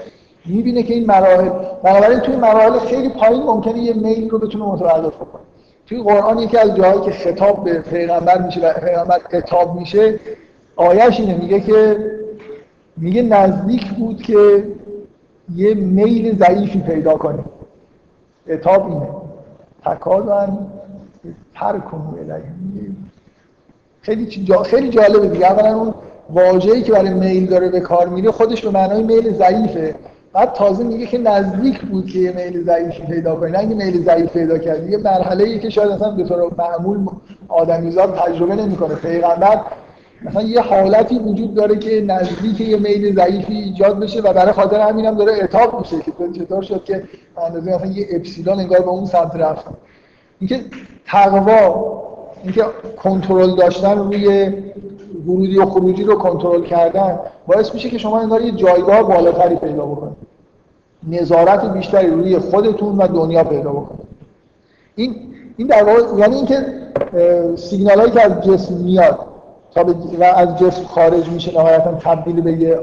می‌بینه که این مراحل بنابراین توی مراحل خیلی پایین ممکنه یه میل رو بتونه متوقف بکنه. توی قرآن یکی از جاهایی که خطاب به پیغمبر میشه و پیغمبر خطاب میشه آیش اینه میگه که میگه نزدیک بود که یه میل ضعیفی پیدا کنه اتاب اینه. تکادن ترکن خیلی جا... خیلی جالبه. دیگه اولا اون واژه‌ای که برای میل داره به کار میره خودش به معنای میل ضعیفه. بعد تازه میگه که نزدیک بود که یه میل ضعیفی پیدا کنه. نه اینکه میل ضعیف پیدا کرد یه مرحله ای که شاید اصلا به طور معمول آدمیزاد تجربه نمی‌کنه. پیغمبر مثلا یه حالتی وجود داره که نزدیک یه میل ضعیفی ایجاد بشه و برای خاطر همین هم داره اتاب میشه که چطور شد که اندازه مثلا یه اپسیلون انگار به اون سمت رفتن اینکه تقوا اینکه کنترل داشتن روی ورودی و خروجی رو کنترل کردن باعث میشه که شما انگار یه جایگاه بالاتری پیدا بکنید. نظارت بیشتری روی خودتون و دنیا پیدا بکنید. این این در واقع یعنی اینکه سیگنال هایی که از جسم میاد تا و از جسم خارج میشه نهایتا تبدیل به یه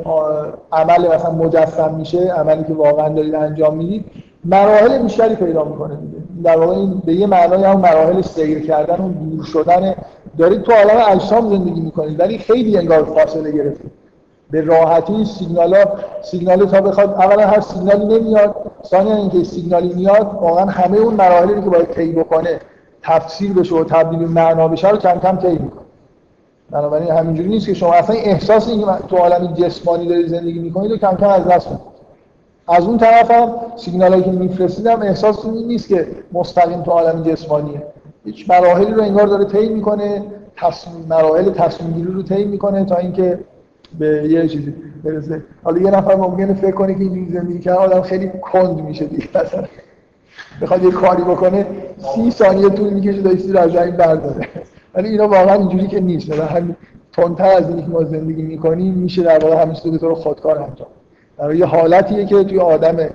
عمل مثلا مجسم میشه عملی که واقعا دارید انجام می‌دید مراحل بیشتری پیدا می‌کنه دیگه. در واقع این به یه معنای هم مراحل سیر کردن و دور شدن. دارید تو عالم اجسام زندگی می‌کنید ولی خیلی انگار فاصله گرفتید به راحتی سیگنال ها سیگنال تا بخواد اولا هر سیگنالی نمیاد ثانیا اینکه سیگنالی میاد واقعا همه اون مراحلی که باید طی بکنه تفسیر بشه و تبدیل به معنا بشه رو کم کم طی می‌کنه. بنابراین همینجوری نیست که شما اصلا احساس اینکه تو عالم جسمانی دارید زندگی می‌کنید و کم کم از دست می‌دید. از اون طرف هم سیگنالی که میفرستیدم احساس این نیست که مستقیم تو عالم جسمانیه. هیچ مراحلی رو انگار داره طی می‌کنه تصمیم مراحل تصمیم گیری رو طی می‌کنه تا اینکه به یه چیزی برسه. حالا یه نفر ممکنه فکر کنه که این زندگی کرد آدم خیلی کند میشه دیگه. مثلا بخواد یه کاری بکنه سی ثانیه طول می‌کشه تا رو از این برداره. ولی اینا واقعا اینجوری که نیست. مثلا همین تندتر از اینی که ما زندگی می‌کنیم میشه در واقع همین به طور خودکار انجام. یه حالتیه که توی آدم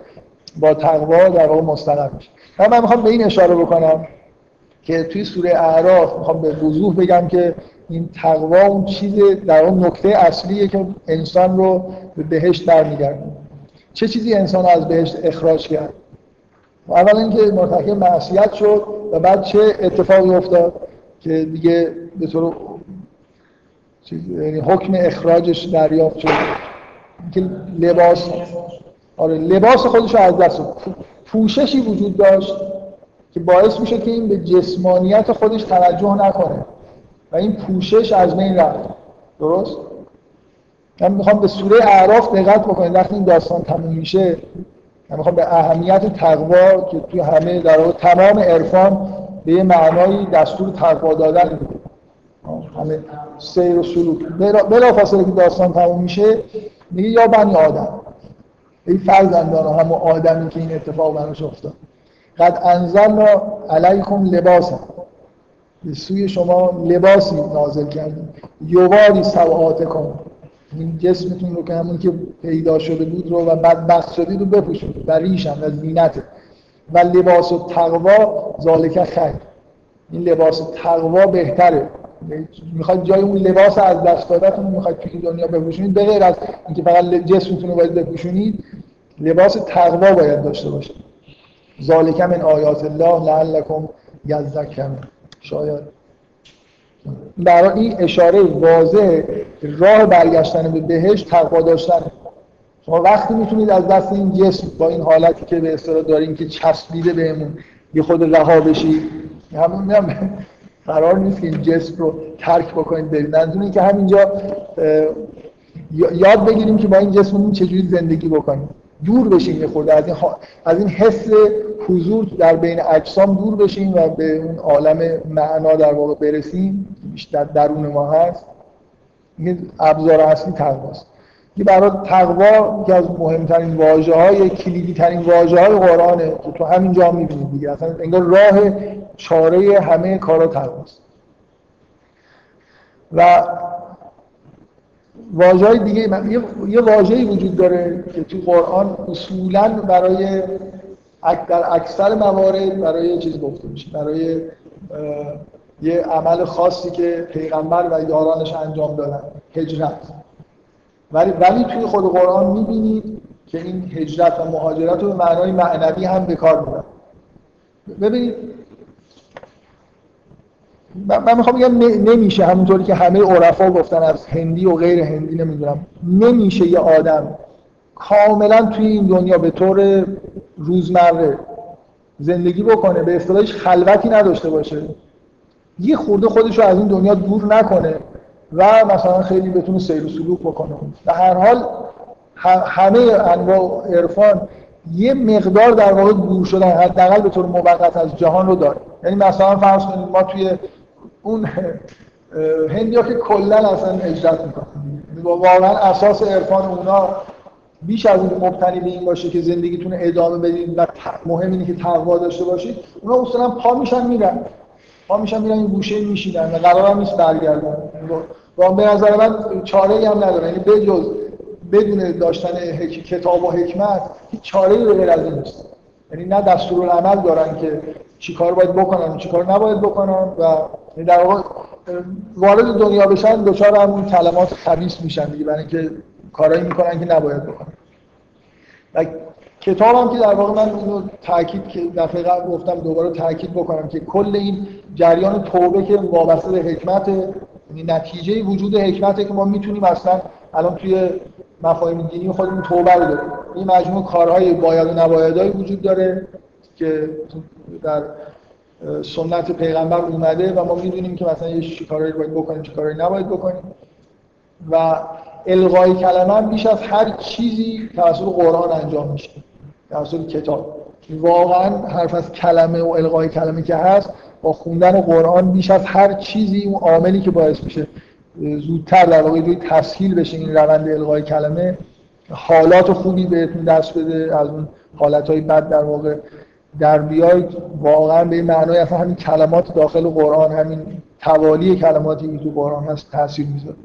با تقوا در واقع مستقر میشه. من می‌خوام به این اشاره بکنم که توی سوره اعراف می‌خوام به وضوح بگم که این تقوا اون چیز در اون نکته اصلیه که انسان رو به بهشت برمیگردونه. چه چیزی انسان از بهشت اخراج کرد؟ اولا اینکه مرتکب معصیت شد و بعد چه اتفاقی افتاد که دیگه به طور یعنی حکم اخراجش دریافت شد. که لباس آره لباس خودش رو از دست پوششی وجود داشت که باعث میشه که این به جسمانیت خودش توجه نکنه. و این پوشش از بین رفت. درست؟ من می‌خوام به سوره اعراف دقت بکنید وقتی این داستان تموم میشه من می‌خوام به اهمیت تقوا که توی همه در تمام عرفان به یه معنای دستور تقوا دادن همه سیر و سلوک. بلا فاصله که داستان تموم میشه میگه یا بنی آدم. ای فرزندان همه آدمی که این اتفاق براش افتاد. قد انزلنا علیکم لباسا. به سوی شما لباسی نازل کردیم. یواری سوعات کن. این جسمتون رو که همون که پیدا شده بود رو و بدبخت شدید رو بپوشید و ریشم و زینته و لباس و تقوا ذالک خیر. این لباس تقوا بهتره. می‌خواید جای اون لباس از دست دادتون می‌خواید توی دنیا بپوشونید. به غیر از اینکه فقط جسمتون رو باید بپوشونید لباس تقوا باید داشته باشید. ذالک من آیات الله لعلکم یذکرون. شاید. برای این اشاره واضح راه برگشتن به بهش تقوا داشتن. شما وقتی می‌تونید از دست این جسم با این حالتی که به اصطلاح داریم که چسبیده بهمون یه خود رها بشید همون هم قرار نیست که این جسم رو ترک بکنید برید. منظور که همینجا یاد بگیریم که با این جسممون چجوری زندگی بکنیم. دور بشیم یه خورده. از این, از این حس حضور در بین اجسام دور بشیم و به اون عالم معنا در واقع برسیم بیشتر درون ما هست. این ابزار اصلی تقواست که برای تقوا که از مهمترین واژه های کلیدی ترین واژه های قرآنه که تو همین جا می‌بینید دیگه. اصلا انگار راه چاره همه کارا تقواست. و واژه های دیگه یه واژه‌ای وجود داره که تو قرآن اصولا برای در اکثر موارد برای چیز گفته میشه. برای یه عمل خاصی که پیغمبر و یارانش انجام دادن. هجرت. ولی ولی توی خود قرآن می‌بینید که این هجرت و مهاجرت رو به معنای معنوی هم به کار می‌برن. ببینید من می‌خوام بگم نمیشه همونطوری که همه عرفا گفتن از هندی و غیر هندی نمی‌دونم. نمیشه یه آدم کاملا توی این دنیا به طور روزمره زندگی بکنه به اصطلاحش خلوتی نداشته باشه. یه خورده خودش رو از این دنیا دور نکنه. و مثلا خیلی بتونه سیر و سلوک بکنه. در هر حال همه انواع عرفان یه مقدار در واقع دور شدن حداقل به طور موقت از جهان رو داره. یعنی مثلا فرض کنید ما توی اون هندیا که کلا اصلا هجرت می‌کنن. واقعا اساس عرفان اونا بیش از این مبتنی به این باشه که زندگیتون ادامه بدید و مهم اینه که تقوا داشته باشید. اونا اصلا پا میشن میرن. پا میشن میرن این گوشه میشینن و قرار هم نیست برگردن. و به نظر من چاره هم نداره. یعنی بجز بدون داشتن کتاب و حکمت هیچ چاره ای غیر از این نیست. یعنی نه دستورالعمل دارن که چیکار باید بکنن چیکار نباید بکنن و یعنی در واقع وارد دنیا بشن دچار همون کلمات خبیث میشن دیگه برای اینکه کارایی می‌کنن که نباید بکنن. کتابم که در واقع من اینو تاکید که دفعه قبل گفتم دوباره تاکید بکنم که کل این جریان توبه که وابسته به حکمت یعنی نتیجه وجود حکمته که ما می‌تونیم اصلا الان توی مفاهیم دینی خودمون توبه رو داریم. این مجموع کارهای باید و نبایدهایی وجود داره که در سنت پیغمبر اومده و ما می‌دونیم که مثلا یه کارهایی باید بکنیم چه کارهایی نباید بکنیم. و الغای کلمه بیش از هر چیزی توسط قرآن انجام میشه. توسط کتاب. واقعا حرف از کلمه و الغای کلمه که هست با خوندن قرآن بیش از هر چیزی اون عاملی که باعث میشه زودتر در واقع تسهیل بشه این روند الغای کلمه. حالات خوبی بهتون دست بده از اون حالت های بد در واقع در بیاید. واقعا به این معنای اصلا همین کلمات داخل قرآن همین توالی کلماتی که تو قرآن هست تاثیر می‌ذاره.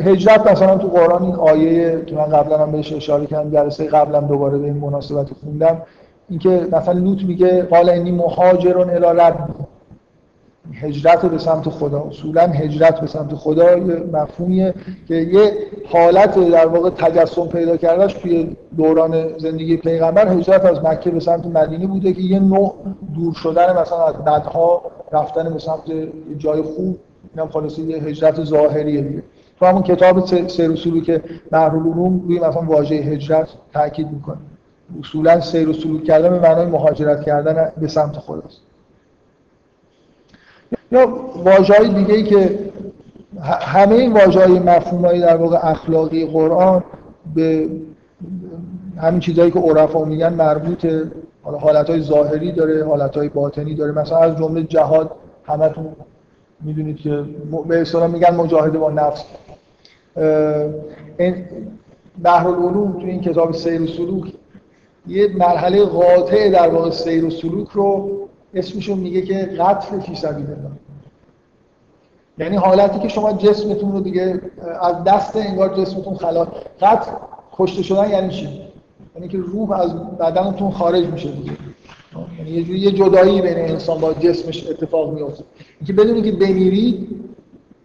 هجرت مثلا تو قرآن این آیه که من قبلا هم بهش اشاره کردم جلسه قبلا دوباره به این مناسبت خوندم اینکه مثلا لوط میگه قال انی مهاجرون الی رب هجرت به سمت خدا اصولا هجرت به سمت خدا یه مفهومیه که یه حالت در واقع تجسم پیدا کردش توی دوران زندگی پیغمبر هجرت از مکه به سمت مدینه بوده که یه نوع دور شدن مثلا از بدها رفتن به سمت جای خوب اینم خلاصه یه هجرت ظاهریه دیگه. تو همون کتاب سیر و که بحر العلوم روی مثلا واژه هجرت تاکید می‌کنه. اصولا سیر و سلوک کردن به معنای مهاجرت کردن به سمت خداست. یا واجه های دیگه ای که همه این واجه های مفهوم در واقع اخلاقی قرآن به همین چیزهایی که عرفا میگن مربوطه حالا حالت های ظاهری داره حالت های باطنی داره. مثلا از جمله جهاد همتون می‌دونید که به اصطلاح میگن مجاهده با نفس. این بحر العلوم تو این کتاب سیر و سلوک یه مرحله قاطع در واقع سیر و سلوک رو اسمشو میگه که قتل فی سبیل الله. یعنی حالتی که شما جسمتون رو دیگه از دست انگار جسمتون خلاص قتل کشته شدن یعنی چی؟ یعنی که روح از بدنتون خارج میشه دیگه. یعنی یه جوری یه جدایی بین انسان با جسمش اتفاق میفته اینکه بدونید که بمیرید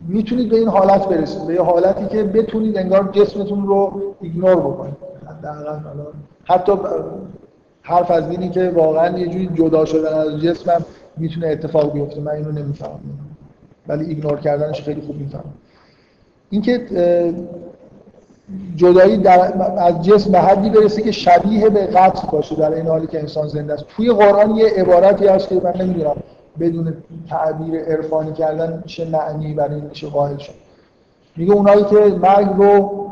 می‌تونید به این حالت برسید. به یه حالتی که بتونید انگار جسمتون رو ایگنور بکنید. حتی حرف از اینی که واقعا یه جوری جدا شدن از جسمم می‌تونه اتفاق بیفته. من اینو نمی‌فهمم. ولی ایگنور کردنش خیلی خوب می‌فهمم. اینکه جدایی در از جسم به حدی برسه که شبیه به قتل باشه در این حالی که انسان زنده است. توی قرآن یه عبارتی هست که من نمی‌دونم بدون تعبیر عرفانی کردن چه معنی برای این میشه قائل شد. میگه اونایی که مرگ رو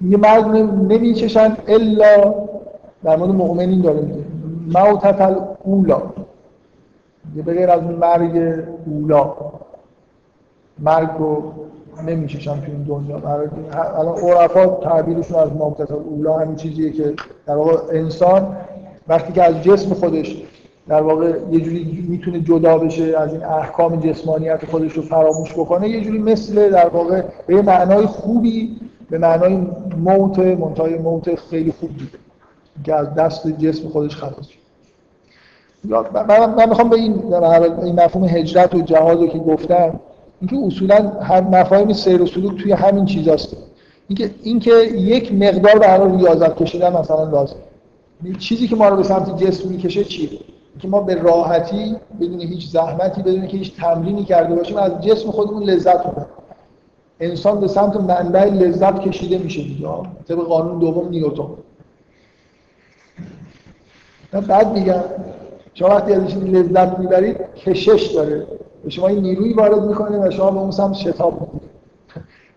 میگه مرگ نمیچشن الا در مورد مؤمنین داره میگه موتت اولا به غیر از مرگ اولا مرگ رو نمیچشن تو این دنیا الان عرفا تعبیرشون از موتت اولا همین چیزیه که در واقع انسان وقتی که از جسم خودش در واقع یه جوری می‌تونه جدا بشه از این احکام جسمانیت خودش رو فراموش بکنه یه جوری مثل در واقع به یه معنای خوبی به معنای موت منتهای موت خیلی خوب دیده که از دست جسم خودش خلاص شد من, من می‌خوام به این این مفهوم هجرت و جهاد رو که گفتم اینکه اصولا هم مفاهیم سیر و سلوک توی همین چیزاست. اینکه اینکه یک مقدار به هر ریاضت کشیدن مثلا لازم چیزی که ما رو به سمت جسم می‌کشه چیه که ما به راحتی بدون هیچ زحمتی بدون که هیچ تمرینی کرده باشیم از جسم خودمون لذت ببریم انسان به سمت منبع لذت کشیده میشه دیگه. طبق قانون دوم نیوتن. بعد میگم شما وقتی ازش لذت می‌برید کشش داره. شما این نیروی وارد می‌کنه و شما به اون سمت شتاب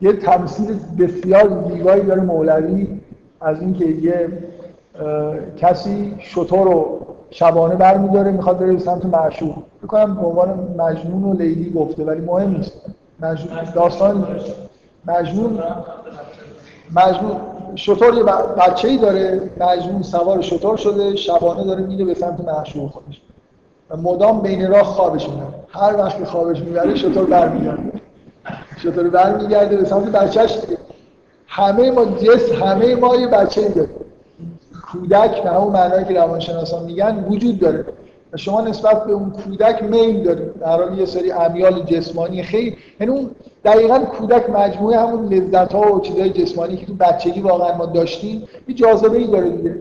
یه تمثیل بسیار زیبایی داره مولوی از اینکه یه کسی شطور رو شبانه برمیداره می‌خواد بره سمت معشوق. بکنم به عنوان مجنون و لیلی گفته ولی مهم نیست. مجنون داستان مجنون مجنون شطور یه بچه ای داره مجنون سوار شطور شده شبانه داره میده به سمت معشوق خودش. مدام بین راه خوابش می‌بره. هر وقت که خوابش می‌بره شطور برمیگرده. شطور برمیگرده به سمت بچهش همه ما جس همه ما یه بچه ای داریم. کودک به همون معنایی که روانشناسان میگن وجود داره. و شما نسبت به اون کودک میل دارید. در یه سری امیال جسمانی خیلی یعنی اون دقیقا کودک مجموعه همون لذت ها و چیزهای جسمانی که تو بچگی واقعا ما داشتیم یه جاذبه ای داره دیگه.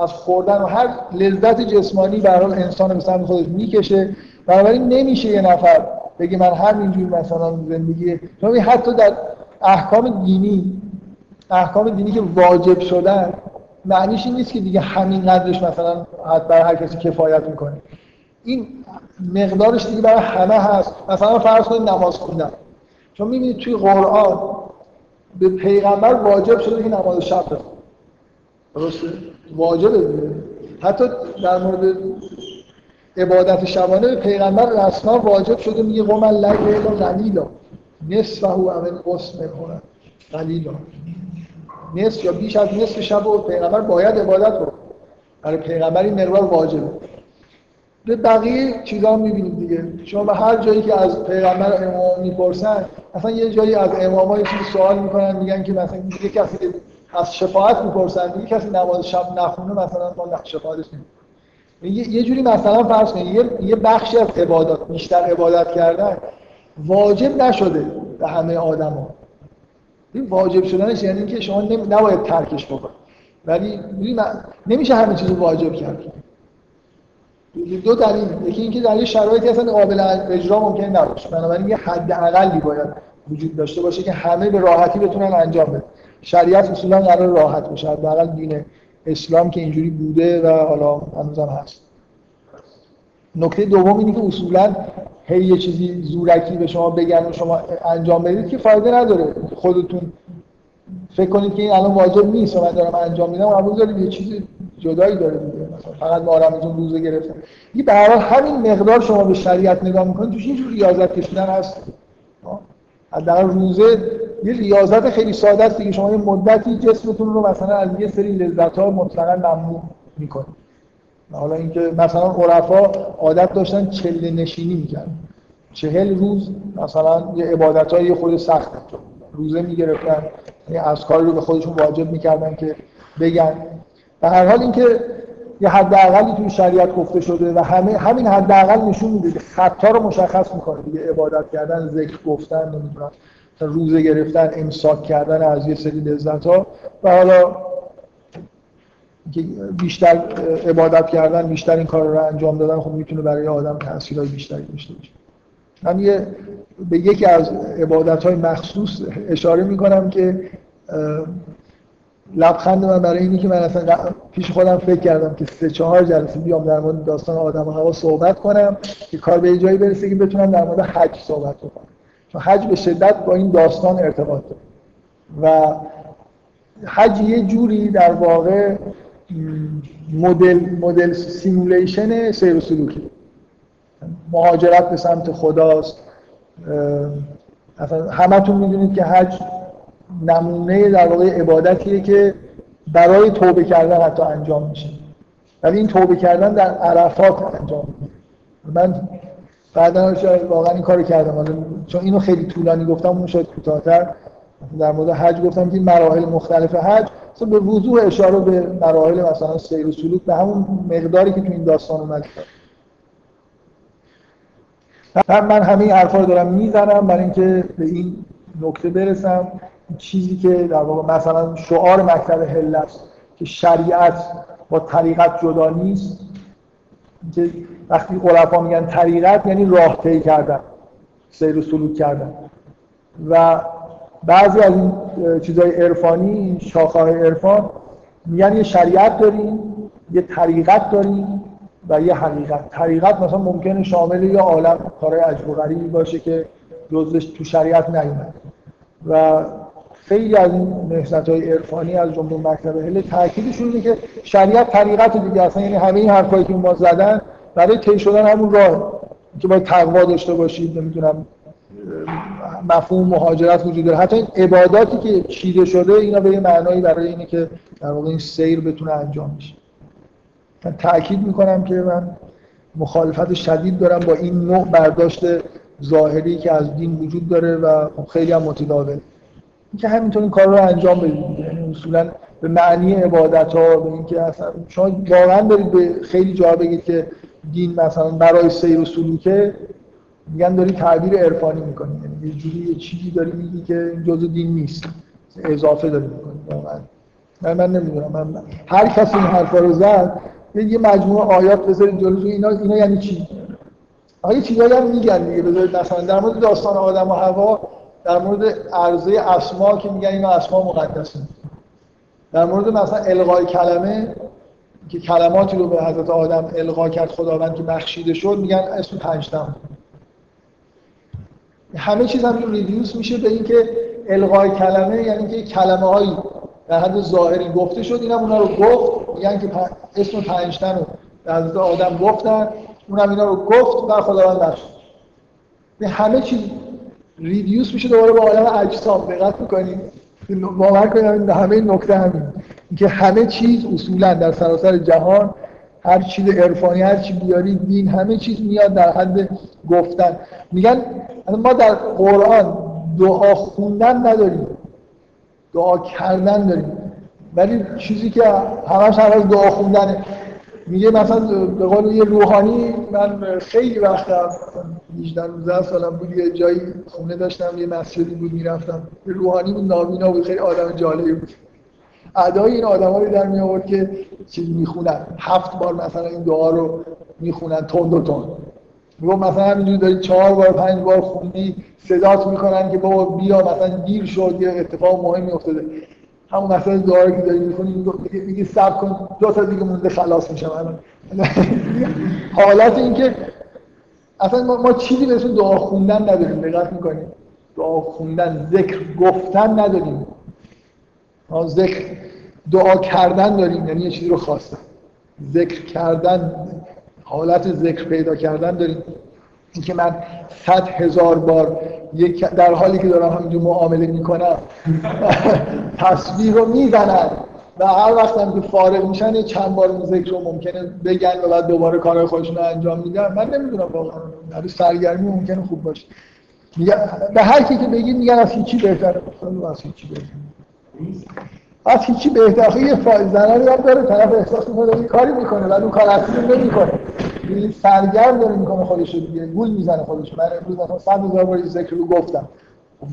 از خوردن و هر لذت جسمانی به حال انسان به سمت خودش می‌کشه. بنابراین نمیشه یه نفر بگه من همینجور مثلا زندگی حتی در احکام دینی احکام دینی که واجب شدن معنیش این نیست که دیگه همین قدرش مثلا برای هر کسی کفایت می‌کنه. این مقدارش دیگه برای همه هست. مثلا فرض کنید نماز خوندن. چون می‌بینید توی قرآن به پیغمبر واجب شده که نماز شب بخونه. درسته؟ واجبه دیگه. حتی در مورد عبادت شبانه پیغمبر رسما واجب شده میگه قوم اللیل قلیلا. نصفه او قسم کنن قلیلا. نصف یا بیش از نصف شب و پیغمبر باید عبادت رو برای پیغمبر این مقدار واجبه. به بقیه چیزا می‌بینید دیگه. شما به هر جایی که از پیغمبر امام می‌پرسن مثلا یه جایی از امام یه چیزی سوال می‌کنن میگن که مثلا یه کسی از شفاعت می‌پرسن. یه کسی نماز شب نخونه مثلا ما شفاعتش یه،, یه جوری مثلا فرض کنید یه،, بخشی از عبادات بیشتر عبادت کردن واجب نشده به همه آدما. این واجب شدنش یعنی که شما نباید ترکش بکنید. ولی نمیشه همه چیز واجب کرد. دو دلیل. یکی اینکه در یه شرایطی اصلا قابل اجرا ممکن نباشه. بنابراین یه حد اقلی باید وجود داشته باشه که همه به راحتی بتونن انجام بدن. شریعت اصولا قرار راحت باشه حداقل دین اسلام که اینجوری بوده و حالا هنوزم هست. نکته دوم اینه که اصولا هی یه چیزی زورکی به شما بگن و شما انجام بدید که فایده نداره. خودتون فکر کنید که این الان واجب نیست و من دارم انجام میدم قبول دارید یه چیزی جدایی داره دیگه. مثلا فقط محرمتون روزه گرفتن. این به هر همین مقدار شما به شریعت نگاه می‌کنید توش اینجور ریاضت کشیدن هست. حداقل روزه یه ریاضت خیلی ساده است دیگه. شما یه مدتی جسمتون رو مثلا از یه سری لذت ها مطلقا ممنوع می‌کنید. حالا اینکه مثلا عرفا عادت داشتن چله نشینی می‌کردن. چهل روز مثلا یه عبادت های خود سخت روزه می‌گرفتن. یه از کاری رو به خودشون واجب می‌کردن که بگن. به هر حال اینکه یه حداقلی توی شریعت گفته شده و همه همین حداقل نشون میده خطا رو مشخص می‌کنه. دیگه عبادت کردن ذکر گفتن نمی‌دونم. روزه گرفتن امساک کردن از یه سری لذت ها و حالا بیشتر عبادت کردن بیشتر این کار رو انجام دادن خب می‌تونه برای آدم تاثیرهای بیشتری داشته باشه. من یه به یکی از عبادت های مخصوص اشاره می‌کنم که لبخند من برای اینی که من اصلا پیش خودم فکر کردم که سه چهار جلسه بیام در مورد داستان آدم و هوا صحبت کنم که کار به جایی برسه که بتونم در مورد حج صحبت کنم حج به شدت با این داستان ارتباط داره. و حج یه جوری در واقع مدل مدل simulation سیر و سلوکی. مهاجرت به سمت خداست. همتون می‌دونید که حج نمونه در واقع عبادتیه که برای توبه کردن حتی انجام میشه. ولی این توبه کردن در عرفات انجام میشه من بعدا واقعا این کارو کردم. چون اینو خیلی طولانی گفتم اون شاید کوتاه‌تر در مورد حج گفتم که مراحل مختلف حج به وضوح اشاره به مراحل مثلا سیر و سلوک به همون مقداری که تو این داستان اومد. من همه این حرفا رو دارم می‌زنم برای اینکه به این نکته برسم. چیزی که در واقع مثلا شعار مکتب هل است که شریعت با طریقت جدا نیست. که وقتی عرفا میگن طریقت یعنی راه طی کردن سیر و سلوک کردن. و بعضی از این چیزای عرفانی شاخه‌های عرفان میگن یه شریعت داریم یه طریقت داریم و یه حقیقت. طریقت مثلا ممکنه شامل یه عالم کارهای عجب باشه که جزش تو شریعت نیومد و خیلی از این نهضت های عرفانی از جمله مکتب هل تاکیدشون اینه که شریعت طریقت دیگه اصلا یعنی همه این حرفایی که ما زدن برای طی شدن همون راه که باید تقوا داشته باشید نمی‌دونم مفهوم مهاجرت وجود داره. حتی این عباداتی که چیده شده اینا به یه معنایی برای اینه که در واقع این سیر بتونه انجام بشه. من تاکید می‌کنم که من مخالفت شدید دارم با این نوع برداشت ظاهری که از دین وجود داره و خب خیلی هم متداول اینکه همینطور این کار رو انجام بدید. یعنی اصولا به معنی عبادت ها به اینکه اصلا شما واقعا برید به خیلی جا بگید که دین مثلا برای سیر و سلوکه میگن داری تعبیر عرفانی می‌کنی یعنی یه جوری یه چیزی داری میگی که جزء دین نیست. اضافه داری می‌کنی واقعا. من, من نمی‌دونم. من هر کسی این حرفا رو زد یه مجموعه آیات بذارید جلو. اینا اینا یعنی چی؟ آیا چیزایی هم میگن دیگه. بذارید مثلا در مورد داستان آدم و هوا در مورد عرضه اسما که میگن اینا اسما مقدسه. در مورد مثلا القای کلمه که کلماتی رو به حضرت آدم القا کرد خداوند که بخشیده شد میگن اسم پنجتم همه چیز هم ریدیوس میشه به اینکه القای کلمه یعنی که کلمه هایی در حد ظاهری گفته شد اینم اونا رو گفت میگن که اسم پنجتن رو به حضرت آدم گفتن اونم اینا رو گفت و خداوند بخشید. همه چیز ریدیوس میشه دوباره به عالم اجسام دقت می‌کنید باور کنید همه نکته همین. اینکه همه چیز اصولا در سراسر جهان هر چیز عرفانی هر چی بیاری دین همه چیز میاد در حد گفتن. میگن ما در قرآن دعا خوندن نداریم. دعا کردن داریم. ولی چیزی که همش هر دعا خوندنه. میگه مثلا به قول یه روحانی من خیلی وقت 18 19 سالم بود یه جایی خونه داشتم یه مسجدی بود می‌رفتم. یه روحانی بود نابینا بود خیلی آدم جالبی بود. ادای این آدم رو در می آورد که چیز می‌خونن. هفت بار مثلا این دعا رو می‌خونن تند و تند میگم مثلا همینجوری داری چهار بار پنج بار خوندی صدات می‌کنن که بابا بیا مثلا دیر شد یه اتفاق مهمی افتاده. همون مثلا دعا که داری می‌خونی میگی صبر کن دو تا دیگه مونده خلاص میشم الان حالت این که اصلا ما, ما چیزی به دعا خوندن نداریم دقت می‌کنیم دعا خوندن ذکر گفتن نداریم. ما ذکر دعا کردن داریم یعنی یه چیزی رو خواستن. ذکر کردن حالت ذکر پیدا کردن داریم. اینکه من صد هزار بار یک در حالی که دارم همینجور معامله می‌کنم تصویر رو می‌زنن و هر وقت هم که فارغ میشن یه چند بار ذکر رو ممکنه بگن و بعد دوباره کارهای خودشون رو انجام میدن. من نمی‌دونم واقعا. در سرگرمی ممکنه خوب باشه. به هر کی که بگید میگن از هیچی بهتره. از هیچی بهتره. از هیچی بهتر یه زنانی هم داره طرف احساس می‌کنه این کاری می‌کنه ولی اون کار اصلی نمی‌کنه. این سرگرم داره می‌کنه خودش دیگه گول می‌زنه خودش. من امروز مثلا 100 هزار بار ذکر رو گفتم.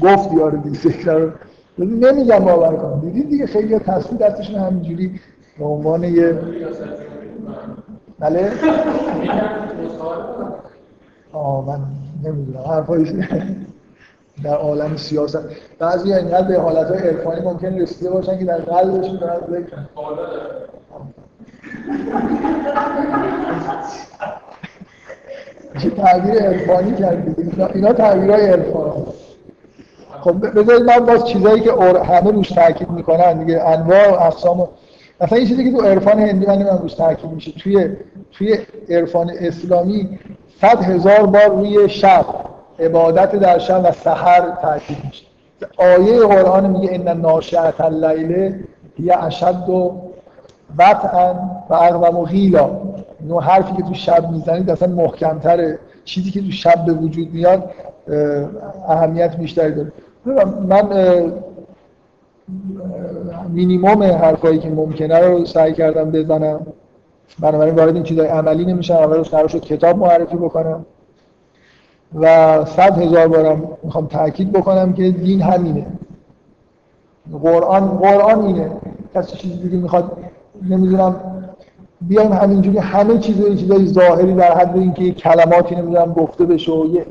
گفت یارو دیگه ذکر رو. نمیگم باور کنم. دیدید دیگه خیلی تصویر دستشون همینجوری به عنوان یه بله؟ آه من نمی‌دونم. حرفایش در عالم سیاست. بعضی اینقدر به حالت های عرفانی ممکن رسیده باشن که در قلبشون دارن ذکر میشه تعبیر عرفانی کردید اینا تعبیر های عرفان. خب بذارید من باز چیزایی که همه روش تاکید می‌کنن دیگه. انواع و اقسام مثلا این چیزی که تو عرفان هندی من نمی‌دونم روش تاکید میشه. توی توی عرفان اسلامی صد هزار بار روی شب عبادت در شب و سحر تاکید میشه. آیه قرآن میگه ان ناشعت اللیل هی اشد و وطعا و اقوم و غیلا اینو حرفی که تو شب می‌زنید اصلا محکمتره. چیزی که تو شب به وجود میاد اهمیت بیشتری داره. من مینیموم حرفایی که ممکنه رو سعی کردم بزنم. بنابراین وارد این چیزای عملی نمیشم. اول قرار شد کتاب معرفی بکنم. و صد هزار بارم می‌خوام تاکید بکنم که دین همینه. قرآن قرآن اینه. کسی چیزی دیگه می‌خواد نمی‌دونم بیایم همینجوری همه چیز چیزای ظاهری در حد اینکه کلماتی نمی‌دونم گفته بشه و یه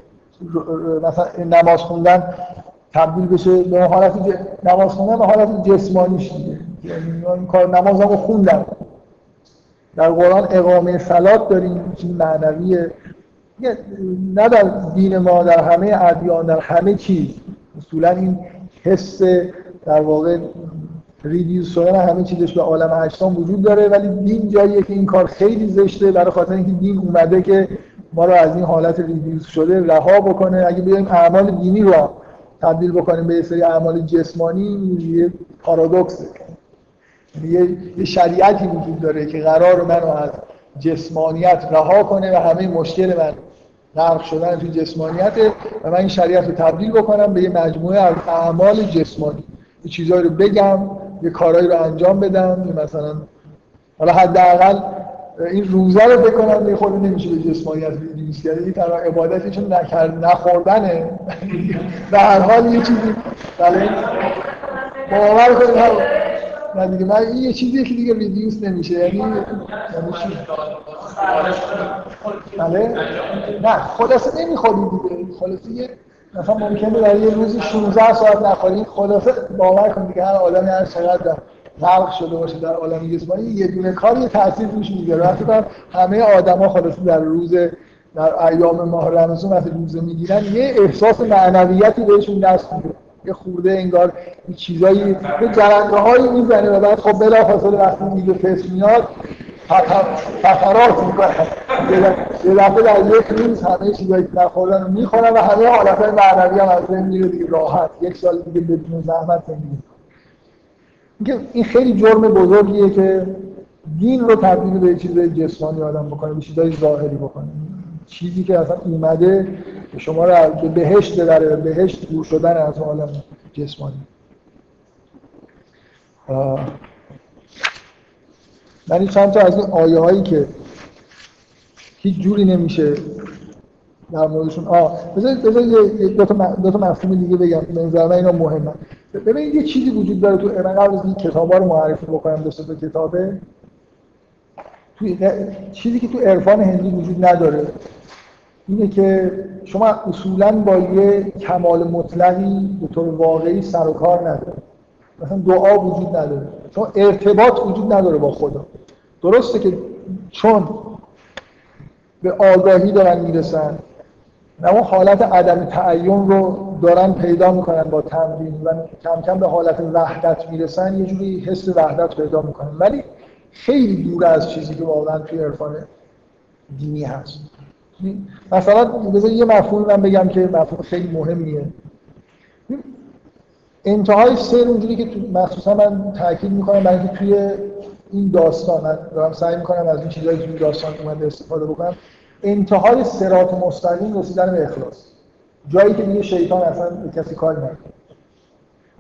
مثلا نماز خوندن تبدیل بشه به حالت نماز خوندن به حالت جسمانیش دیگه. یعنی کار نمازمو خوندم در قرآن اقامه سلات داریم چیز معنویه. نه در دین ما در همه ادیان در همه چیز. اصولا این حس در واقع ریدیوز شدن همه چیزش به عالم اجسام وجود داره ولی دین جاییه که این کار خیلی زشته برای خاطر اینکه دین اومده که ما رو از این حالت ریدیوز شده رها بکنه. اگه بیایم اعمال دینی رو تبدیل بکنیم به سری اعمال جسمانی یه پارادوکسه یه شریعتی وجود داره که قرار منو از جسمانیت رها کنه و همه مشکل من غرق شدن توی جسمانیت و من این شریعت رو تبدیل بکنم به یه مجموعه از اعمال جسمانی. یه چیزایی رو بگم یه کارهایی رو انجام بدم یه مثلا حالا حداقل این روزه رو بکنم یه خود نمیشه به جسمانیت ریلیز کرد این تنها عبادتی چون نخوردنه. به هر حال یه چیزی بله. باور کنید نه دیگه من این یه چیزیه که دیگه ریدیوس نمیشه یعنی یعنی بله؟ نه خلاصه نمی‌خوری دیگه. خلاصه یه مثلا ممکنه در یه روزی 16 ساعت نخوری خلاصه باور کن دیگه هر آدمی هر چقدر غرق شده باشه در عالم جسمانی یه دونه کار یه تاثیر روش می‌گیره. وقتی همه آدما خلاصه در روز در ایام ماه رمضان وقتی روزه می‌گیرن یه احساس معنویتی بهشون دست میده. یه خورده انگار چیزایی یه جرنده هایی می‌زنه و بعد خب بلافاصله وقتی میگه فس میاد فقرات می‌کنن یه دفعه در یک روز همه چیزایی که نخوردن رو می‌خورن و همه حالت های معنوی هم از بین میره دیگه راحت. یک سال دیگه بدون زحمت زندگی این خیلی جرم بزرگیه که دین رو تبدیل به چیزای جسمانی آدم بکنه به چیزای ظاهری بکنه. چیزی که اصلا اومده شما رو به بهشت ببره بهشت دور شدن از عالم جسمانی. من چند تا از این آیه هایی که هیچ جوری نمیشه در موردشون آه. بذارید دو تا مفهوم دیگه بگم. به نظر من اینا مهمه. ببینید یه چیزی وجود داره تو من قبل از این کتابا رو معرفی بکنم دو تا کتابه. توی چیزی که تو عرفان هندی وجود نداره. اینه که شما اصولا با یه کمال مطلقی به طور واقعی سر و کار نداره مثلا دعا وجود نداره. چون ارتباط وجود نداره با خدا. درسته که چون به آگاهی دارن می‌رسن نه اون حالت عدم تعین رو دارن پیدا می‌کنن با تمرین و کم کم به حالت وحدت می‌رسن یه جوری حس وحدت پیدا می‌کنن. ولی خیلی دور از چیزی که واقعا توی عرفان دینی هست. مثلا بذار یه مفهوم من بگم که مفهوم خیلی مهمیه. انتهای سر اونجوری که مخصوصا من تاکید می‌کنم برای اینکه توی این داستان من دارم سعی می‌کنم از این چیزایی که این داستان اومده استفاده بکنم. انتهای سرات مستقیم رسیدن به اخلاص. جایی که دیگه شیطان اصلا به کسی کار نکنه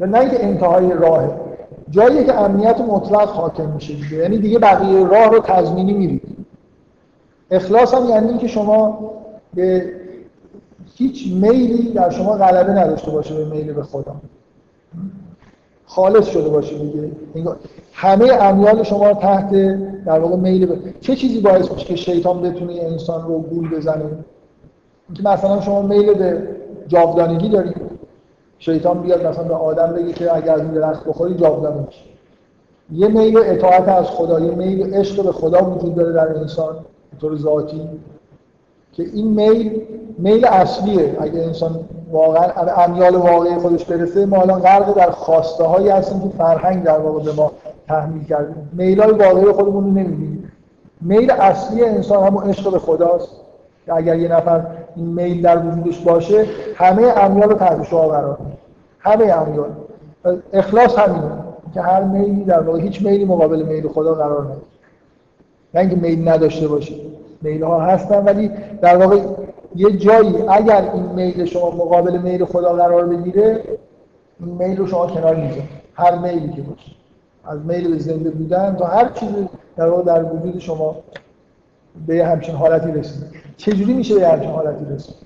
و نه اینکه انتهای راهه جایی که امنیت مطلق حاکم میشه دیگه. یعنی دیگه بقیه راه رو تضمینی میرید اخلاص هم یعنی اینکه شما به هیچ میلی در شما غلبه نداشته باشه به میل به خدا. خالص شده باشه دیگه. همه امیال شما تحت در واقع میل به چه چیزی باعث میشه که شیطان بتونه انسان رو گول بزنه؟ اینکه مثلا شما میل به جاودانگی دارید شیطان بیاد مثلا به آدم بگه که اگر از این درخت بخوری جاودانه میشه یه میل اطاعت از خدا یه میل عشق به خدا وجود داره در انسان. طور ذاتی که این میل میل اصلیه. اگه انسان واقعا امیال واقعی خودش برسه ما الان غرق در خواسته هایی هستیم که فرهنگ در واقع به ما تحمیل کرده. میل های واقعی خودمون رو نمی‌بینیم. میل اصلی انسان همون عشق به خداست. که اگر یه نفر این میل در وجودش باشه همه امیال رو تحت قرار همه امیال. اخلاص همینه که هر میلی در واقع هیچ میلی مقابل میل خدا قرار نگیره نه اینکه میل نداشته باشه میل ها هستن ولی در واقع یه جایی اگر این میل شما مقابل میل خدا قرار بگیره این میل رو شما کنار می‌ذارید. هر میلی که باشه. از میل به زنده بودن تا هر چیزی در واقع در وجود شما به همچین حالتی رسید چجوری میشه به همچین حالتی رسید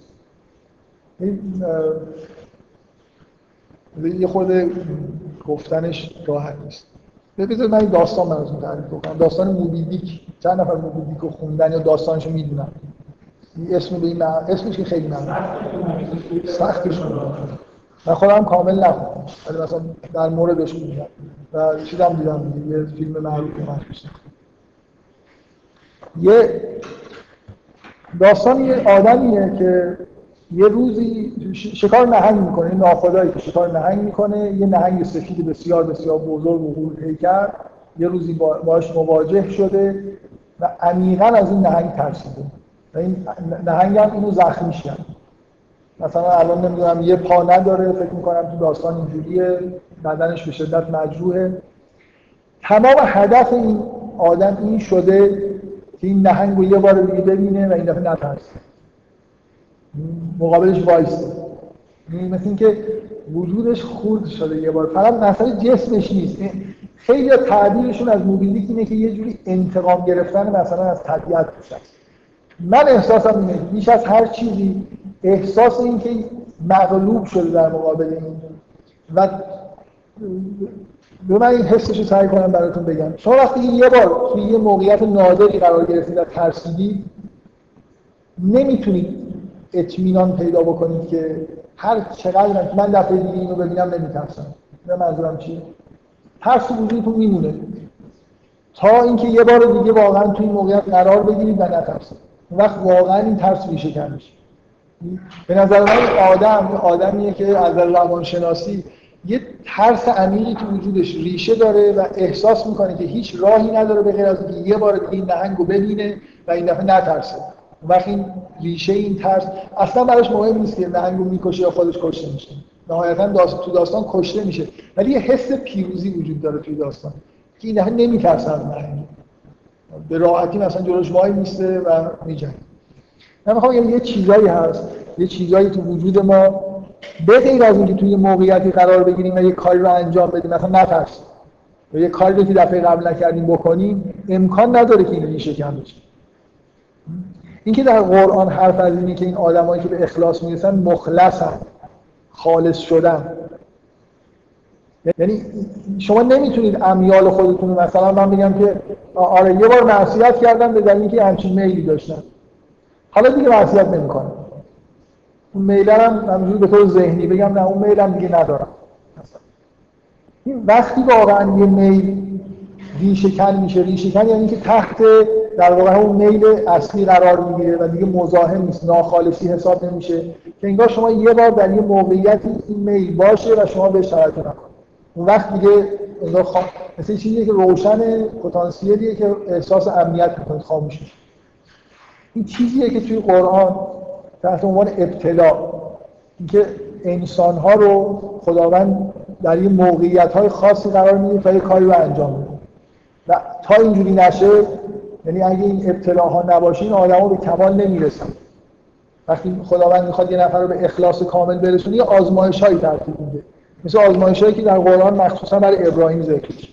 یه خود گفتنش راحت نیست. بذارید من داستان براتون تعریف بکنم. داستان موبیدیک چند نفر موبیدیک رو خوندن یا داستانش رو می‌دونن؟ اسم به این اسمش که خیلی ممنون سختش من خودم کامل نخوندم. ولی مثلا در موردش خوندم و چیزم دیدم یه فیلم معروف محسوس یه داستان یه آدمیه که یه روزی شکار نهنگ می‌کنه ناخدایی که شکار نهنگ می‌کنه یه نهنگ سفید بسیار بسیار بزرگ و پیکر یه روزی باش مواجه شده و عمیقا از این نهنگ ترسیده. و این نهنگ هم اینو زخمی کرد مثلا الان نمی‌دونم یه پا نداره فکر می‌کنم تو داستان اینجوریه بدنش به شدت مجروحه. تمام هدف این آدم این شده که این نهنگ رو یه بار دیگه ببینه و این دفعه نترسه. مقابلش وایسته مثل اینکه وجودش خورد شده یه بار. فقط مسئله جسمش نیست. خیلی تعبیرشون از موبیلیک اینه که یه جوری انتقام گرفتن مثلا از طبیعت توش من احساسم اینه بیش از هر چیزی احساس این که مغلوب شده در مقابل این. و به من این حسش رو سعی کنم براتون بگم. شما وقتی یه بار توی یه موقعیت نادری قرار گرفتید و ترسیدید نمی‌تونید اطمینان پیدا بکنید که هر چقدر من دفعه دیگه اینو ببینم نمیترسم. نه منظورم چیه؟ ترس وجودتون میمونه. تا اینکه یه بار دیگه واقعا توی این موقعیت قرار بگیرید و نترسید. وقت واقعا این ترس ریشه کن میشه. به نظر من آدم آدمیه که از روانشناسی یه ترس عمیقی تو وجودش ریشه داره و احساس می‌کنه که هیچ راهی نداره به غیر از یه بار دیگه این نهنگ رو ببینه و این دفعه نترسه. وقت این ریشه این ترس اصلا براش مهم نیست که نهنگ رو می‌کشه یا خودش کشته میشه. نهایتا داست... تو داستان کشته میشه. ولی یه حس پیروزی وجود داره توی داستان که این دفعه نمیترسه از نهنگ به راحتی مثلا جلوش وای میسته و میجنگه. من می‌خوام یه چیزایی هست. یه چیزایی تو وجود ما. به غیر از اینکه توی موقعیتی قرار بگیریم و یه کاری رو انجام بدیم مثلا نترسیم و یه کاری که دفعه قبل نکردیم بکنیم امکان نداره که این ریشه کم بشه. اینکه در قرآن حرف از اینه که این آدمایی که به اخلاص می‌رسن مخلصن خالص شدن. یعنی شما نمی‌تونید امیال خودتون مثلا من بگم که آره یه بار معصیت کردم به دلیل اینکه همچین میلی داشتم حالا دیگه معصیت نمی‌کنم اون میل هم همینجوری به طور ذهنی بگم نه اون میلم دیگه ندارم. این وقتی واقعا یه میل ریشه کن میشه. ریشه کن یعنی که تحت در واقع اون میل اصلی قرار می‌گیره و دیگه مزاحم نیست ناخالصی حساب نمیشه. که انگار شما یه بار در یه موقعیتی این میل باشه و شما بهش توجه نکنید. اون وقت دیگه انگار. مثل چیزی که روشن پتانسیلیه که احساس امنیت می‌کنید خاموش میشه. این چیزیه که توی قرآن تحت عنوان ابتلا اینکه انسان ها رو خداوند در یه موقعیت های خاصی قرار میده تا یه کاری رو انجام بده. و تا اینجوری نشه یعنی اگه این ابتلاها نباشه این آدما به کمال نمی‌رسن. وقتی خداوند می‌خواد یه نفر رو به اخلاص کامل برسونه یه آزمایش هایی ترتیب میده. مثل آزمایش هایی که در قرآن مخصوصا برای ابراهیم ذکر شد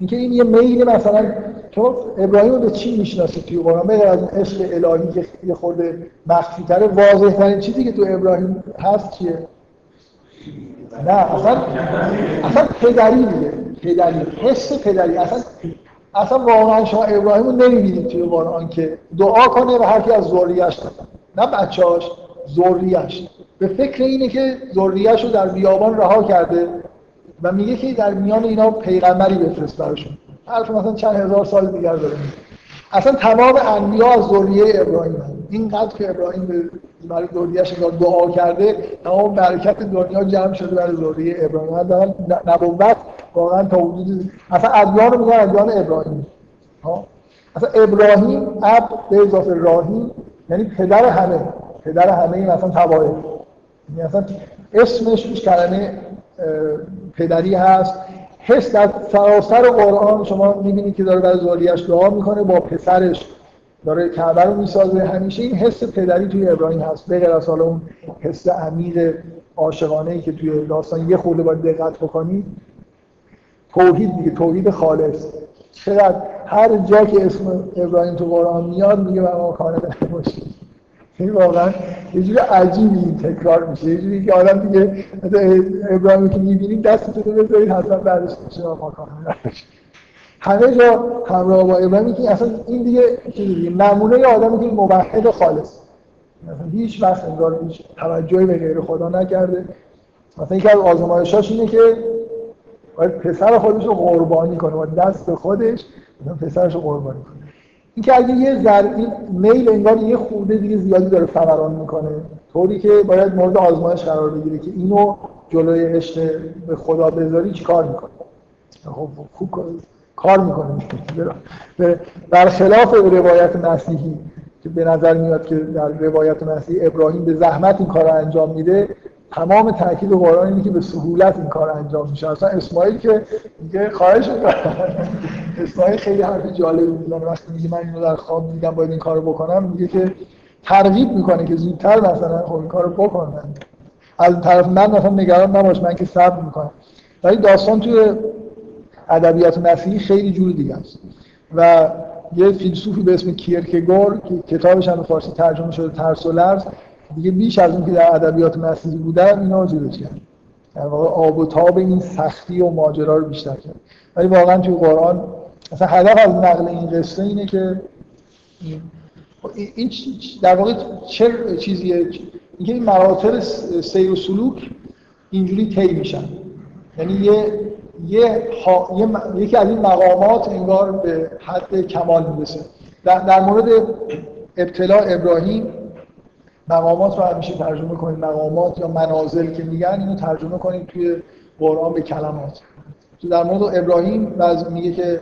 اینکه این یه میل مثلا تو ابراهیم رو به چی می‌شناسه توی قرآن؟ بغیر از این عشق الهی که یه خورده مخفی تره واضح ترین چیزی که تو ابراهیم هست چیه؟ نه اصلا اصلا پدری میگه. پدری حس پدری. اصلا اصلا واقعا شما ابراهیم رو نمی‌بینید توی قرآن که دعا کنه و هر از ذریه‌اش نه بچه‌اش ذریه‌اش. به فکر اینه که ذریه‌اش رو در بیابان رها کرده و میگه که در میان اینا پیغمبری بفرست براشون. حرف مثلا چند هزار سال دیگر داره. اصلا تمام انبیا از ذریه ابراهیم هست اینقدر که ابراهیم برای ذریه‌اش دعا کرده تمام برکت دنیا جمع شده برای ذریه ابراهیم. دارن نبوت واقعا تا وجود اصلا ادیان رو میگن ادیان ابراهیم. اصلا ابراهیم اب به اضافه راهیم یعنی پدر همه. پدر همه این مثلا تبایه یعنی اصلا اسمش کلمه پدری هست. حس در سراسر قرآن شما می‌بینید که داره برای زوریش دعا می‌کنه با پسرش. داره کعبه رو می‌سازه. همیشه این حس پدری توی ابراهیم هست. به از حالا اون حس عمیق عاشقانه ای که توی داستان یه خورده باید دقت بکنید توحید دیگه توحید خالص. چقدر هر جا که اسم ابراهیم تو قرآن میاد میگه من کانه باشید این واقعا یه جور عجیبی تکرار میشه. یه جوری که آدم دیگه ابراهیمی که می‌بینید دستتون رو بذارید حتما بعدش میشه ماکان همه جا همراه با ابراهیمی که اصلا این دیگه چیزی نمونه یه آدمی که موحد خالص. مثلا هیچ وقت انگار هیچ توجهی به غیر خدا نکرده. مثلا یکی از آزمایشاش اینه که باید پسر خودش رو قربانی کنه باید دست خودش پسرش رو قربانی کنه. اینکه اگه یه ذره میل انگار یه خورده دیگه زیادی داره فوران می‌کنه. طوری که باید مورد آزمایش قرار بگیره که اینو جلوی عشق به خدا بذاری چیکار می‌کنه. خب خوب کار می‌کنه. برخلاف روایت مسیحی که به نظر میاد که در روایت مسیحی ابراهیم به زحمت این کار انجام میده تمام تاکید قرآن اینه که به سهولت این کار انجام میشه. اصلا اسماعیل که میگه خواهش اسماعیل خیلی حرف جالبی می‌زنه وقتی میگه من اینو در خواب دیدم باید این کارو بکنم میگه که ترغیب می‌کنه که زودتر مثلا خب این کارو بکنن. از طرف من مثلا نگران نباش من که صبر می‌کنم. ولی داستان توی ادبیات مسیحی خیلی جور دیگه است. و یه فیلسوفی به اسم کیرکگور که کتابش هم فارسی ترجمه شده ترس و لرز دیگه بیش از اون که در ادبیات مسیحی بودن اینا جلوش کرد. در واقع آب و تاب این سختی و ماجرا رو بیشتر کرد. ولی واقعا توی قرآن مثلا هدف از نقل این قصه اینه که این در واقع چه چیزیه؟ اینکه این مراتب سیر و سلوک اینجوری طی میشن. یعنی یه یه, یه یکی از این مقامات انگار به حد کمال می‌رسه. در, در مورد ابتلا ابراهیم مقامات رو همیشه ترجمه کنید. مقامات یا منازل که میگن اینو ترجمه کنید توی قرآن به کلمات. تو در مورد ابراهیم میگه که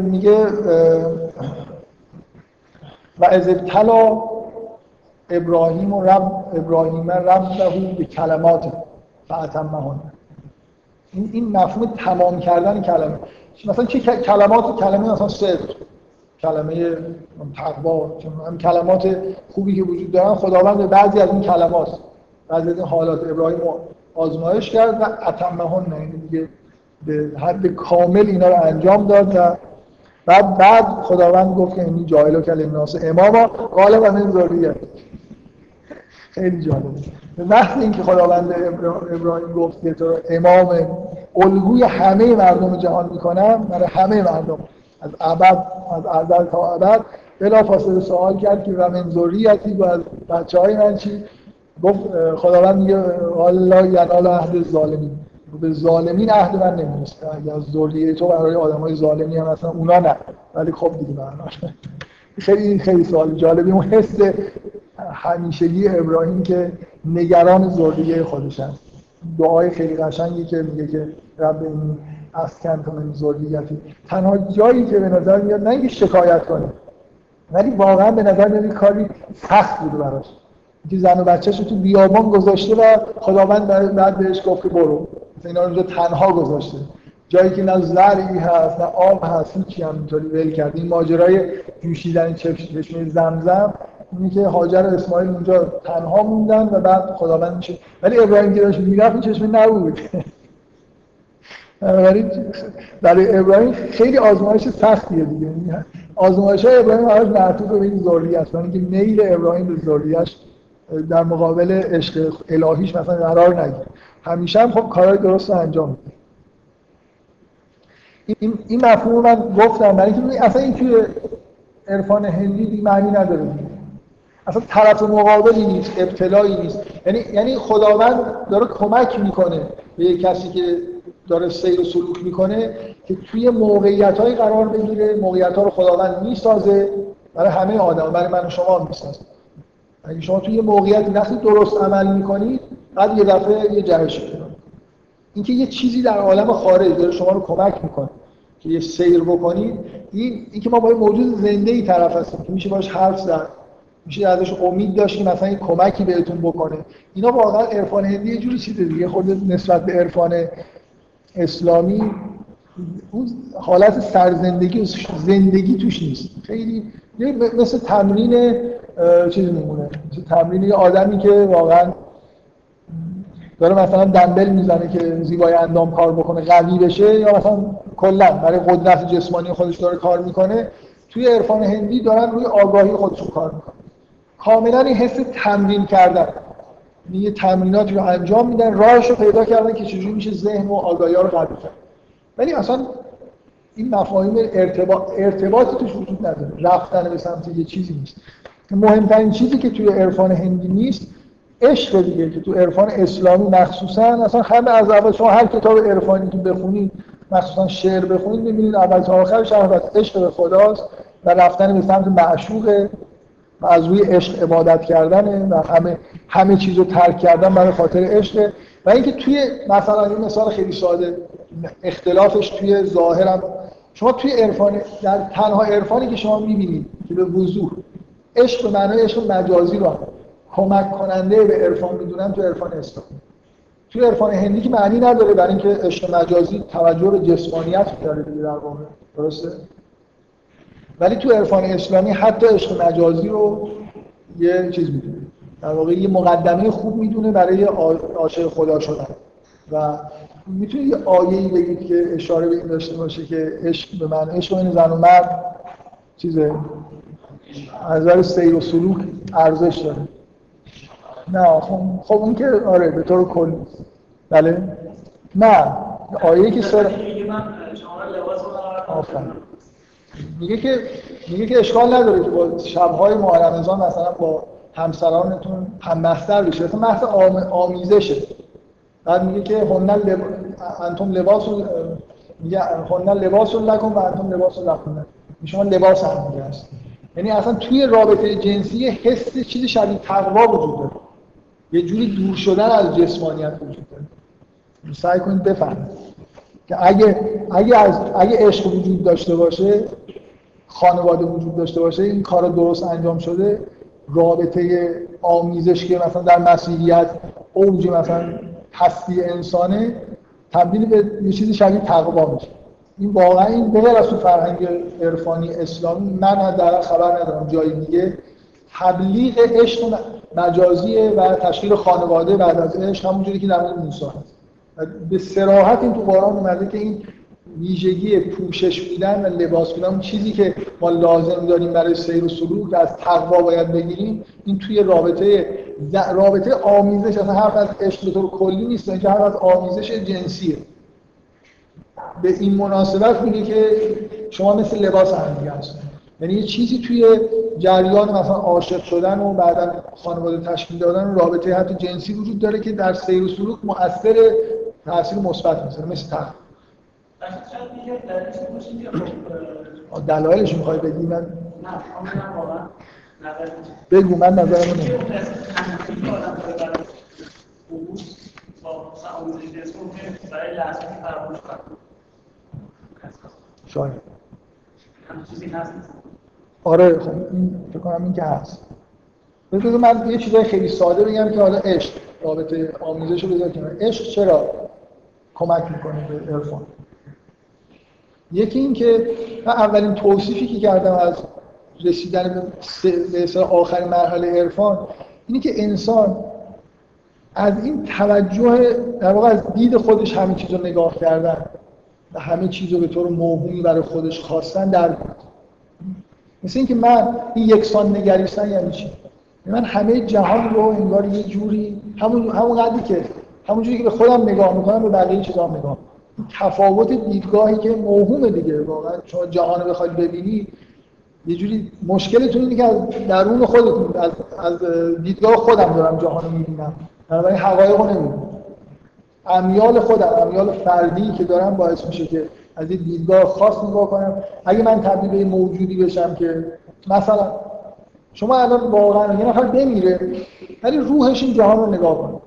میگه و از ابتلا ابراهیم و رب ابراهیم رب به کلمات فعتم مهان این این مفهوم تمام کردن کلمه. مثلا چه کلمات کلمه مثلا صدق. کلمه تقوا. هم کلمات خوبی که وجود دارن خداوند به بعضی از این کلمات بعضی از این حالات. ابراهیم آزمایش کرد و اتمهن یعنی دیگه به حد کامل اینا رو انجام داد و بعد بعد خداوند گفت که این جاهل و کل ناس اماما. قال و من خیلی جالبه به محض اینکه خداوند ابراهیم گفت که تو امام الگوی همه مردم جهان می‌کنم برای همه مردم از ابد از ازل تا ابد بلا فاصله سوال کرد که و من ذریتی و از بچه های من چی؟ گفت خداوند میگه الله ینال عهد ظالمین به ظالمین عهد من نمی‌رسه. اگه از ذریه تو برای آدم های ظالمی هم مثلا اونا نه. ولی خب دیگه معنا خیلی خیلی سوال جالبی. اون حس همیشگی ابراهیم که نگران ذریه خودش هست. دعای خیلی قشنگی که میگه که رب این اسکن کنه ذریتی تنها جایی که به نظر میاد نه اینکه شکایت کنه ولی واقعا به نظر میاد کاری سخت بود براش. که زن و بچه‌ش تو بیابان گذاشته و خداوند بعد بهش گفت که برو. اینا رو تنها گذاشته. جایی که نه زرعی هست نه آب هست هیچی هم اینطوری ول کرده این ماجرای جوشیدن چشمه زمزم اینی که هاجر و اسماعیل اونجا تنها موندن و بعد خداوند میشه. ولی ابراهیم که داشت می‌رفت این چشمه نبود. ولی برای ابراهیم خیلی آزمایش سختیه دیگه. آزمایش های ابراهیم همش معطوف به این ذریه است که میل ابراهیم به ذریه‌اش در مقابل عشق الهیش مثلا قرار نگیره. همیشه هم خب کارهای درست رو انجام میده. این, این مفهوم من گفتم. برای اینکه اصلا این توی عرفان هندی معنی نداره. اصلا طرف مقابلی نیست ابتلایی نیست. یعنی یعنی خداوند داره کمک می‌کنه به کسی که داره سیر و سلوک می‌کنه که توی موقعیت های قرار بگیره موقعیت ها رو خداوند می‌سازه برای همه آدم برای من و شما می‌سازه. اگه شما توی یه موقعیت نخی درست عمل می‌کنید بعد یه دفعه یه جهش اینکه یه چیزی در عالم خارج داره شما رو کمک می‌کنه که یه سیر بکنید این اینکه ما با موجود زنده ای طرف هستیم که میشه باش حرف زد. میشه ازش امید داشت که مثلا این کمکی بهتون بکنه. اینا واقعا عرفان هندی یه جوری چیز دیگه خود نسبت به عرفان اسلامی اون حالت سرزندگی زندگی توش نیست. خیلی مثل تمرین چیزی میمونه. تمرین یه آدمی که واقعا داره مثلا دنبل می‌زنه که زیبای اندام کار بکنه قوی بشه یا مثلا کلا برای قدرت جسمانی خودش داره کار می‌کنه توی عرفان هندی دارن روی آگاهی خودشون کار می‌کنن. کاملا این حس تمرین کردن. یه تمریناتی رو انجام میدن راهش رو پیدا کردن که چجوری میشه ذهن و آگاهی رو قوی کرد. ولی اصلا این مفاهیم ارتباط ارتباطی توش وجود نداره. رفتن به سمت یه چیزی نیست. مهمترین چیزی که توی عرفان هندی نیست عشق دیگه که تو عرفان اسلامی مخصوصا اصلا همه از اول شما هر کتاب عرفانی که بخونید مخصوصا شعر بخونید می‌بینید اول تا آخرش عشق به خداست و رفتن به سمت معشوقه. از روی عشق عبادت کردنه و همه همه چیز رو ترک کردن برای خاطر عشق. و اینکه توی مثلا این مثال خیلی ساده اختلافش توی ظاهرم. شما توی عرفان در تنها عرفانی که شما می‌بینید که به وضوح عشق به معنای عشق مجازی رو کمک کننده به عرفان می‌دونن تو عرفان اسلام. تو عرفان هندی که معنی نداره برای اینکه عشق مجازی توجه به جسمانیت داره در واقع. درسته؟ ولی تو عرفان اسلامی حتی عشق مجازی رو یه چیز می‌دونه. در واقع یه مقدمه خوب می‌دونه برای عاشق خدا شدن. و می‌تونید یه آیه‌ای بگید که اشاره به این داشته باشه که عشق به معنی عشق این زن و مرد چیزه؟ از نظر سیر و سلوک ارزش داره. نه خب, خب اون که آره به طور کل بله؟ نه آیه که سر میگه که میگه که اشکال نداره که با شبهای ماه رمضان مثلا با همسرانتون هم بستر بشه مثلا محض آمیزشه. بعد میگه که هنن لب... انتم لباس میگه هنن لباس لکن و انتم لباس لکن. شما لباس هم میگه هست یعنی اصلا توی رابطه جنسی حس چیزی شبیه تقوا وجود داره. یه جوری دور شدن از جسمانیت وجود داره. سعی کنید بفهمید. که اگه اگه از اگه عشق وجود داشته باشه خانواده وجود داشته باشه این کار درست انجام شده رابطه آمیزش که مثلا در مسیحیت اوج مثلا هستی انسانه تبدیل به یه چیزی شبیه تقوا میشه. این واقعا این بغیر از تو فرهنگ عرفانی اسلامی من در خبر ندارم جای دیگه. تبلیغ عشق مجازیه و تشکیل خانواده بعد از عشق همونجوری که در مورد موسی هست. به سراحت این تو قرآن اومده که این ویژگی پوشش بودن و لباس بودن چیزی که ما لازم داریم برای سیر و سلوک از تقوا باید بگیریم این توی رابطه رابطه آمیزش اصلا حرف از عشق به طور کلی نیست اینکه حرف از آمیزش جنسیه. به این مناسبت میگه که شما مثل لباس هم دیگه یعنی یه چیزی توی جریان مثلا عاشق شدن و بعدا خانواده تشکیل دادن و رابطه حتی جنسی وجود داره که در سیر و سلوک مؤثر تاثیر مثبت می‌ذاره مثل تقوا دلایلش می‌خوای بگی؟ من بگو من نظرم نمیم شاید. آره خب این فکر کنم این که هست. بذار من یه چیزای خیلی ساده بگم که حالا عشق رابطه آموزش رو بذار کنار. عشق چرا؟ کمک می‌کنه به عرفان. یکی این که من اولین توصیفی که کردم از رسیدن به آخرین مرحله عرفان اینی که انسان از این توجه در واقع از دید خودش همه چیز رو نگاه کردن و همه چیز رو به طور موهومی برای خودش خواستن در مثل اینکه من این یکسان نگریستن یعنی چی؟ من همه جهان رو انگار یه جوری همون همون قدری که همون جوری که به خودم نگاه می‌کنم به بقیه چیزا نگاه تفاوت دیدگاهی که موهومه دیگه. واقعا شما جهان رو بخواید ببینید یه جوری مشکلتون اینه که از درون خودتون از, از دیدگاه خودم دارم جهان رو می‌بینم. بنابراین حقایق رو نمی‌بینم. امیال خودم امیال فردی که دارم باعث میشه که از این دیدگاه خاص نگاه کنم. اگه من تبدیل به موجودی بشم که مثلا شما الان واقعا یه نفر بمیره ولی روحش این جهان رو نگاه کنه.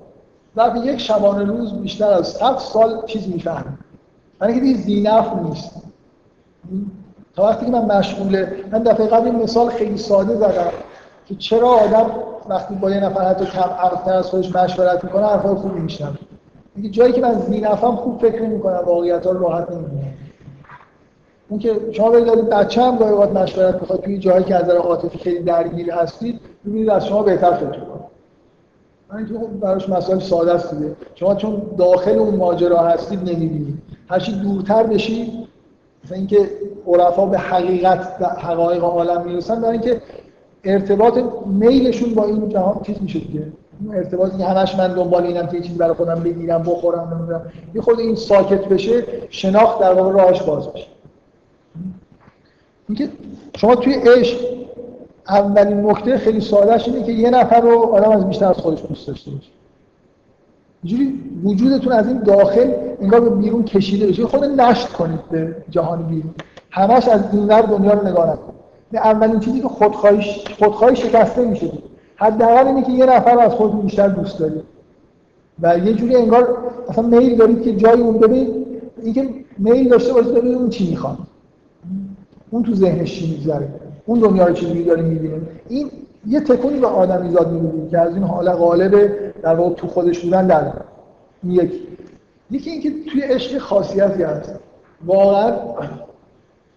در یک شبانه روز بیشتر از 100 سال چیز می‌فهمه. من که دیگه زینف نیست. تا وقتی که من مشغوله من دفعه قبل این مثال خیلی ساده زدم که چرا آدم وقتی با یه نفر حتی کم عقلتر از خودش مشورت می‌کنه حرفای خوبی میشنم دیگه جایی که من زینفم خوب فکر نمی‌کنم واقعیت ها راحت نمی‌بینم. اون که شما بگید بچه هم گاهی مشورت می‌خواد توی جایی که از نظر عاطفی خیلی درگیر هستید ببینید از شما بهتر فکر من که خب براش مسائل ساده است دیگه. شما چون داخل اون ماجرا هستید نمی‌بینید. هرچی دورتر بشید مثلا اینکه عرفا به حقیقت حقایق عالم می‌رسن برای اینکه ارتباط میلشون با این جهان چیز میشه دیگه. ارتباطی که همش من دنبال اینم که چیزی برای خودم بگیرم بخورم نمی‌دونم. یه خود این ساکت بشه شناخت در واقع راهش باز بشه اینکه شما توی عشق اولین نکته خیلی سادهش اینه که یه نفر رو آدم از بیشتر از خودش دوست داشته باشه. اینجوری وجودتون از این داخل انگار به بیرون کشیده بشه. خود نشت کنید به جهان بیرون. همش از این ور دنیا رو نگاه نکنید اولین چیزی که خودخواهی خودخواهی شکسته میشه. حداقل اینه که یه نفر از خودتون بیشتر دوست دارید و یه جوری انگار اصلا میل دارید که جایی اون ببینید اینکه میل داشته باشید ببینید اون چی می‌خواد اون تو ذهنش چی میگذره. اون دنیا رو چجوری داره می‌بینه این یه تکونی به آدم ایجاد می‌بینه که از این حال غالب در واقع تو خودش بودن در این یک یکی اینکه توی عشق خاصیتی هست. واقعا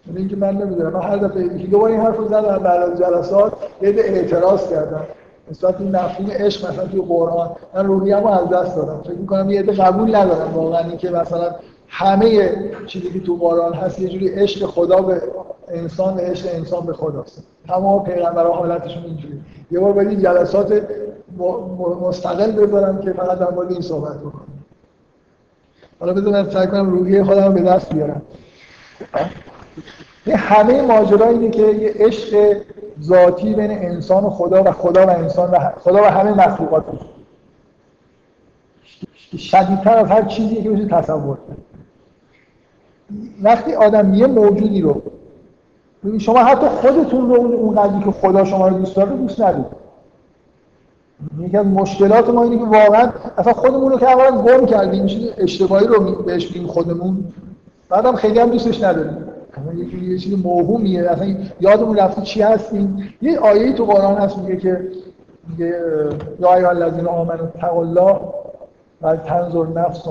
یعنی اینکه من نمی‌دونم. من هر دفعه یکی دو این حرف رو زدم بعد از جلسات یه اعتراض کردم. نسبت این مفهوم عشق مثلا توی قرآن من روحیه‌مو از دست دادم. فکر می‌کنم یه عده قبول ندارم واقعا اینکه مثلا همه چیزی که تو قرآن هست یه جوری عشق خدا به انسان و عشق انسان به خداست. تمام پیغمبرها حالتشون اینجوری یه بار باید جلسات مستقل بذارم که فقط در مورد این صحبت بکنم. حالا بذارم سعی کنم روحیه خودم به دست بیارم. همه ماجرا اینه که یه عشق ذاتی بین انسان و خدا و خدا و انسان و خدا و همه مخلوقات. شدیدتر از هر چیزی که بشه تصور کرد وقتی آدم یه موجودی رو شما حتی خودتون رو اون قدری که خدا شما رو دوست داره دوست ندید یکی از مشکلات ما اینه که واقعا اصلا خودمون رو که اولا گم کردیم اشتباهی رو بهش بگیم خودمون. بعدم خیلی هم دوستش نداریم. یه چیز موهومیه. اصلا یادمون رفته چی هستیم. یه آیه تو قرآن هست میگه که میگه یا ایها الذین آمنوا اتقوا الله و تنظر نفس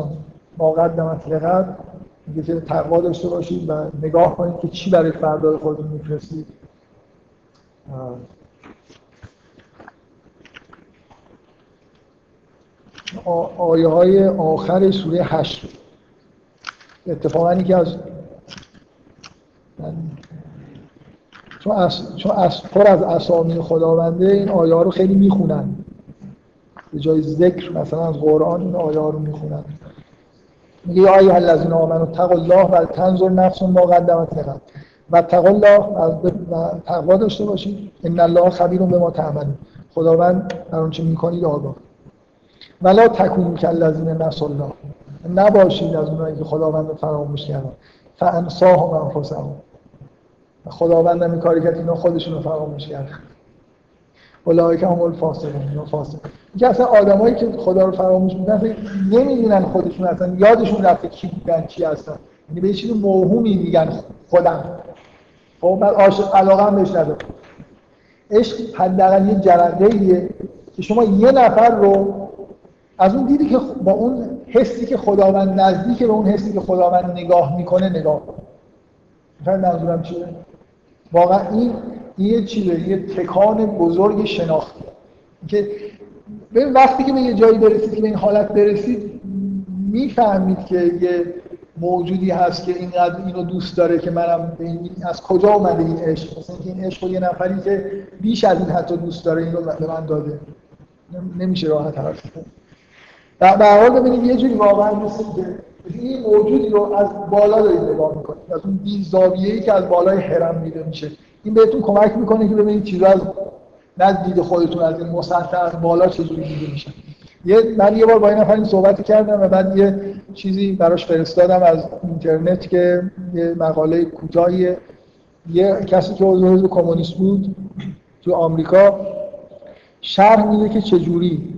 ما قدمت لغد. میگه که تقوا داشته باشید و نگاه کنید که چی برای فردا خودتون میفرستید. آیه های آخر سوره هشت. اتفاقا که از چون از, چون از پر از اسامی خداونده این آیه ها رو خیلی می‌خونن. به جای ذکر مثلا از قرآن این آیه ها رو می‌خونن. میگه یا ایها الذین آمنوا اتقوا الله و تنظر نفس ما قدمت و تقوا الله و تقوا داشته باشید. ان الله خبیر به ما تعملون. خداوند در آنچه می‌کنید آگاه. ولا تکونوا کالذین نسوا الله. نباشید از اونایی که خداوند رو فراموش کردن. فانساهم انفسهم. خداوند هم این کاری کرد اینا خودشون رو فراموش کردن. اولای که همول فاصله اینا فاصله اینکه اصلا آدمایی که خدا رو فراموش می‌کنن نمی‌دونن خودشون اصلا یادشون رفته کی بودن چی هستن. یعنی به موهومی میگن خودم. خب من عاشق علاقه هم بهش ندارم. عشق حداقل یه جرقه که شما یه نفر رو از اون دیدی که با اون حسی که خداوند نزدیک به اون حسی که خداوند نگاه می‌کنه نگاه کن. منظورم چیه؟ واقعا این یه چیزه یه تکان بزرگ شناختی. که وقتی که به یه جایی برسید که به این حالت برسید می‌فهمید که یه موجودی هست که اینقدر اینو دوست داره که منم از کجا اومده این عشق؟ مثلا که این عشق یه نفری که بیش از این حتی دوست داره اینو به من داده. نمیشه راحت حرف در حال ببینید یه جوری واقعا مثل این موجودی رو از بالا دارید نگاه می‌کنید. از اون دید زاویه‌ای که از بالای هرم دیده میشه. این بهتون کمک می‌کنه که ببینید چیزا از نه دید خودتون از این مسطح بالا چجوری دیده میشه یه من یه بار با این نفر این صحبت کردم و بعد یه چیزی براش فرستادم از اینترنت که یه مقاله کوتاهی یه کسی که عضو حزب کمونیست بود تو آمریکا شرح میده که چجوری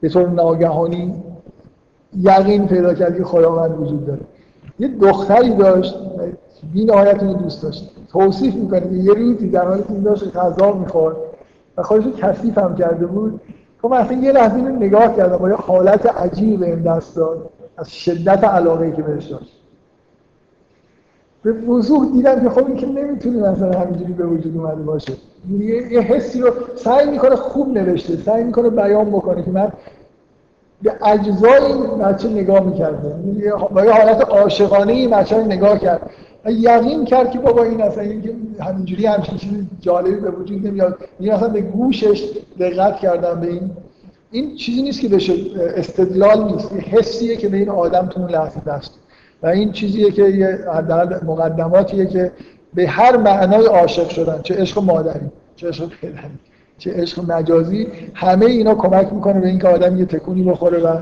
به طور ناگهانی یقین پیدا کرد که خداوند وجود داره. یه دختری داشت بی نهایت رو دوست داشت. توصیف می‌کنه که یه روزی در حالی که این داشت غذا می‌خورد. و خودش کثیف هم کرده بود. خب اصلا یه لحظه اینو نگاه کردم با یه حالت عجیب به این دست داد از شدت علاقه که بهش داشت. به وضوح دیدم که خب این که نمی‌تونی مثلا همینجوری به وجود اومده باشه. یه, حسی رو سعی می‌کنه خوب نوشته سعی می‌کنه بیان بکنه که من به اجزای این بچه نگاه می‌کرده با یه حالت عاشقانه این بچه نگاه کرد. یقین کرد که بابا این اصلا این که همینجوری همچین چیز جالبی به وجود نمیاد. این اصلا به گوشش دقت کردم به این. این چیزی نیست که بشه استدلال نیست. این حسیه که به این آدم تو اون لحظه دست. و این چیزیه که یه مقدماتیه که به هر معنای عاشق شدن. چه عشق مادری چه عشق پدری چه عشق مجازی همه اینا کمک می‌کنه به اینکه آدم یه تکونی بخوره و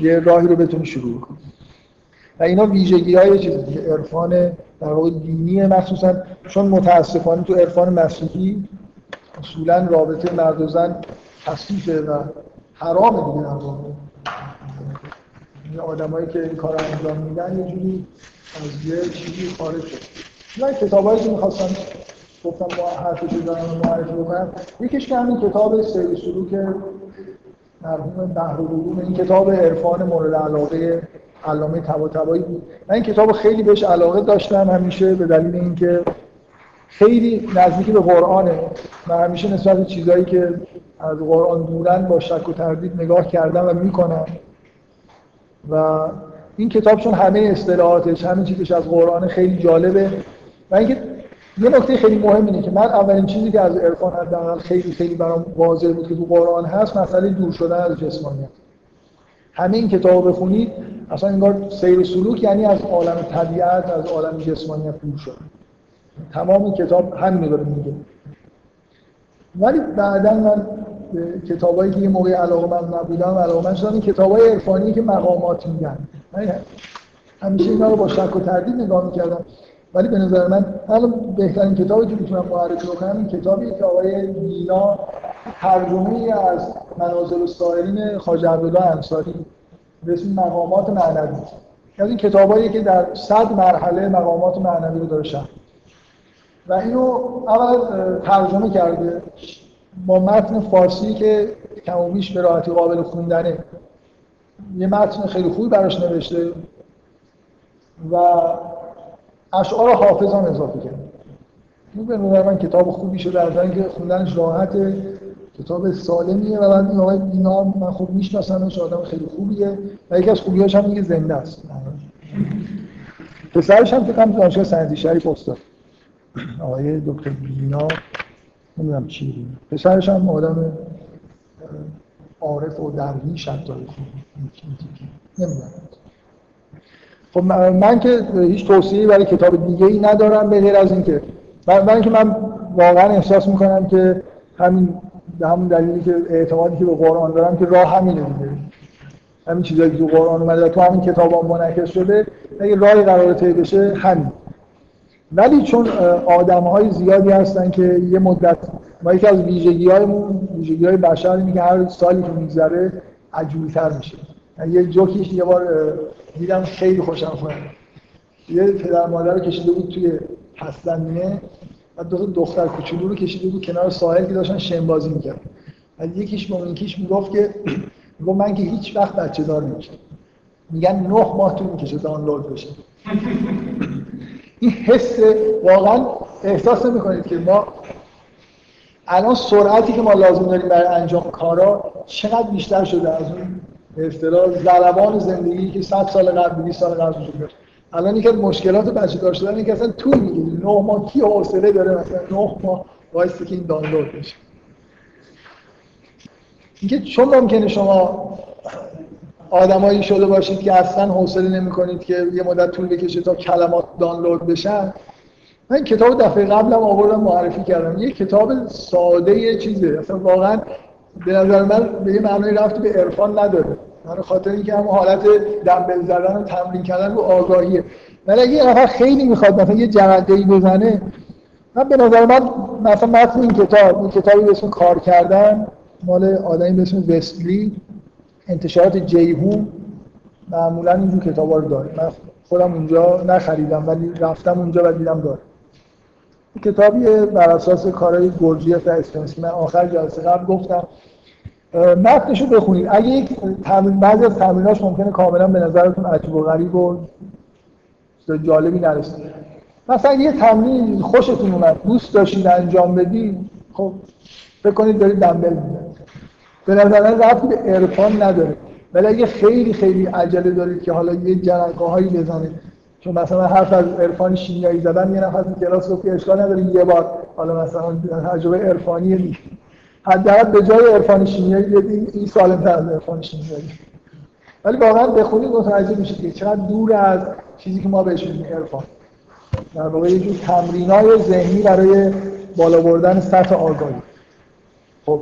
یه راهی رو بتونه شروع کنه. و اینا ویژگی های چیزی عرفان در واقع دینی مخصوصا چون متاسفانه تو عرفان مسیحی اصولا رابطه مرد و زن تصیفه و حرامه دیگه در واقع. این آدمایی که این کار انجام میدن یه جوری از یه چیزی خارج شد. من کتابایی که می‌خواستم گفتم با حرفی دارم معرفی بکنم یکیش که همین کتاب سیر سلوک مرحوم بحر این کتاب عرفان مورد علاقه علامه طباطبایی بود. من این کتاب خیلی بهش علاقه داشتم همیشه به دلیل اینکه خیلی نزدیک به قرآنه. و همیشه نسبت به چیزایی که از قرآن دورن با شک و تردید نگاه کردم و می‌کنم. و این کتاب چون همه اصطلاحاتش همه چیزش از قرآن خیلی جالبه. و اینکه یه نکته خیلی مهم اینه که من اولین چیزی که از عرفان حداقل خیلی خیلی برام واضح بود که تو قرآن هست مسئله دور شدن از جسمانیت. همه این کتاب بخونید اصلا انگار سیر سلوک یعنی از عالم طبیعت از عالم جسمانیت دور شدن تمام کتاب همین داره میگه. ولی بعدا من کتابایی که یه موقع علاقه من نبودم علاقه من شدم این کتابای عرفانی که مقامات میگن. من همیشه اینا رو با شک و تردید نگاه می‌کردم. ولی به نظر من الان بهترین کتابی که می‌تونم معرفی بکنم این کتابی که آقای دینا ترجمه از منازل السائلین خواجه عبدالله انصاری به اسم مقامات معنوی. از این کتابایی که در صد مرحله مقامات معنوی رو داره شرح. و اینو اول ترجمه کرده با متن فارسی که کم و بیش به راحتی قابل خوندنه. یه متن خیلی خوبی براش نوشته و اشعار حافظ هم اضافه کرد این به نظر من کتاب خوبی شده از اینکه خوندنش راحته. کتاب سالمیه و بعد این آقای بینا من خوب میشناسمش آدم خیلی خوبیه و یکی از خوبیاش هم میگه زنده است. پسرش هم فکر دانشگاه سنتی شریف استاد آقای دکتر بینا نمی‌دونم چی پسرش هم آدم عارف و درویش حتی نمی‌دونم. خب من که هیچ توصیه‌ای برای کتاب دیگه ای ندارم به غیر از اینکه من اینکه من واقعا احساس می‌کنم که همین به همون دلیلی که اعتمادی که به قرآن دارم که راه همینه دیگه. همین چیزایی که تو قرآن اومده تو همین کتاب هم منعکس شده اگه راهی قرار طی بشه همین. ولی چون آدم های زیادی هستن که یه مدت ما یکی از ویژگی هایمون ویژگی های بشر اینه که هر سالی که میگذره عجولتر میشه. یه جوکیش یه بار دیدم خیلی خوشم اومد. یه پدر مادر رو کشیده بود توی پس و دو دختر کوچولو رو کشیده بود کنار ساحل که داشتن شن بازی می‌کرد و یکیش به یکیش می‌گفت که می‌گفت من که هیچ وقت بچه دار نمیشم. میگن نه ماه طول می‌کشه دانلود بشه. این حس واقعا احساس نمی‌کنید که ما الان سرعتی که ما لازم داریم برای انجام کارا چقدر بیشتر شده از اون اصطلاح زربان زندگی که 100 سال قبل 20 سال قبل وجود داشت. الان یکی از مشکلات بچه دار شدن اینکه اصلا طول می‌گیره. نه ماه کی حوصله داره مثلا نه ماه وایسی که این دانلود بشه. اینکه چون ممکنه شما آدمایی شده باشید که اصلا حوصله نمی‌کنید که یه مدت طول بکشه تا کلمات دانلود بشن. من کتاب دفعه قبلم آوردم معرفی کردم. یه کتاب ساده یه چیزه. اصلا واقعا به نظر من به یه معنی رفتی به عرفان نداره. من خاطر اینکه هم حالت دنبل زدن و تمرین کردن رو آگاهیه. ولی اگه یه نفر خیلی می‌خواد مثلا یه جرقه ای بزنه من به نظر من مثلا متن این کتاب این کتابی به اسم کار کردن مال آدمی به اسم وستلی انتشارات جیهون معمولا اینجور کتابا رو داره. من خودم اونجا نخریدم ولی رفتم اونجا و دیدم داره. کتابی بر اساس کارهای گورجیف و اسپنسکی من آخر جلسه قبل گفتم متنش رو بخونید. اگه یک تمرین بعضی از تمریناش ممکنه کاملا به نظرتون عجیب و غریب و جالبی نرسید مثلا یه تمرین خوشتون اومد دوست داشتید انجام بدید خب فکر کنید دارید دنبل می‌زنید. به نظر من رفتی به عرفان نداره. ولی اگه خیلی خیلی عجله دارید که حالا یه جرقه هایی بزنید. چون مثلا حرف از عرفان شیمیایی زدن یه نفر تو کلاس گفت اشکال نداره یه بار. حالا مثلا تجربه عرفانی دیگه. حداقل به جای عرفان شیمیایی بدیم این سالم تر از عرفان شیمیایی. ولی واقعا بخونید متوجه میشید که چقدر دور از چیزی که ما بهش میگیم عرفان. در واقع یه جور تمرینای ذهنی برای بالا بردن سطح آگاهی. خب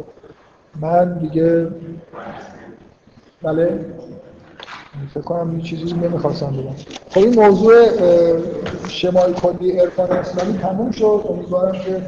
من دیگه بله. فکر کنم یه چیزی نمی‌خواستم بگم. خب این موضوع شمای کلی عرفان اسلامی تموم شد. امیدوارم که